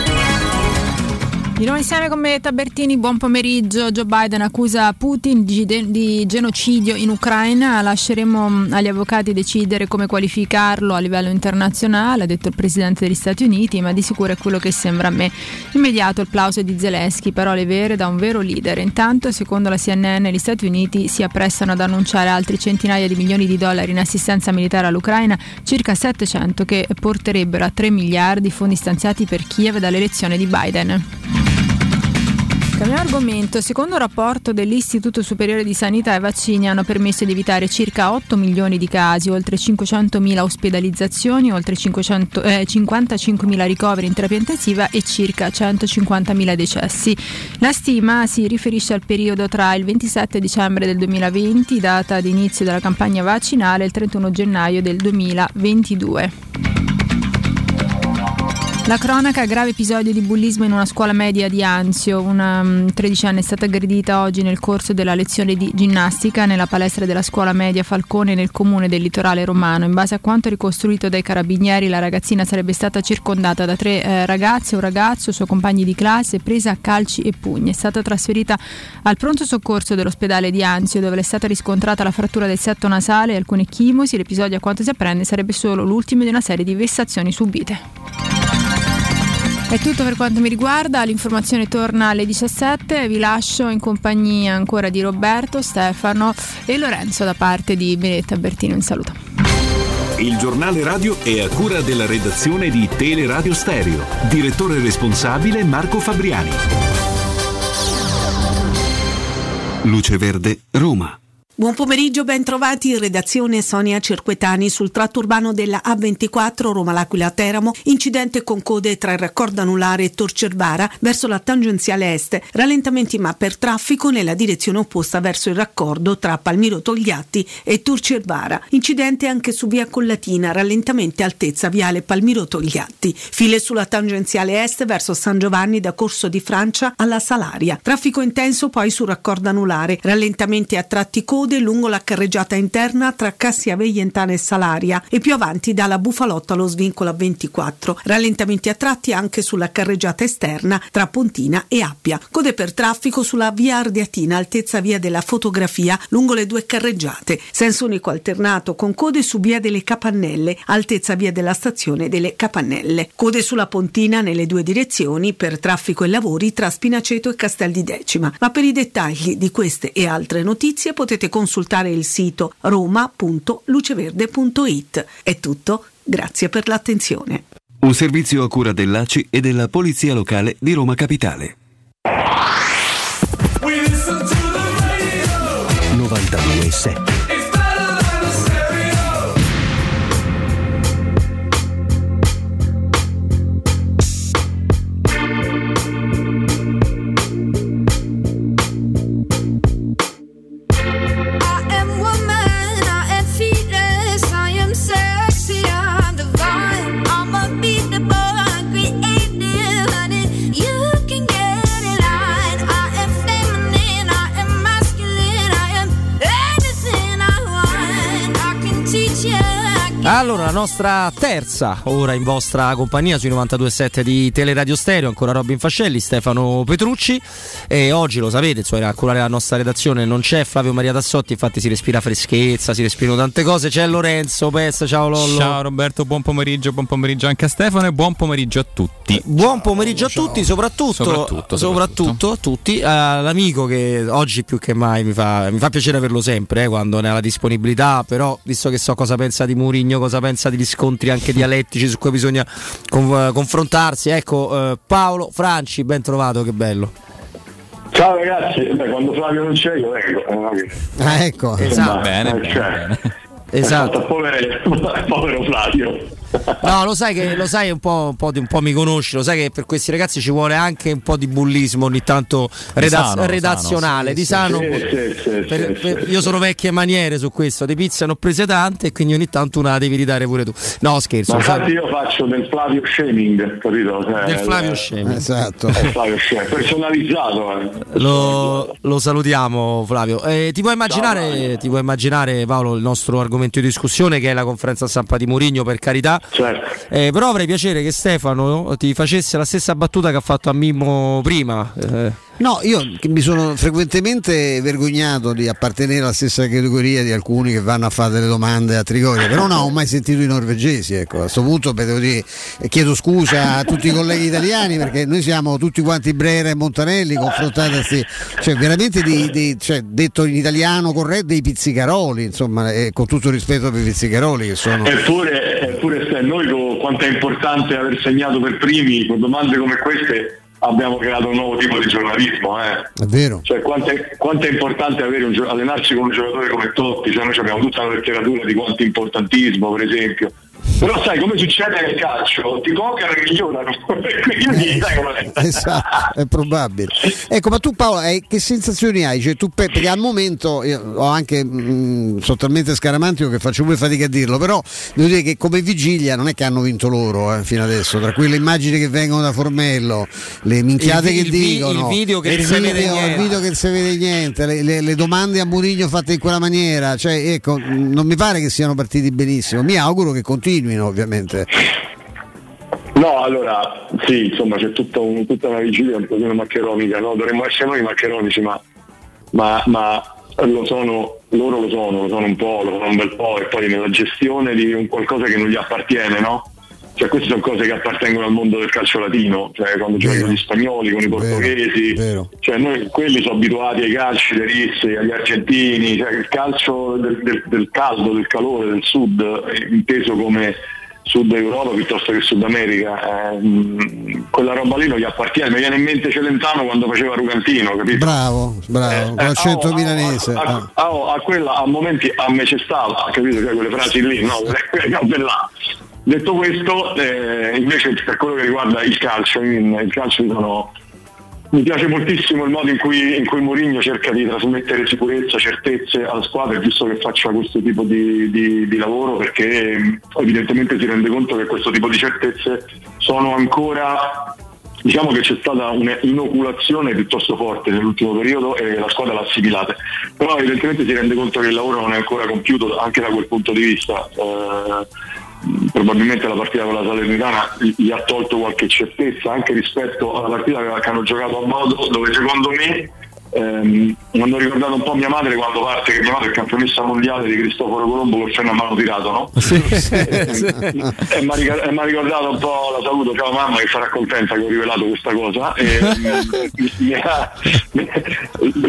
Di nuovo insieme con me Tabertini, buon pomeriggio. Joe Biden accusa Putin di, di genocidio in Ucraina. Lasceremo mm, agli avvocati decidere come qualificarlo a livello internazionale, ha detto il Presidente degli Stati Uniti, ma di sicuro è quello che sembra a me immediato il plauso di Zelensky, parole vere da un vero leader. Intanto, secondo la CNN, gli Stati Uniti si apprestano ad annunciare altri centinaia di milioni di dollari in assistenza militare all'Ucraina, circa 700 che porterebbero a 3 miliardi fondi stanziati per Kiev dall'elezione di Biden. Cambiamo argomento. Secondo un rapporto dell'Istituto Superiore di Sanità i vaccini hanno permesso di evitare circa 8 milioni di casi, oltre 500.000 ospedalizzazioni, oltre 500, eh, 55.000 ricoveri in terapia intensiva e circa 150.000 decessi. La stima si riferisce al periodo tra il 27 dicembre del 2020, data di inizio della campagna vaccinale, e il 31 gennaio del 2022. La cronaca, grave episodio di bullismo in una scuola media di Anzio. Una um, è stata aggredita oggi nel corso della lezione di ginnastica nella palestra della scuola media Falcone nel comune del litorale romano. In base a quanto ricostruito dai carabinieri, la ragazzina sarebbe stata circondata da tre eh, ragazze, un ragazzo, suoi compagni di classe, presa a calci e pugni. È stata trasferita al pronto soccorso dell'ospedale di Anzio, dove è stata riscontrata la frattura del setto nasale e alcune chimosi. L'episodio, a quanto si apprende, sarebbe solo l'ultimo di una serie di vessazioni subite. È tutto per quanto mi riguarda, l'informazione torna alle 17, vi lascio in compagnia ancora di Roberto, Stefano e Lorenzo da parte di Benedetta Bertino, un saluto. Il giornale radio è a cura della redazione di Teleradio Stereo. Direttore responsabile Marco Fabriani. Luce Verde, Roma. Buon pomeriggio, ben trovati in redazione Sonia Cerquetani sul tratto urbano della A24 Roma-L'Aquila Teramo, incidente con code tra il raccordo anulare e Torcervara verso la tangenziale est, rallentamenti ma per traffico nella direzione opposta verso il raccordo tra Palmiro Togliatti e Torcervara. Incidente anche su via Collatina, rallentamenti altezza viale Palmiro Togliatti. File sulla tangenziale est verso San Giovanni da Corso di Francia alla Salaria. Traffico intenso poi sul raccordo anulare, rallentamenti a tratti code code lungo la carreggiata interna tra Cassia Veientana e Salaria e più avanti dalla Bufalotta allo svincolo a 24. Rallentamenti a tratti anche sulla carreggiata esterna tra Pontina e Appia. Code per traffico sulla via Ardiatina, altezza via della fotografia, lungo le due carreggiate. Senso unico alternato con code su via delle Capannelle, altezza via della stazione delle Capannelle. Code sulla Pontina nelle due direzioni per traffico e lavori tra Spinaceto e Castel di Decima. Ma per i dettagli di queste e altre notizie potete consultare il sito roma.luceverde.it. È tutto, grazie per l'attenzione. Un servizio a cura dell'ACI e della Polizia Locale di Roma Capitale. 92.7 nostra terza ora in vostra compagnia sui 92.7 di Teleradio Stereo, ancora Robin Fascelli, Stefano Petrucci. E oggi lo sapete, insomma, a curare la nostra redazione non c'è Flavio Maria Tassotti, infatti si respira freschezza, si respirano tante cose, c'è Lorenzo Pes, ciao Lollo. Ciao Roberto, buon pomeriggio, buon pomeriggio anche a Stefano e buon pomeriggio a tutti. Buon pomeriggio a tutti, soprattutto, Soprattutto, soprattutto. a tutti, all'amico che oggi più che mai mi fa, mi fa piacere averlo sempre eh, quando ne ha la disponibilità, però visto che so cosa pensa di Murigno cosa pensa degli scontri anche dialettici su cui bisogna con- confrontarsi. Ecco, eh, Paolo Franci, ben trovato, che bello. Ciao ragazzi, Beh, quando Flavio non c'è io vengo. eh, Ah, ecco. Bene, eh, bene, cioè, Esatto. Povero, povero Flavio. No, lo sai che lo sai un po', un, po di- un po' mi conosci, lo sai che per questi ragazzi ci vuole anche un po' di bullismo ogni tanto sano, redazionale, di sano. io sono vecchie maniere su questo, di pizza ne ho prese tante e quindi ogni tanto una devi ridare pure tu. No, scherzo. Ma infatti io faccio del Flavio shaming, capito? Cioè, Del Flavio eh, shaming. Esatto. eh, Flavio shaming, personalizzato. eh. Lo, lo salutiamo Flavio. Eh, ti, puoi immaginare, ti puoi immaginare Paolo il nostro argomento di discussione che è la conferenza stampa di Mourinho per carità. Certo. Eh, però avrei piacere che Stefano ti facesse la stessa battuta che ha fatto a Mimmo prima. Eh, No, io mi sono frequentemente vergognato di appartenere alla stessa categoria di alcuni che vanno a fare delle domande a Trigoria, però non ho mai sentito i norvegesi. Ecco. A questo punto dire, eh, chiedo scusa a tutti i colleghi italiani perché noi siamo tutti quanti Brera e Montanelli confrontati a sti, cioè veramente di, di- cioè, detto in italiano corretto dei pizzicaroli, insomma, e con tutto rispetto per i pizzicaroli che sono... Eppure, eppure Ste, noi quanto è importante aver segnato per primi, con domande come queste abbiamo creato un nuovo tipo di giornalismo. Eh. È vero. Cioè, quanto, è, quanto è importante avere un allenarsi con un giocatore come Totti, cioè, noi abbiamo tutta una letteratura di quanto importantismo, per esempio. Però sai, come succede nel calcio, ti toccano e migliorano. Quindi sai com'è. esatto, è probabile. Ecco, ma tu Paolo, eh, che sensazioni hai? Cioè, tu, pe- perché al momento io ho anche, mh, sono talmente scaramantico che faccio pure fatica a dirlo, però devo dire che come vigilia non è che hanno vinto loro eh, fino adesso, tra quelle immagini che vengono da Formello, le minchiate Il che il vi- dicono, il video che il non si vede video- video che non si vede niente, le, le- le domande a Murigno fatte in quella maniera, cioè, ecco, non mi pare che siano partiti benissimo, mi auguro che continuino ovviamente. No, allora, sì, insomma, c'è tutta, un- tutta una vigilia un pochino maccheronica, no? Dovremmo essere noi maccheronici, ma, ma- ma lo sono, loro lo sono, lo sono un po', lo sono un bel po', e poi nella gestione di un qualcosa che non gli appartiene, no? Cioè queste sono cose che appartengono al mondo del calcio latino, cioè quando giochi con gli spagnoli, con i portoghesi, cioè noi quelli sono abituati ai calci dei risse, agli argentini, cioè il calcio del, del- del caldo, del calore, del sud, eh, inteso come Sud Europa piuttosto che Sud America, eh, quella roba lì non gli appartiene, mi viene in mente Celentano quando faceva Rugantino, capito? Bravo, bravo, con l'accento oh, oh, milanese. A, a- oh, a quella a momenti a me c'è stava, capito? Cioè, quelle frasi lì, no? Quelle là. Detto questo, eh, invece per quello che riguarda il calcio, il calcio dicono mi piace moltissimo il modo in cui, in cui Mourinho cerca di trasmettere sicurezza, certezze alla squadra, giusto che faccia questo tipo di, di- di lavoro perché evidentemente si rende conto che questo tipo di certezze sono ancora diciamo che c'è stata un'inoculazione piuttosto forte nell'ultimo periodo e la squadra l'ha assimilata. Però evidentemente si rende conto che il lavoro non è ancora compiuto anche da quel punto di vista Eh, probabilmente la partita con la Salernitana gli- ha tolto qualche certezza anche rispetto alla partita che hanno giocato a modo dove secondo me ehm, mi hanno ricordato un po' mia madre quando parte che mia madre è campionessa mondiale di Cristoforo Colombo col freno a mano tirato no? e mi ha ric- e mi ha ricordato un po' la saluto ciao mamma che sarà contenta che ho rivelato questa cosa. E, mi- mi ha-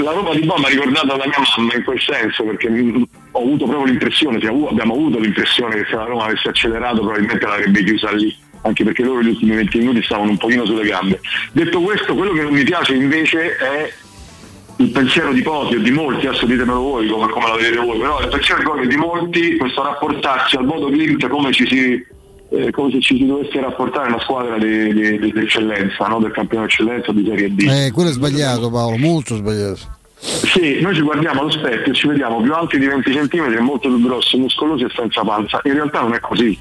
la roba di Bob mi ha ricordato la mia mamma in quel senso perché mm, ho avuto proprio l'impressione, siamo- abbiamo avuto l'impressione che se la Roma avesse accelerato probabilmente l'avrebbe chiusa lì anche perché loro gli ultimi 20 minuti stavano un pochino sulle gambe. Detto questo quello che non mi piace invece è il pensiero di pochi o di molti, adesso ditemelo voi come, come la vedete voi, però il pensiero di pochi e di molti, questo rapportarsi al modo Klimt come ci si eh, come se ci si dovesse rapportare una squadra di, di- di- di eccellenza, no? del campione d'eccellenza di Serie D. Eh, quello è sbagliato Paolo, molto sbagliato. Sì, noi ci guardiamo allo specchio e ci vediamo più alti di 20 cm molto più grossi, muscolosi e senza panza. In realtà non è così.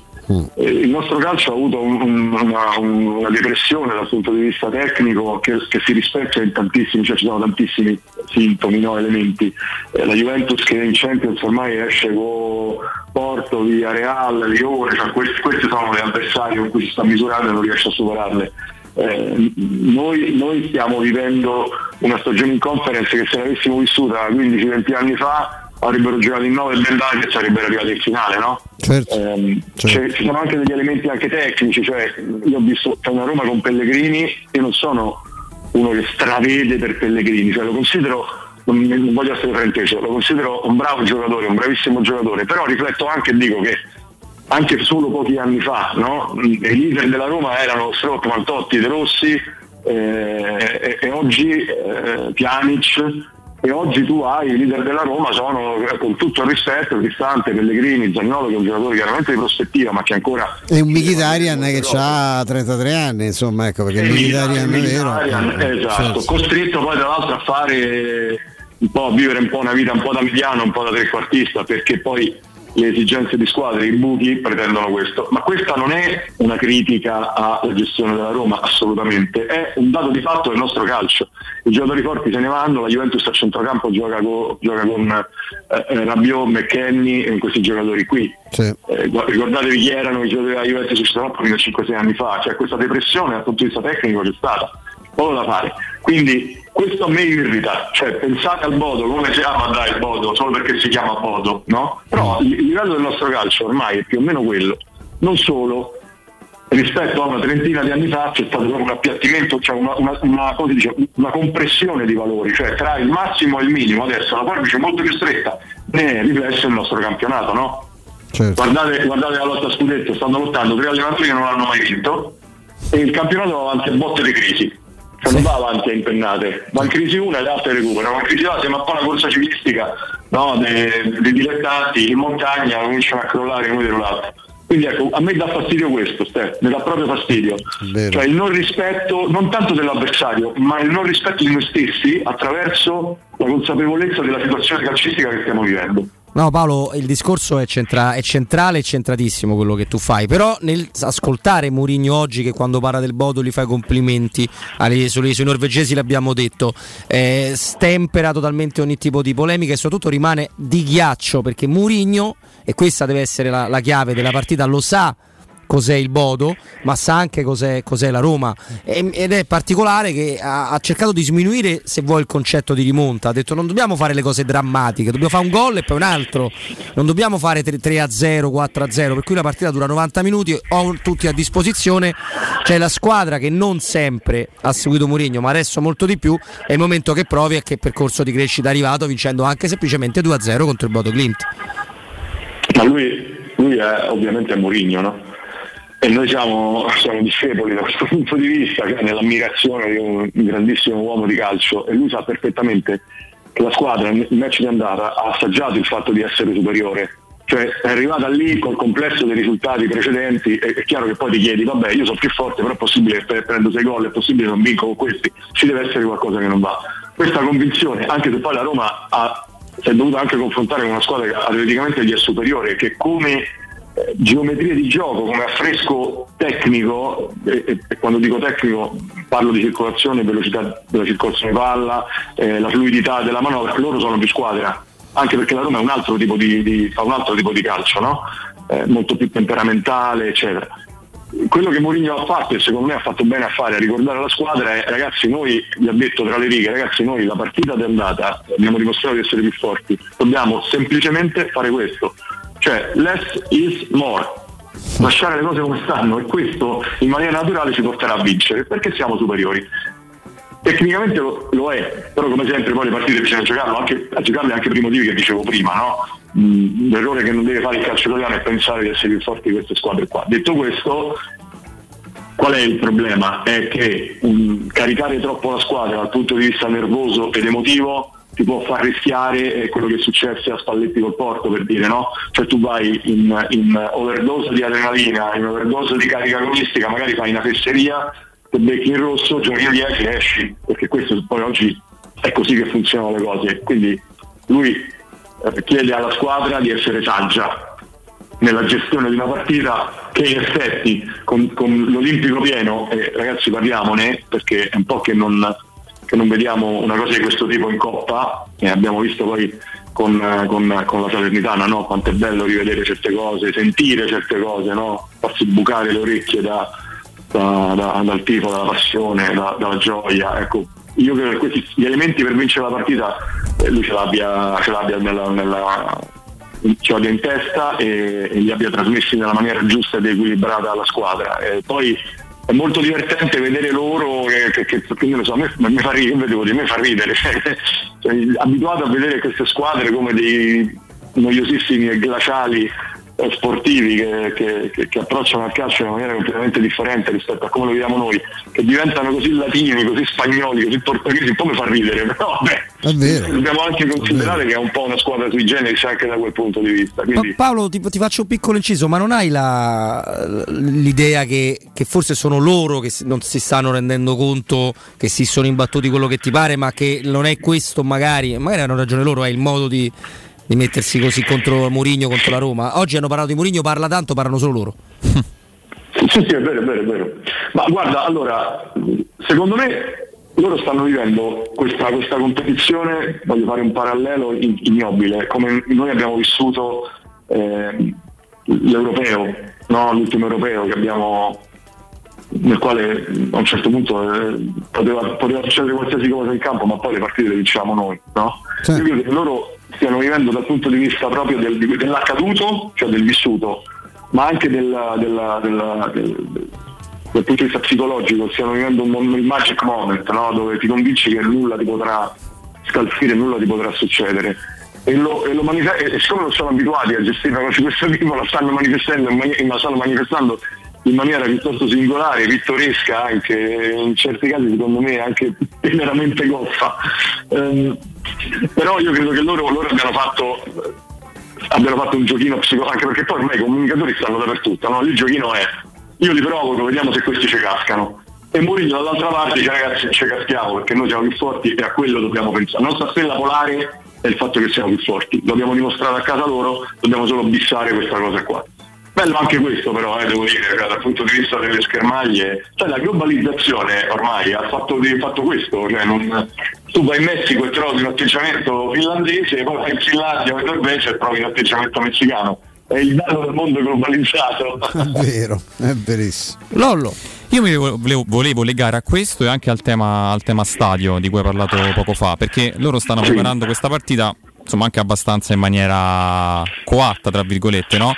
Eh, Il nostro calcio ha avuto un- un- una, un- una depressione dal punto di vista tecnico che, che si rispecchia in tantissimi, cioè ci sono tantissimi sintomi, no, elementi. Eh, la Juventus che in Champions ormai esce con Porto, via Real, Lione, cioè questi, questi sono gli avversari con cui si sta misurando e non riesce a superarle. Eh, noi, noi stiamo vivendo una stagione in conference che se l'avessimo vissuta 15-20 anni fa avrebbero giocato in 9 bendaggi e sarebbero arrivati in finale, no? Ehm, c'è- ci sono anche degli elementi anche tecnici, cioè io ho visto una Roma con Pellegrini e non sono uno che stravede per Pellegrini, cioè lo considero, non, non voglio essere frainteso, lo considero un bravo giocatore, un bravissimo giocatore, però rifletto anche e dico che anche solo pochi anni fa, no? I leader della Roma erano Strottman, Totti, De Rossi eh, e, e oggi eh, Pjanic e oggi tu hai i leader della Roma sono eh, con tutto il rispetto Cristante, Pellegrini, Zagnolo che è un giocatore chiaramente di prospettiva ma che ancora E un Mkhitaryan che ha 33 anni, insomma, ecco, perché il Mkhitaryan è vero. Eh, esatto, certo. costretto poi tra l'altro a fare un po' a vivere un po' una vita un po' da mediano, un po' da trequartista, perché poi le esigenze di squadra, i buchi pretendono questo. Ma questa non è una critica alla gestione della Roma, assolutamente, è un dato di fatto del nostro calcio. I giocatori forti se ne vanno, la Juventus a centrocampo gioca, co- gioca con eh, eh, Rabiot, McKenny e questi giocatori qui. Sì. Eh, ricordatevi chi erano i giocatori della Juventus fino a 5-6 anni fa, cioè questa depressione dal punto di vista tecnico c'è stata, poco da fare. Quindi questo a me irrita, cioè pensate al Bodo come si chiama dai il Bodo, solo perché si chiama Bodo, no? Però il il livello del nostro calcio ormai è più o meno quello, non solo rispetto a una trentina di anni fa c'è stato un appiattimento, cioè una, una- una- dice, una compressione di valori, cioè tra il massimo e il minimo, adesso la forbice è molto più stretta, ne è riflesso il nostro campionato, no? Certo. Guardate, guardate la lotta a scudetto, stanno lottando tre allenatori che non hanno mai vinto e il campionato va avanti a botte di crisi. Cioè non va avanti a impennate, va in crisi una e le altre recuperano, va in crisi l'altra, sembra un po' una corsa civilistica no, dei, dilettanti in montagna cominciano a crollare uno dietro l'altro. Quindi ecco, a me dà fastidio questo, Ste, mi dà proprio fastidio. Vero. Cioè il non rispetto, non tanto dell'avversario, ma il non rispetto di noi stessi attraverso la consapevolezza della situazione calcistica che stiamo vivendo. No Paolo, il discorso è, centra- è centrale e centratissimo quello che tu fai, però nel ascoltare Mourinho oggi che quando parla del Bodo gli fai complimenti alle, sulle, sui norvegesi l'abbiamo detto, eh, stempera totalmente ogni tipo di polemica e soprattutto rimane di ghiaccio perché Mourinho, e questa deve essere la, la chiave della partita, lo sa cos'è il Bodo, ma sa anche cos'è, cos'è la Roma. E- ed è particolare che ha, ha cercato di sminuire, se vuoi, il concetto di rimonta. Ha detto non dobbiamo fare le cose drammatiche, dobbiamo fare un gol e poi un altro. Non dobbiamo fare 3 3-0, 4-0, per cui la partita dura 90 minuti, ho tutti a disposizione. C'è la squadra che non sempre ha seguito Mourinho, ma adesso molto di più. È il momento che provi a che percorso di crescita è arrivato, vincendo anche semplicemente 2-0 contro il Bodo Clint. Ma lui, lui è ovviamente è Mourinho, no? E noi siamo, siamo discepoli da questo punto di vista, nell'ammirazione di un grandissimo uomo di calcio e lui sa perfettamente che la squadra nel match di andata ha assaggiato il fatto di essere superiore. Cioè è arrivata lì col complesso dei risultati precedenti, e è chiaro che poi ti chiedi, vabbè io sono più forte, però è possibile che prendo sei gol, è possibile che non vinco con questi, ci deve essere qualcosa che non va. Questa convinzione, anche se poi la Roma ha, si è dovuta anche confrontare con una squadra che atleticamente gli è superiore, che come geometria di gioco, come affresco tecnico, e, e- quando dico tecnico parlo di circolazione, velocità della circolazione palla, eh, la fluidità della manovra, loro sono più squadra, anche perché la Roma è un di, di- fa un altro tipo di calcio, no? Eh, molto più temperamentale, eccetera. Quello che Mourinho ha fatto e secondo me ha fatto bene a fare, a ricordare alla squadra è ragazzi noi, gli ha detto tra le righe, ragazzi noi la partita di andata abbiamo dimostrato di essere più forti, dobbiamo semplicemente fare questo, cioè less is more, lasciare le cose come stanno e questo in maniera naturale ci porterà a vincere perché siamo superiori. Tecnicamente lo, lo è, però come sempre poi le partite bisogna giocarlo anche, giocarle anche per i motivi che dicevo prima, no? Mm, L'errore che non deve fare il calcio italiano è pensare di essere più forti di queste squadre qua. Detto questo, qual è il problema? È che mm, caricare troppo la squadra dal punto di vista nervoso ed emotivo ti può far rischiare eh, quello che è successo a Spalletti col Porto per dire no? Cioè tu vai in, in overdose di adrenalina, in overdose di carica agonistica, magari fai una fesseria, ti becchi in rosso, giochi in 10 e esci, perché questo poi oggi è così che funzionano le cose. Quindi lui eh, chiede alla squadra di essere saggia nella gestione di una partita che in effetti con, con l'Olimpico pieno, e ragazzi parliamone perché è un po' che non, che non vediamo una cosa di questo tipo in Coppa e abbiamo visto poi con, con- con la Salernitana no? quanto è bello rivedere certe cose, sentire certe cose, no? farsi bucare le orecchie da- da- da- dal tifo, dalla passione, da- dalla gioia. Ecco, io credo che questi gli elementi per vincere la partita eh, lui ce l'abbia, ce l'abbia nella, nella- ce l'abbia in testa e, e li abbia trasmessi nella maniera giusta ed equilibrata alla squadra. E poi è molto divertente vedere loro che, che, che- so, me, me fa ridere, devo dire, me fa ridere. Cioè, abituato a vedere queste squadre come dei noiosissimi e glaciali sportivi che, che- che- che approcciano al calcio in una maniera completamente differente rispetto a come lo vediamo noi, che diventano così latini, così spagnoli, così portoghesi, un po' mi fa ridere, però vabbè, È vero. dobbiamo anche considerare che è un po' una squadra sui generis anche da quel punto di vista. Quindi, Ma Paolo, ti, ti faccio un piccolo inciso, ma non hai la- l'idea che, che forse sono loro che non si stanno rendendo conto che si sono imbattuti quello che ti pare, ma che non è questo magari, magari hanno ragione loro, è il modo di, di mettersi così contro Mourinho, contro la Roma. Oggi hanno parlato di Mourinho, parla tanto, parlano solo loro. Sì, sì, è vero, è vero, è vero. Ma guarda, allora, secondo me loro stanno vivendo questa, questa competizione, voglio fare un parallelo ignobile, come noi abbiamo vissuto eh, l'europeo, no? l'ultimo europeo che abbiamo nel quale a un certo punto eh, poteva, poteva succedere qualsiasi cosa in campo, ma poi le partite le vincevamo noi. No? Io credo che loro stiano vivendo dal punto di vista proprio del- dell'accaduto, cioè del vissuto, ma anche della- della- della- del, dal punto di vista psicologico, stiano vivendo un, il magic moment, no? dove ti convinci che nulla ti potrà scalfire, nulla ti potrà succedere. E, lo, e, lo manife- e siccome non sono abituati a gestire una cosa di questo tipo, la stanno manifestando, in mani- ma stanno manifestando in maniera piuttosto singolare, pittoresca anche, in certi casi secondo me anche teneramente goffa. Ehm, però io credo che loro, loro abbiano fatto abbiano fatto un giochino psicologico, anche perché poi ormai i comunicatori stanno dappertutto, no? il giochino è io li provoco, vediamo se questi ci cascano. E Mourinho dall'altra parte dice ragazzi ci caschiamo perché noi siamo più forti e a quello dobbiamo pensare. La nostra stella polare è il fatto che siamo più forti, l'abbiamo dimostrato a casa loro, dobbiamo solo bissare questa cosa qua. Bello anche questo però, eh, devo dire, cioè, dal punto di vista delle schermaglie, cioè la globalizzazione ormai ha fatto, di- fatto questo, cioè non- tu vai in Messico e trovi un atteggiamento finlandese, poi vai in Finlandia o in Norvegia e trovi un atteggiamento messicano. È il dato del mondo globalizzato. È vero, è verissimo. Lollo. Io mi volevo, volevo legare a questo e anche al tema, al tema stadio di cui hai parlato poco fa, perché loro stanno Sì. preparando questa partita insomma anche abbastanza in maniera coatta, tra virgolette, no?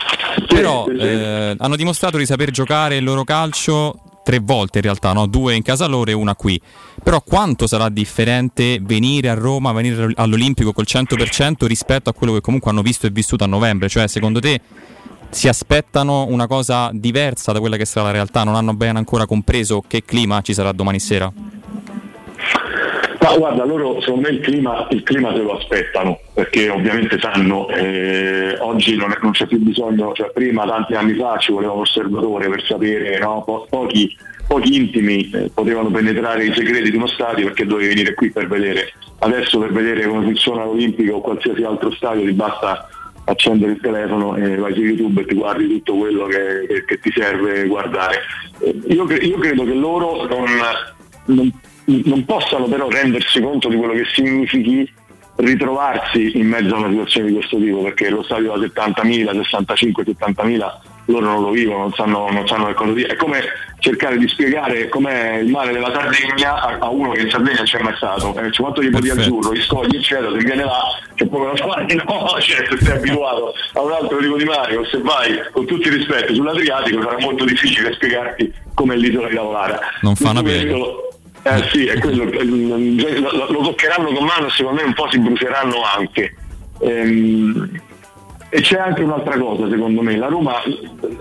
Però eh, hanno dimostrato di saper giocare il loro calcio tre volte in realtà, no? due in casa loro e una qui. Però quanto sarà differente venire a Roma, venire all'Olimpico col 100% rispetto a quello che comunque hanno visto e vissuto a novembre? Cioè, secondo te si aspettano una cosa diversa da quella che sarà la realtà? Non hanno ben ancora compreso che clima ci sarà domani sera? Ma guarda, loro secondo me il clima, il clima se lo aspettano, perché ovviamente sanno, eh, oggi non, è- non c'è più bisogno, cioè prima tanti anni fa ci voleva un osservatore per sapere, no? Po- pochi, pochi intimi eh, potevano penetrare i segreti di uno stadio perché dovevi venire qui per vedere. Adesso per vedere come funziona l'Olimpico o qualsiasi altro stadio ti basta accendere il telefono e vai su YouTube e ti guardi tutto quello che, che- che ti serve guardare. Eh, Io, cre- io credo che loro non, non- non possano però rendersi conto di quello che significhi ritrovarsi in mezzo a una situazione di questo tipo, perché lo stadio da 70.000, 65, 70.000 loro non lo vivono, non sanno, non sanno che cosa dire. È come cercare di spiegare com'è il mare della Sardegna a, a uno che in Sardegna c'è mai stato. Eh, c'è quanto gli di azzurro, gli scogli, eccetera, se viene là c'è proprio da fare, no, cioè, se sei abituato a un altro tipo di mare, o se vai con tutti i rispetti sull'Adriatico sarà molto difficile spiegarti com'è l'isola di Lavorare. Non fa una piega. Eh sì, è quello, eh, lo, toccheranno con mano e secondo me un po' si bruceranno anche. Ehm, e c'è anche un'altra cosa secondo me, la Roma,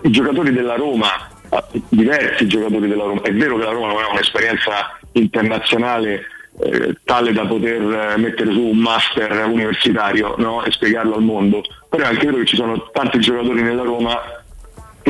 i giocatori della Roma, eh, diversi giocatori della Roma, è vero che la Roma non ha un'esperienza internazionale eh, tale da poter eh, mettere su un master universitario no? e spiegarlo al mondo, però è anche vero che ci sono tanti giocatori nella Roma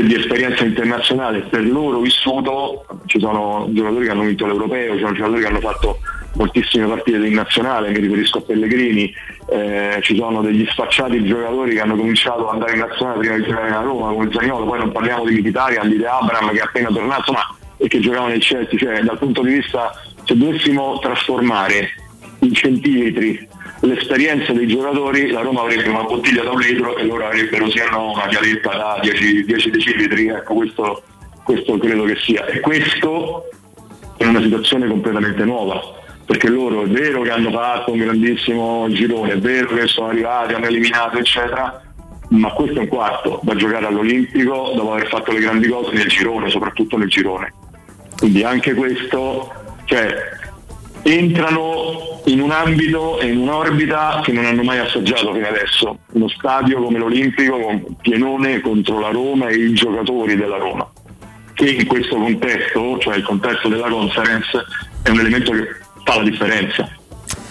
di esperienza internazionale per loro vissuto ci sono giocatori che hanno vinto l'europeo, ci sono giocatori che hanno fatto moltissime partite in nazionale, mi riferisco a Pellegrini, eh, ci sono degli sfacciati giocatori che hanno cominciato ad andare in nazionale prima di giocare a Roma come Zagnolo, poi non parliamo di Mkhitaryan, di De Abram che è appena tornato, insomma, e che giocavano nel Chelsea, cioè dal punto di vista se dovessimo trasformare in centimetri l'esperienza dei giocatori, la Roma avrebbe una bottiglia da un litro e loro avrebbero sì o no una chiavetta da 10, 10 decilitri, ecco questo, questo credo che sia. E questo in una situazione completamente nuova, perché loro è vero che hanno fatto un grandissimo girone, è vero che sono arrivati, hanno eliminato eccetera, ma questo è un quarto da giocare all'Olimpico dopo aver fatto le grandi cose nel girone, soprattutto nel girone. Quindi anche questo, cioè entrano in un ambito e in un'orbita che non hanno mai assaggiato fino adesso. Uno stadio come l'Olimpico con pienone contro la Roma e i giocatori della Roma, che in questo contesto, cioè il contesto della conference, è un elemento che fa la differenza.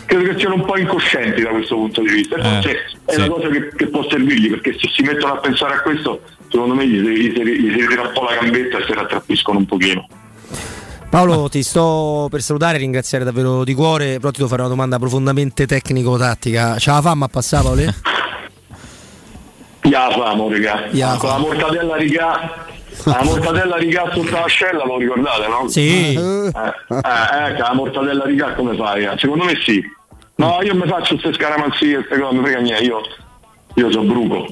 Credo che siano un po' incoscienti da questo punto di vista, forse è sì. una cosa che, che può servirgli, perché se si mettono a pensare a questo, secondo me gli, si- gli, si- gli si ritira un po' la gambetta e si rattrappiscono un pochino. Paolo, ti sto per salutare e ringraziare davvero di cuore, però ti devo fare una domanda profondamente tecnico-tattica. C'ha la fama a passare, Paolo? Ya famo, regà. Ya Con la mortadella rigà. La mortadella rigà sotto l'ascella, lo ricordate, no? Sì. Eh, eh, ecco, la mortadella rigà come fai? Secondo me sì. No, io mi faccio queste scaramanzie, queste cose, non frega niente, io, io sono bruco.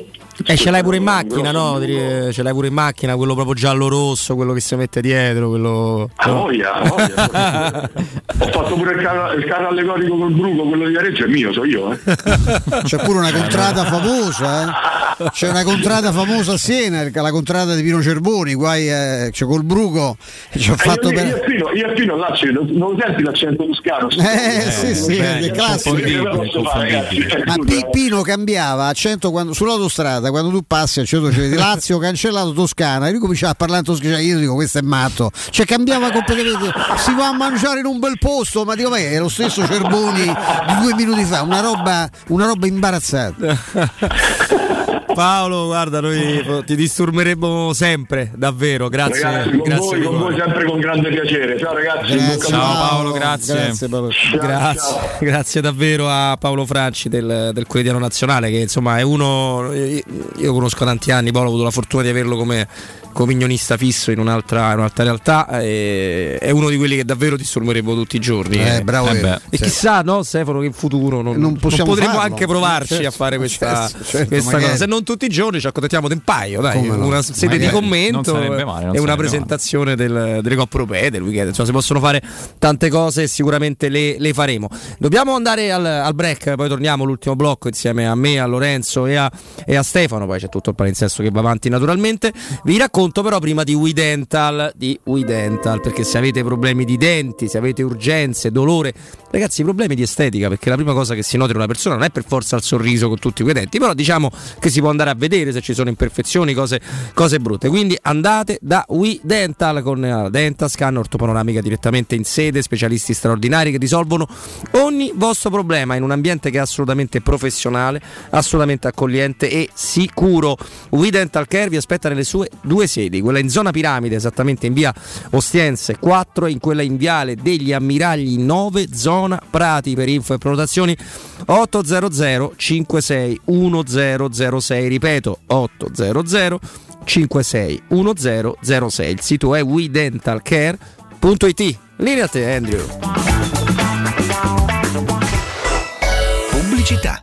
Eh, ce l'hai pure in macchina, no? Ti- Ce l'hai pure in macchina, quello proprio giallo-rosso, quello che si mette dietro, quello... Ah, voglia, ah, voglia. Ho fatto pure il carro, il carro allegorico col bruco, quello di Viareggio è mio, so io, eh. C'è pure una contrada famosa, eh? C'è una contrada famosa a Siena, la contrada di Pino Cerboni, guai eh, cioè col bruco ci ho Eh, fatto io, io, per... Pino, io Pino là ci- non, non senti l'accento toscano? Eh, sì, sì, è classico. Eh, Ma Pino cambiava accento quando, sull'autostrada quando tu passi al centro c'è di Lazio cancellato Toscana. E lui cominciava a parlare in toscano io dico questo è matto. Cioè cambiava completamente. Si va a mangiare in un bel posto ma dico ma è lo stesso Cerboni di due minuti fa. Una roba, una roba imbarazzante Paolo, guarda, noi ti disturberemo sempre, davvero, grazie. Ragazzi, con grazie voi, con voi sempre con grande piacere. Ciao ragazzi, Grazie. bocca al Ciao lupo. Paolo, grazie. Grazie, Paolo. Grazie, grazie davvero a Paolo Franci del, del Quotidiano Nazionale che insomma è uno, io io conosco da tanti anni, Paolo ho avuto la fortuna di averlo come comignonista fisso in un'altra, in un'altra realtà, e è uno di quelli che davvero disturberemo tutti i giorni. Eh, bravo beh. io. E chissà, no Stefano, che in futuro non, Non possiamo potremmo farlo. anche provarci Certo, a fare questa, certo, certo, questa cosa. Se non tutti i giorni ci accontentiamo di un paio, dai, Come no? una sede di commento male, e una presentazione del- delle coppe europee del weekend. Insomma, si possono fare tante cose e sicuramente le, le faremo. Dobbiamo andare al, al break, poi torniamo all'ultimo blocco insieme a me, a Lorenzo e a, e a Stefano. Poi c'è tutto il palinsesto che va avanti naturalmente. Vi racconto però prima di We Dental, di We Dental, perché se avete problemi di denti, se avete urgenze, dolore, ragazzi, problemi di estetica, perché la prima cosa che si nota in una persona non è per forza il sorriso con tutti quei denti, però diciamo che si può andare a vedere se ci sono imperfezioni, cose, cose brutte. Quindi andate da We Dental con la Dentascan ortopanoramica direttamente in sede, specialisti straordinari che risolvono ogni vostro problema in un ambiente che è assolutamente professionale, assolutamente accogliente e sicuro. We Dental Care vi aspetta nelle sue due sedi, quella in zona piramide, esattamente in via Ostiense 4 e in quella in viale degli Ammiragli 9, zona Prati. Per info e prenotazioni 800 56 1006, ripeto 800 56 1006. Il sito è wedentalcare.it. Linea a te, Andrew. Pubblicità.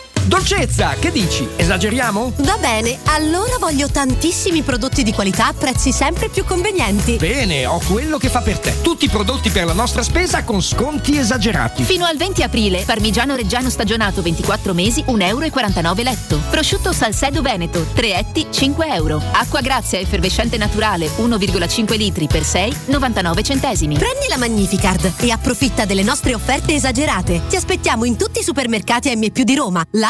Dolcezza, che dici? Esageriamo? Va bene, allora voglio tantissimi prodotti di qualità a prezzi sempre più convenienti. Bene, ho quello che fa per te. Tutti i prodotti per la nostra spesa con sconti esagerati. Fino al 20 aprile, parmigiano reggiano stagionato 24 mesi, 1,49 euro letto. Prosciutto Salcedo Veneto, 3 etti, 5 euro. Acqua Grazia effervescente naturale, 1,5 litri per 6, 99 centesimi. Prendi la Magnificard e approfitta delle nostre offerte esagerate. Ti aspettiamo in tutti i supermercati M più di Roma,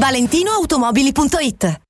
ValentinoAutomobili.it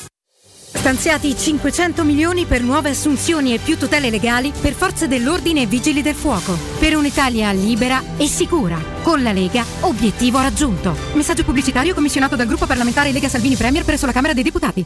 Stanziati 500 milioni per nuove assunzioni e più tutele legali per forze dell'ordine e vigili del fuoco. Per un'Italia libera e sicura. Con la Lega, obiettivo raggiunto. Messaggio pubblicitario commissionato dal gruppo parlamentare Lega Salvini Premier presso la Camera dei Deputati.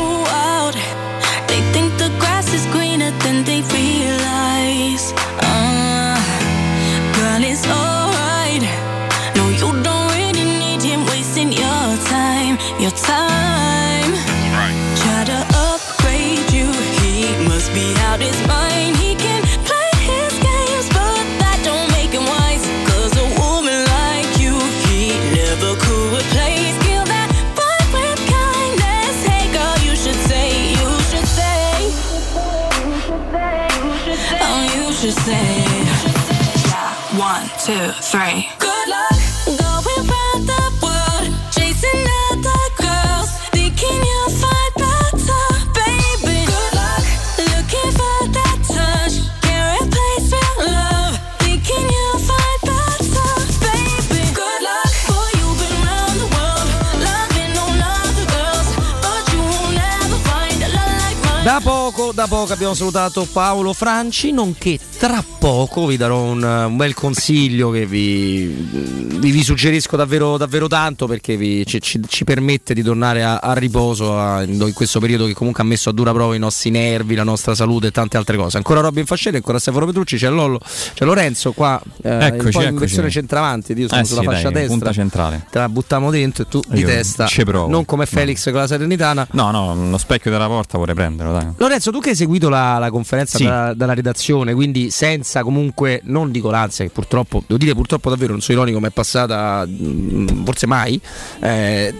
two, three. Good luck going round the world, chasing other girls, thinking you'll find better, baby. Good luck looking for that touch, can't replace real love, thinking you'll find better, baby. Good luck, boy, you've been round the world, loving on other girls, but you won't ever find a love like mine. Da poco, da poco abbiamo salutato Paolo Franci, nonché tra poco vi darò un, un bel consiglio che vi, vi, vi suggerisco davvero, davvero tanto perché vi- ci, ci- ci permette di tornare a, a riposo a- in questo periodo che comunque ha messo a dura prova i nostri nervi, la nostra salute e tante altre cose. Ancora Robin Fascelli, ancora Stefano Petrucci, c'è Lollo, c'è Lorenzo qua, eh, Eccoci, in versione centravanti, io sono Eh sulla sì, fascia dai, destra. punta centrale. Te la buttiamo dentro e tu di Io testa, ci provo. non come Felix con la Salernitana. No, no, lo specchio della porta vorrei prenderlo, dai. Lorenzo, tu che hai seguito la, la conferenza Sì. dalla, dalla redazione, quindi senza comunque, non dico l'ansia, che purtroppo, devo dire purtroppo davvero, non sono ironico, ma è passata mm, forse mai, eh,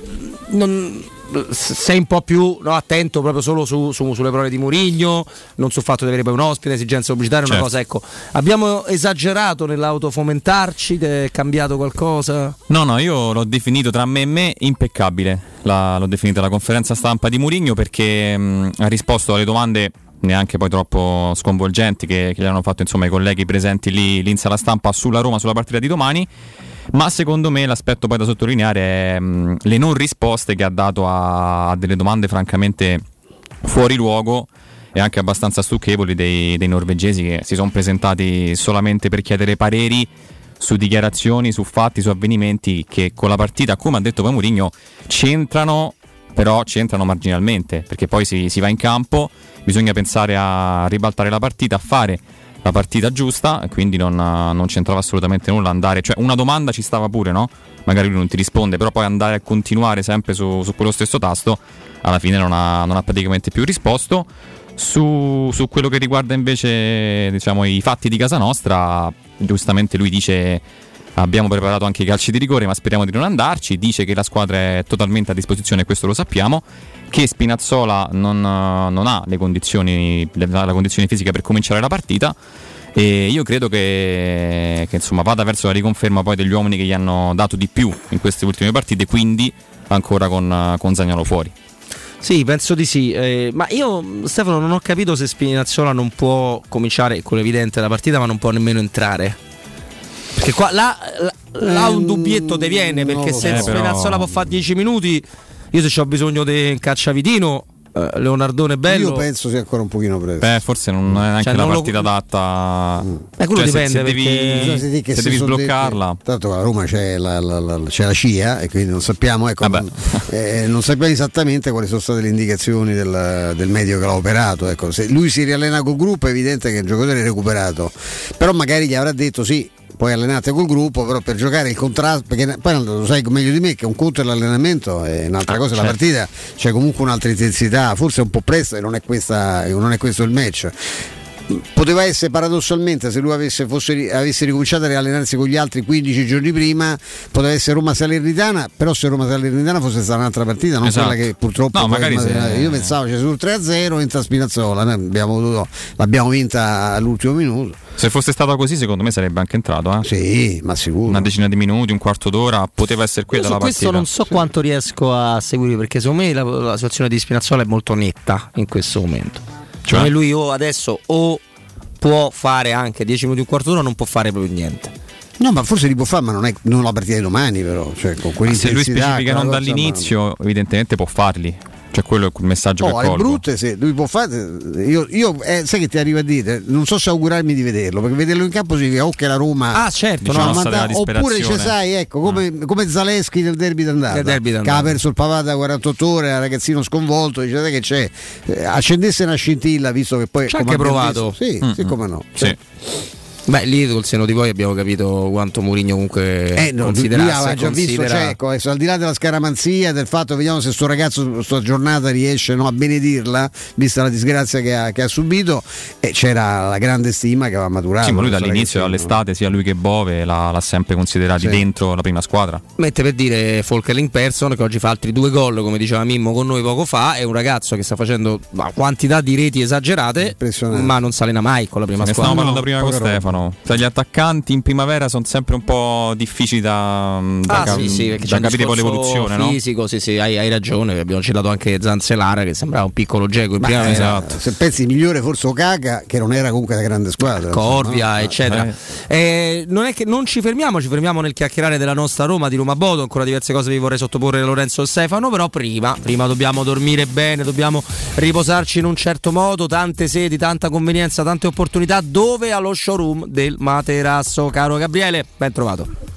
non- sei un po' più no, attento proprio solo su- su- sulle parole di Murigno, non sul fatto di avere poi un ospite, esigenze pubblicitarie, una Certo. cosa, ecco, abbiamo esagerato nell'autofomentarci, è cambiato qualcosa? No, no, io l'ho definito tra me e me impeccabile. La- l'ho definita la conferenza stampa di Murigno perché mh, ha risposto alle domande neanche poi troppo sconvolgenti che, che gli hanno fatto insomma, i colleghi presenti lì, lì in sala stampa sulla Roma, sulla partita di domani. Ma secondo me l'aspetto poi da sottolineare è mh, le non risposte che ha dato a, a delle domande francamente fuori luogo e anche abbastanza stucchevoli dei, dei norvegesi che si sono presentati solamente per chiedere pareri su dichiarazioni, su fatti, su avvenimenti che con la partita, come ha detto poi Mourinho, c'entrano, però c'entrano marginalmente, perché poi si, si va in campo, bisogna pensare a ribaltare la partita, a fare la partita giusta, quindi non, non c'entrava assolutamente nulla andare, cioè una domanda ci stava pure, no? Magari lui non ti risponde, però poi andare a continuare sempre su, su quello stesso tasto, alla fine non ha, non ha praticamente più risposto. Su, su quello che riguarda invece diciamo, i fatti di casa nostra, giustamente lui dice abbiamo preparato anche i calci di rigore ma speriamo di non andarci, dice che la squadra è totalmente a disposizione, questo lo sappiamo, che Spinazzola non, non ha le condizioni, la, condizione fisica per cominciare la partita e io credo che, che, insomma, vada verso la riconferma poi degli uomini che gli hanno dato di più in queste ultime partite, quindi ancora con, con Zagnolo fuori. Sì, penso di sì. eh, ma io, Stefano, non ho capito se Spinazzola non può cominciare, quello evidente, la partita, ma non può nemmeno entrare. Perché qua là, là- là un dubbietto te viene, perché lo se so. Spinazzola può fare 10 minuti, io se ho bisogno di un cacciavitino, eh, Leonardone bello. Io penso sia ancora un pochino presto. Beh, forse non è neanche Cioè, la non lo- partita adatta. Eh, quello Cioè, se- dipende, se, devi, perché- Bisogna dire che se devi sbloccarla. detti- tanto a Roma c'è la, la- la- c'è la CIA e quindi non sappiamo, ecco, non, eh, non sappiamo esattamente quali sono state le indicazioni del, del medico che l'ha operato. Ecco. Se lui si riallena col gruppo è evidente che il giocatore è recuperato, però magari gli avrà detto sì. Poi allenate col gruppo, però per giocare il contrasto, perché poi lo sai meglio di me che un conto è l'allenamento e un'altra Ah, cosa è la certo. partita, c'è comunque un'altra intensità, forse è un po' presto e non è, questa, non è questo il match poteva essere paradossalmente se lui avesse, fosse, avesse ricominciato a riallenarsi con gli altri 15 giorni prima poteva essere Roma Salernitana però se Roma Salernitana fosse stata un'altra partita non Esatto. quella che purtroppo No, magari se- io pensavo c'è sul 3-0 entra Spinazzola abbiamo dovuto- l'abbiamo vinta all'ultimo minuto Se fosse stato così, secondo me sarebbe anche entrato. Eh? Sì, ma sicuro. Una decina di minuti, un quarto d'ora, poteva essere quella la questo partita. non so quanto riesco a seguire perché secondo me la, la situazione di Spinazzola è molto netta in questo momento. Cioè Cioè? lui o adesso o può fare anche 10 minuti un quarto d'ora o non può fare proprio niente. no ma forse li può fare ma non è non la partita di domani però cioè, con Ma se lui specifica non dall'inizio, evidentemente può farli. Cioè, quello è il messaggio Oh, che colgo. brutte se lui può fare io, io eh, sai che ti arriva a dire non so se augurarmi di vederlo perché vederlo in campo significa o che la Roma Ah, certo, Diciamo no, manda- oppure ci sai ecco come, come Zaleschi nel derby d'andata derby che d'andata. ha perso il papà da 48 ore era ragazzino sconvolto dice "Sai che c'è Eh, accendesse una scintilla visto che poi Ci ha anche provato. visto- sì, Mm, sì mm. come no Sì. Beh, lì col seno di poi abbiamo capito quanto Mourinho comunque Eh, no, considerasse aveva già visto considera- Cecco, adesso al di là della scaramanzia, del fatto vediamo se sto ragazzo sta giornata riesce no, a benedirla, vista la disgrazia che ha, che ha subito, e c'era la grande stima che aveva maturato. Sì, ma lui dall'inizio all'estate, sia lui che Bove, l'ha, l'ha sempre considerato Sì. dentro la prima squadra. Mette per dire Folker in person che oggi fa altri due gol, come diceva Mimmo con noi poco fa, è un ragazzo che sta facendo una quantità di reti esagerate, ma non si allena mai con la prima Ne squadra. stavamo parlando prima con roba. Stefano. Sai, gli attaccanti in primavera sono sempre un po' difficili da, da, Ah, cap- sì, sì, perché da c'è un capire discorso l'evoluzione, no? fisico, sì, sì, hai, hai ragione. Abbiamo citato anche Zanzelara che sembrava un piccolo Geco in Ma, primavera. eh, Se pensi migliore forse Ocaga, che non era comunque una grande squadra. Corvia, no? eccetera. Eh. Eh, non è che non ci fermiamo, ci fermiamo nel chiacchierare della nostra Roma, di Roma Bodo. Ancora diverse cose vi vorrei sottoporre Lorenzo Stefano. Però prima, prima dobbiamo dormire bene, dobbiamo riposarci in un certo modo. Tante sedi, tanta convenienza, tante opportunità. Dove? Allo showroom del Materasso. Caro Gabriele, ben trovato.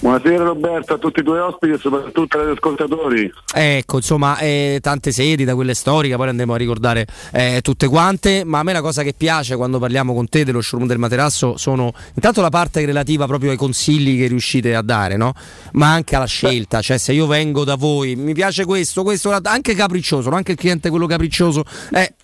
Buonasera Roberto, a tutti i tuoi ospiti e soprattutto agli ascoltatori. Ecco, insomma, eh, tante sedi da quelle storiche, poi andremo a ricordare eh, tutte quante, ma a me la cosa che piace quando parliamo con te dello showroom del materasso sono intanto la parte relativa proprio ai consigli che riuscite a dare, no? Ma anche alla scelta, cioè se io vengo da voi, mi piace questo, questo, anche capriccioso, anche il cliente quello capriccioso, eh,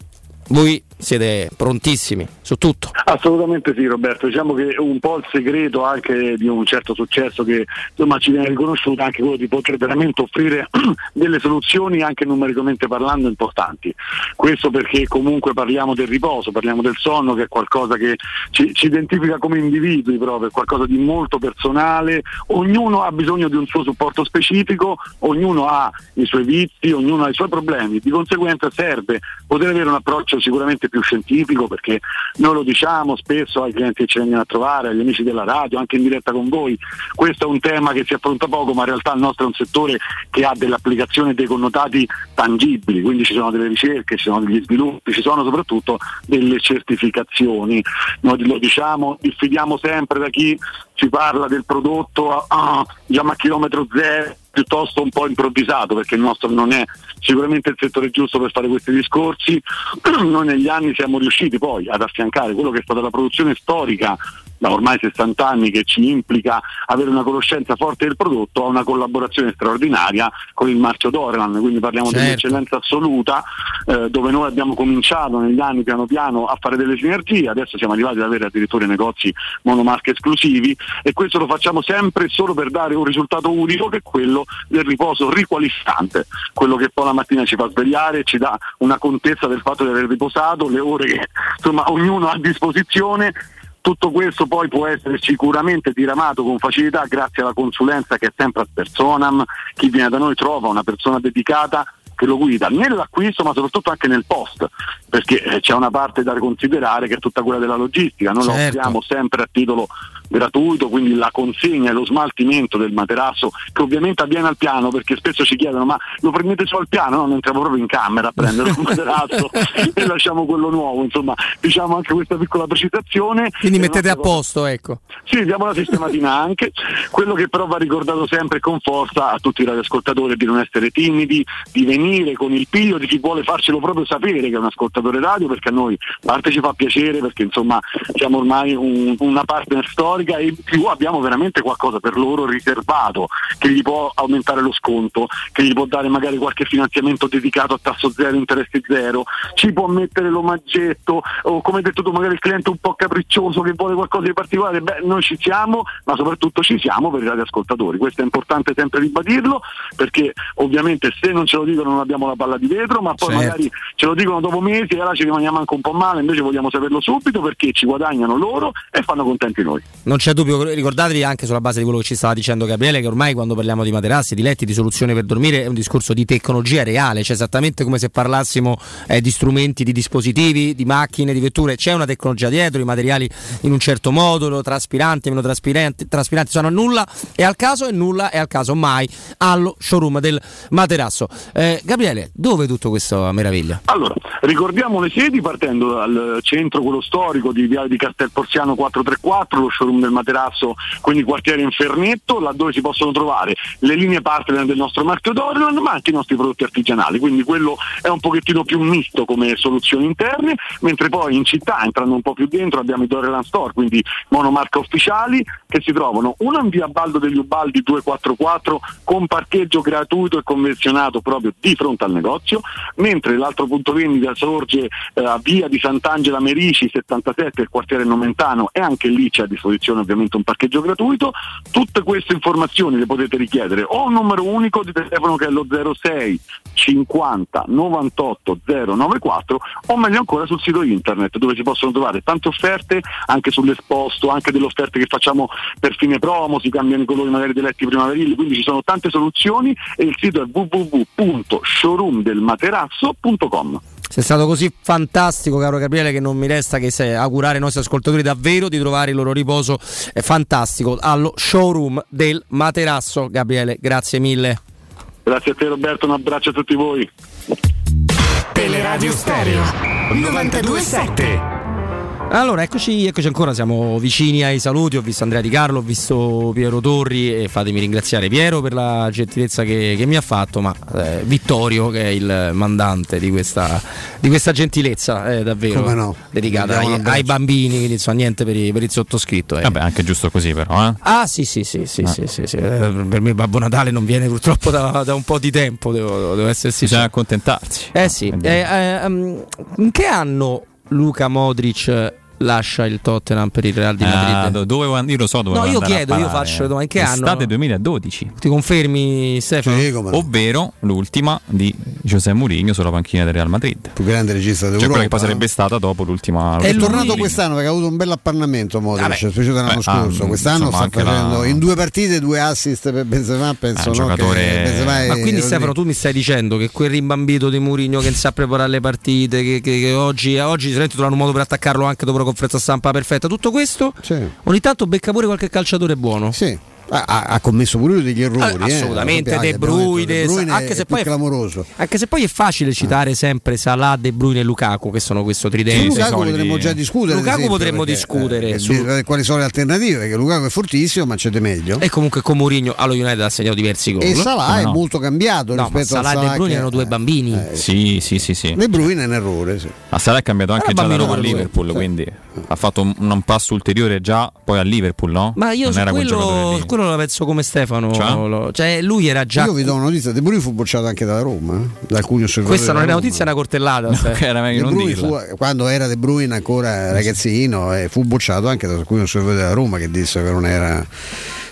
voi siete prontissimi su tutto. Assolutamente sì Roberto, diciamo che un po' il segreto anche di un certo successo che insomma ci viene riconosciuto anche quello di poter veramente offrire delle soluzioni anche numericamente parlando importanti. Questo perché comunque parliamo del riposo, parliamo del sonno che è qualcosa che ci, ci identifica come individui proprio, è qualcosa di molto personale, ognuno ha bisogno di un suo supporto specifico, ognuno ha i suoi vizi, ognuno ha i suoi problemi, di conseguenza serve poter avere un approccio sicuramente più scientifico perché noi lo diciamo spesso ai clienti che ci vengono a trovare, agli amici della radio, anche in diretta con voi, questo è un tema che si affronta poco ma in realtà il nostro è un settore che ha delle applicazioni e dei connotati tangibili, quindi ci sono delle ricerche, ci sono degli sviluppi, ci sono soprattutto delle certificazioni. Noi lo diciamo, diffidiamo sempre da chi ci parla del prodotto ah, diciamo a chilometro zero piuttosto un po' improvvisato perché il nostro non è sicuramente il settore giusto per fare questi discorsi. Noi negli anni siamo riusciti poi ad affiancare quello che è stata la produzione storica da ormai 60 anni che ci implica avere una conoscenza forte del prodotto a una collaborazione straordinaria con il marchio Doreland, quindi parliamo Certo. dell'eccellenza assoluta eh, dove noi abbiamo cominciato negli anni piano piano a fare delle sinergie, adesso siamo arrivati ad avere addirittura negozi monomarche esclusivi e questo lo facciamo sempre solo per dare un risultato unico che è quello del riposo riqualificante, quello che poi la mattina ci fa svegliare, ci dà una contezza del fatto di aver riposato, le ore che insomma ognuno ha a disposizione tutto questo poi può essere sicuramente diramato con facilità grazie alla consulenza che è sempre a personam, chi viene da noi trova una persona dedicata che lo guida nell'acquisto ma soprattutto anche nel post, perché eh, c'è una parte da considerare che è tutta quella della logistica, noi lo Certo. offriamo sempre a titolo gratuito, quindi la consegna e lo smaltimento del materasso che ovviamente avviene al piano perché spesso ci chiedono ma lo prendete su al piano? No, noi entriamo proprio in camera a prendere il materasso e lasciamo quello nuovo, insomma diciamo anche questa piccola precisazione. Quindi mettete a posto, ecco. sì, diamo la sistematina anche. Quello che però va ricordato sempre con forza a tutti i radioascoltatori di non essere timidi, di venire con il piglio di chi vuole farcelo proprio sapere che è un ascoltatore radio, perché a noi parte ci fa piacere perché insomma siamo ormai un- una partner storica e in più abbiamo veramente qualcosa per loro riservato che gli può aumentare lo sconto, che gli può dare magari qualche finanziamento dedicato a tasso zero, interessi zero, ci può mettere l'omaggetto o come hai detto tu magari il cliente un po' capriccioso che vuole qualcosa di particolare, beh noi ci siamo, ma soprattutto ci siamo per i radioascoltatori, questo è importante sempre ribadirlo perché ovviamente se non ce lo dicono non abbiamo la palla di vetro, ma poi Certo. magari ce lo dicono dopo mesi e allora ci rimaniamo anche un po' male, invece vogliamo saperlo subito perché ci guadagnano loro e fanno contenti noi. Non c'è dubbio, ricordatevi anche sulla base di quello che ci stava dicendo Gabriele, che ormai quando parliamo di materassi, di letti, di soluzioni per dormire è un discorso di tecnologia reale, cioè esattamente come se parlassimo eh, di strumenti, di dispositivi, di macchine, di vetture, c'è una tecnologia dietro, i materiali in un certo modo, traspiranti, meno traspiranti, traspiranti sono a nulla e al caso e nulla e al caso mai allo showroom del materasso. Eh, Gabriele, dove tutto questa meraviglia? Allora, ricordiamo le sedi partendo dal centro, quello storico di Viale di Castel Porziano 434, lo showroom del materasso, quindi quartiere Infernetto, laddove si possono trovare le linee partner del nostro marchio Dorian, ma anche i nostri prodotti artigianali, quindi quello è un pochettino più misto come soluzioni interne, mentre poi in città, entrando un po' più dentro, abbiamo i Dorian Store, quindi monomarca ufficiali, che si trovano uno in via Baldo degli Ubaldi 244 con parcheggio gratuito e convenzionato proprio di fronte al negozio, mentre l'altro punto vendita sorge eh, a via di Sant'Angela Merici 77, il quartiere Nomentano e anche lì c'è a disposizione ovviamente un parcheggio gratuito. Tutte queste informazioni le potete richiedere o un numero unico di telefono che è lo 06 50 98 094 o meglio ancora sul sito internet dove si possono trovare tante offerte anche sull'esposto, anche delle offerte che facciamo per fine promo, si cambiano i colori magari dei letti primaverili, quindi ci sono tante soluzioni e il sito è www.showroomdelmaterrazzo.com. Sei stato così fantastico, caro Gabriele, che non mi resta che augurare ai nostri ascoltatori davvero di trovare il loro riposo fantastico allo showroom del materasso. Gabriele, grazie mille. Grazie a te Roberto, un abbraccio a tutti voi. Teleradio Stereo 927. Allora, eccoci, eccoci ancora, siamo vicini ai saluti, ho visto Andrea Di Carlo, ho visto Piero Torri e fatemi ringraziare Piero per la gentilezza che, che mi ha fatto, ma eh, Vittorio che è il mandante di questa, di questa gentilezza, eh, davvero Come no? dedicata ai, ai bambini, quindi insomma niente per, i- per il sottoscritto. eh. Vabbè, anche giusto così però, eh. Ah sì sì sì sì, Ah. sì, sì, sì. Eh, per me Babbo Natale non viene purtroppo da, da un po' di tempo, devo, devo essere Bisogna accontentarsi. Eh sì, eh, eh, um, in che anno Luca Modric lascia il Tottenham per il Real di Madrid? Ah, do- dove io lo so dove No, io chiedo, io faccio le domande. In che anno? Estate 2012. Ti confermi Stefano? Ovvero l'ultima di José Mourinho sulla panchina del Real Madrid. Più grande regista Cioè d'Europa. quella che poi sarebbe stata dopo l'ultima. È tornato Mourinho. quest'anno perché ha avuto un bel appannamento Modric, Vabbè. specie dell'anno Beh, scorso. ah, Quest'anno insomma, sta anche la- facendo in due partite due assist per Benzema, penso un no, giocatore- che Benzema è- Ma quindi Stefano tu mi stai dicendo che quel rimbambito di Mourinho che non sa preparare le partite, che, che- che oggi, oggi trovano un modo per attaccarlo anche dopo conferenza stampa perfetta, tutto questo ogni tanto becca pure qualche calciatore buono. Sì. Ha, ha- commesso pure degli errori. Ah, eh. assolutamente, Sappiate, De Bruyne, De Bruyne anche è se poi- clamoroso. Anche se poi è facile citare sempre Salah, De Bruyne e Lukaku, che sono questo Su tridente. Lukaku potremmo già discutere. Lukaku esempio, potremmo perché, discutere. eh, su- quali sono le alternative? Perché Lukaku è fortissimo, ma c'è di meglio. E comunque con Mourinho allo United ha segnato diversi gol. E Salah Come è no? molto cambiato No, ma rispetto a Salah e Salah De Bruyne che- erano due bambini. Sì, sì, sì, sì. De Bruyne è un errore. Sì. A Salah è cambiato anche Era già da bambino Roma a. Liverpool, quindi ha fatto un, un passo ulteriore già poi a Liverpool, no? Ma io non era quel giocatore quello, quello la penso come Stefano. Cioè? Lo- Cioè, lui era già. Io vi do una notizia: De Bruyne fu bocciato anche dalla Roma, eh? da alcuni osservatori. Questa non è una notizia, è una cortellata. Stefano. era meglio non fu- quando era De Bruyne ancora ragazzino e fu bocciato anche da alcuni osservatori della Roma che dissero che non era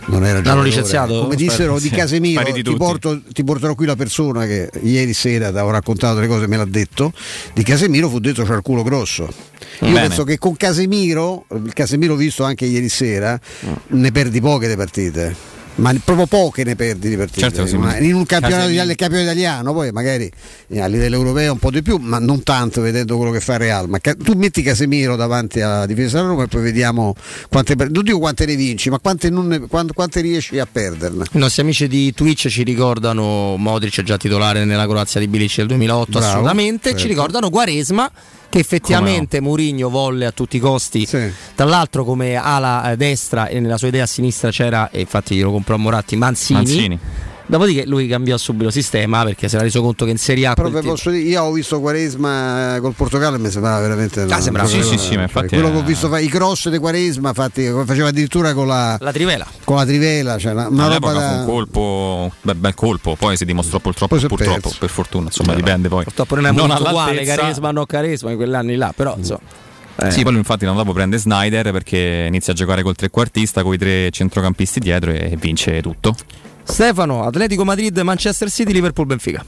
non era L'hanno licenziato? come dissero di Sì, Casemiro di ti, porto- ti porterò qui la persona che ieri sera ti ho raccontato le cose me l'ha detto di Casemiro fu detto c'ha il culo grosso io Bene. penso che con Casemiro il Casemiro visto anche ieri sera Mm. ne perdi poche le partite ma proprio poche ne perdi di partite Certo, sì, ma- in un campionato, nel campionato italiano poi magari eh, a livello europeo un po' di più ma non tanto vedendo quello che fa Real ma ca- tu metti Casemiro davanti alla difesa della Roma e poi vediamo quante per- non dico quante ne vinci ma quante, non ne- quan- quante riesci a perderne I nostri amici di Twitch ci ricordano Modric già titolare nella Croazia di Bilic del 2008, Bravo, assolutamente. certo. Ci ricordano Quaresma che effettivamente Mourinho volle a tutti i costi. Tra l'altro come ala eh, destra e nella sua idea a sinistra c'era, e infatti glielo comprò a Moratti, Manzini. Manzini. Dopodiché lui cambiò subito sistema perché si era reso conto che in Serie A però posso dire, io ho visto Quaresma col Portogallo e mi sembrava veramente Ah, sembrava- Sì, sì, sì, ma infatti quello che ho visto fare i cross di Quaresma fatti, faceva addirittura con la, la trivela con la trivela cioè una, una roba da un colpo, beh, bel colpo, poi si dimostrò purtroppo, Poi purtroppo per fortuna, insomma dipende poi. Purtroppo non è Non molto uguale. Caresma no Caresma in quegli anni là, però insomma. eh. Sì, poi lui infatti l'anno dopo prende Snyder perché inizia a giocare col trequartista con i tre centrocampisti dietro e vince tutto. Stefano, Atletico Madrid, Manchester City, Liverpool, Benfica.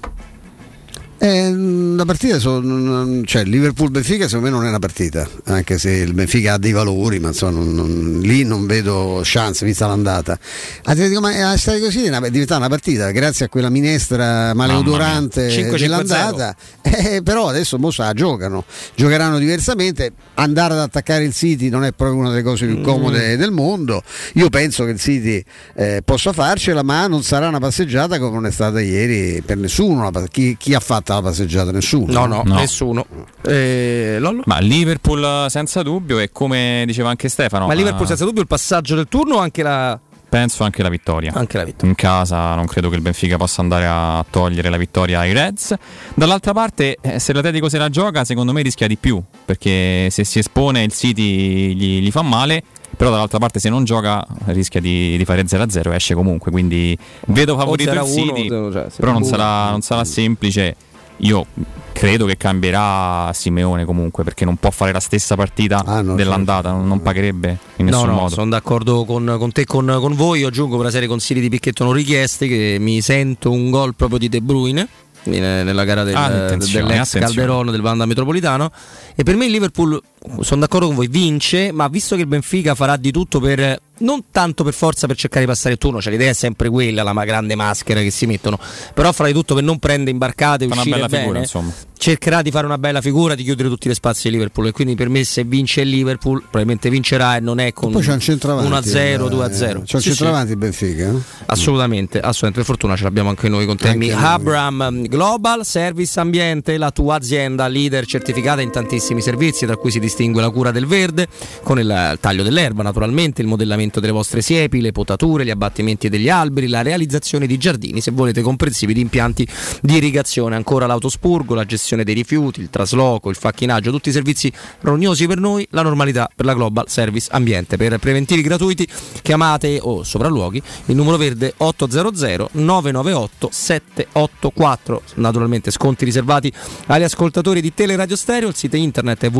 Eh, la partita, so- non- cioè Liverpool-Benfica secondo me non è una partita, anche se il Benfica ha dei valori, ma insomma, non- non- lì non vedo chance vista l'andata. Atletico, Ma- eh, City è una- è diventata una partita grazie a quella minestra maleodorante 5-5-0. dell'andata, eh, però adesso mo sa, giocano, giocheranno diversamente, andare ad attaccare il City non è proprio una delle cose più comode del mondo, io penso che il City eh, possa farcela, ma non sarà una passeggiata come non è stata ieri per nessuno, chi, chi ha fatto la passeggiata? Nessuno. No, no, No. nessuno. Eh? Ma Liverpool senza dubbio e come diceva anche Stefano, Ma Liverpool senza dubbio il passaggio del turno o anche la... penso anche la vittoria. Anche la vittoria. In casa non credo che il Benfica possa andare a togliere la vittoria ai Reds. Dall'altra parte, eh, se l'Atletico se la gioca, secondo me rischia di più, perché se si espone il City gli, gli fa male. Però dall'altra parte se non gioca rischia di, di fare 0-0 e esce comunque. Quindi vedo favorito il 0-1, City. cioè, sì, però non uno. sarà, non sarà semplice. Io credo che cambierà Simeone comunque perché non può fare la stessa partita dell'andata, non, non pagherebbe in No, nessun no, modo. sono d'accordo con, con te e con, con voi. Io aggiungo per una serie di consigli di picchetto non richiesti che mi sento un gol proprio di De Bruyne nella gara del, Ah, dell'ex attenzione. Calderon del Vanda Metropolitano. E per me il Liverpool, sono d'accordo con voi, vince, ma visto che il Benfica farà di tutto per non tanto per forza per cercare di passare il turno, cioè l'idea è sempre quella, la ma- grande maschera che si mettono, però farà di tutto per non prendere imbarcate, Fa una uscire bella bene. figura, insomma. Cercherà di fare una bella figura, di chiudere tutti gli spazi di Liverpool e quindi per me se vince il Liverpool probabilmente vincerà e non è con Poi c'è un centravanti. 1-0, eh, 2-0. C'è un Sì, sì. centravanti il Benfica. eh? Assolutamente, assolutamente. Per fortuna ce l'abbiamo anche noi con Temi. Abram Global Service Ambiente, la tua azienda leader certificata in tantissimi servizi, tra cui si distingue la cura del verde, con il taglio dell'erba naturalmente, il modellamento delle vostre siepi, le potature, gli abbattimenti degli alberi, la realizzazione di giardini, se volete comprensivi di impianti di irrigazione, ancora l'autospurgo, la gestione dei rifiuti, il trasloco, il facchinaggio, tutti i servizi rognosi per noi, la normalità per la Global Service Ambiente. Per preventivi gratuiti chiamate o sopralluoghi il numero verde 800 998 784. Naturalmente sconti riservati agli ascoltatori di Teleradio Stereo, il sito internet è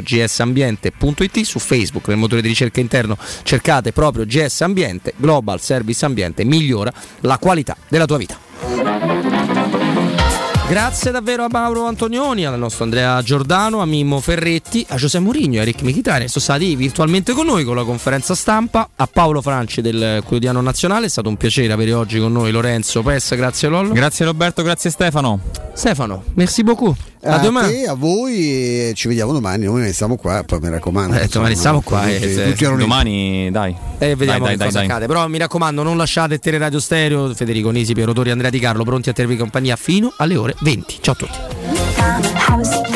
www.gsambiente.it, su Facebook nel motore di ricerca interno cercate proprio GS Ambiente, Global Service Ambiente, migliora la qualità della tua vita. Grazie davvero a Mauro Antonioni, al nostro Andrea Giordano, a Mimmo Ferretti, a Giuseppe Mourinho e a Eric Michitani. Sono stati virtualmente con noi con la conferenza stampa. A Paolo Franci del Quotidiano Nazionale. È stato un piacere avere oggi con noi Lorenzo Pes. Grazie Lollo. Grazie Roberto, grazie Stefano. Stefano, merci beaucoup. A, A, domani. te, a voi e ci vediamo domani. Noi ne stiamo qua, poi mi raccomando. Eh, domani stiamo qua, Tutti, eh, tutti Domani dai. E vediamo dai, che dai, cosa dai, dai. accade. Però mi raccomando, non lasciate Teleradio Stereo, Federico Nisi, Piero Tori, Andrea Di Carlo, pronti a tenervi compagnia fino alle ore 20. Ciao a tutti.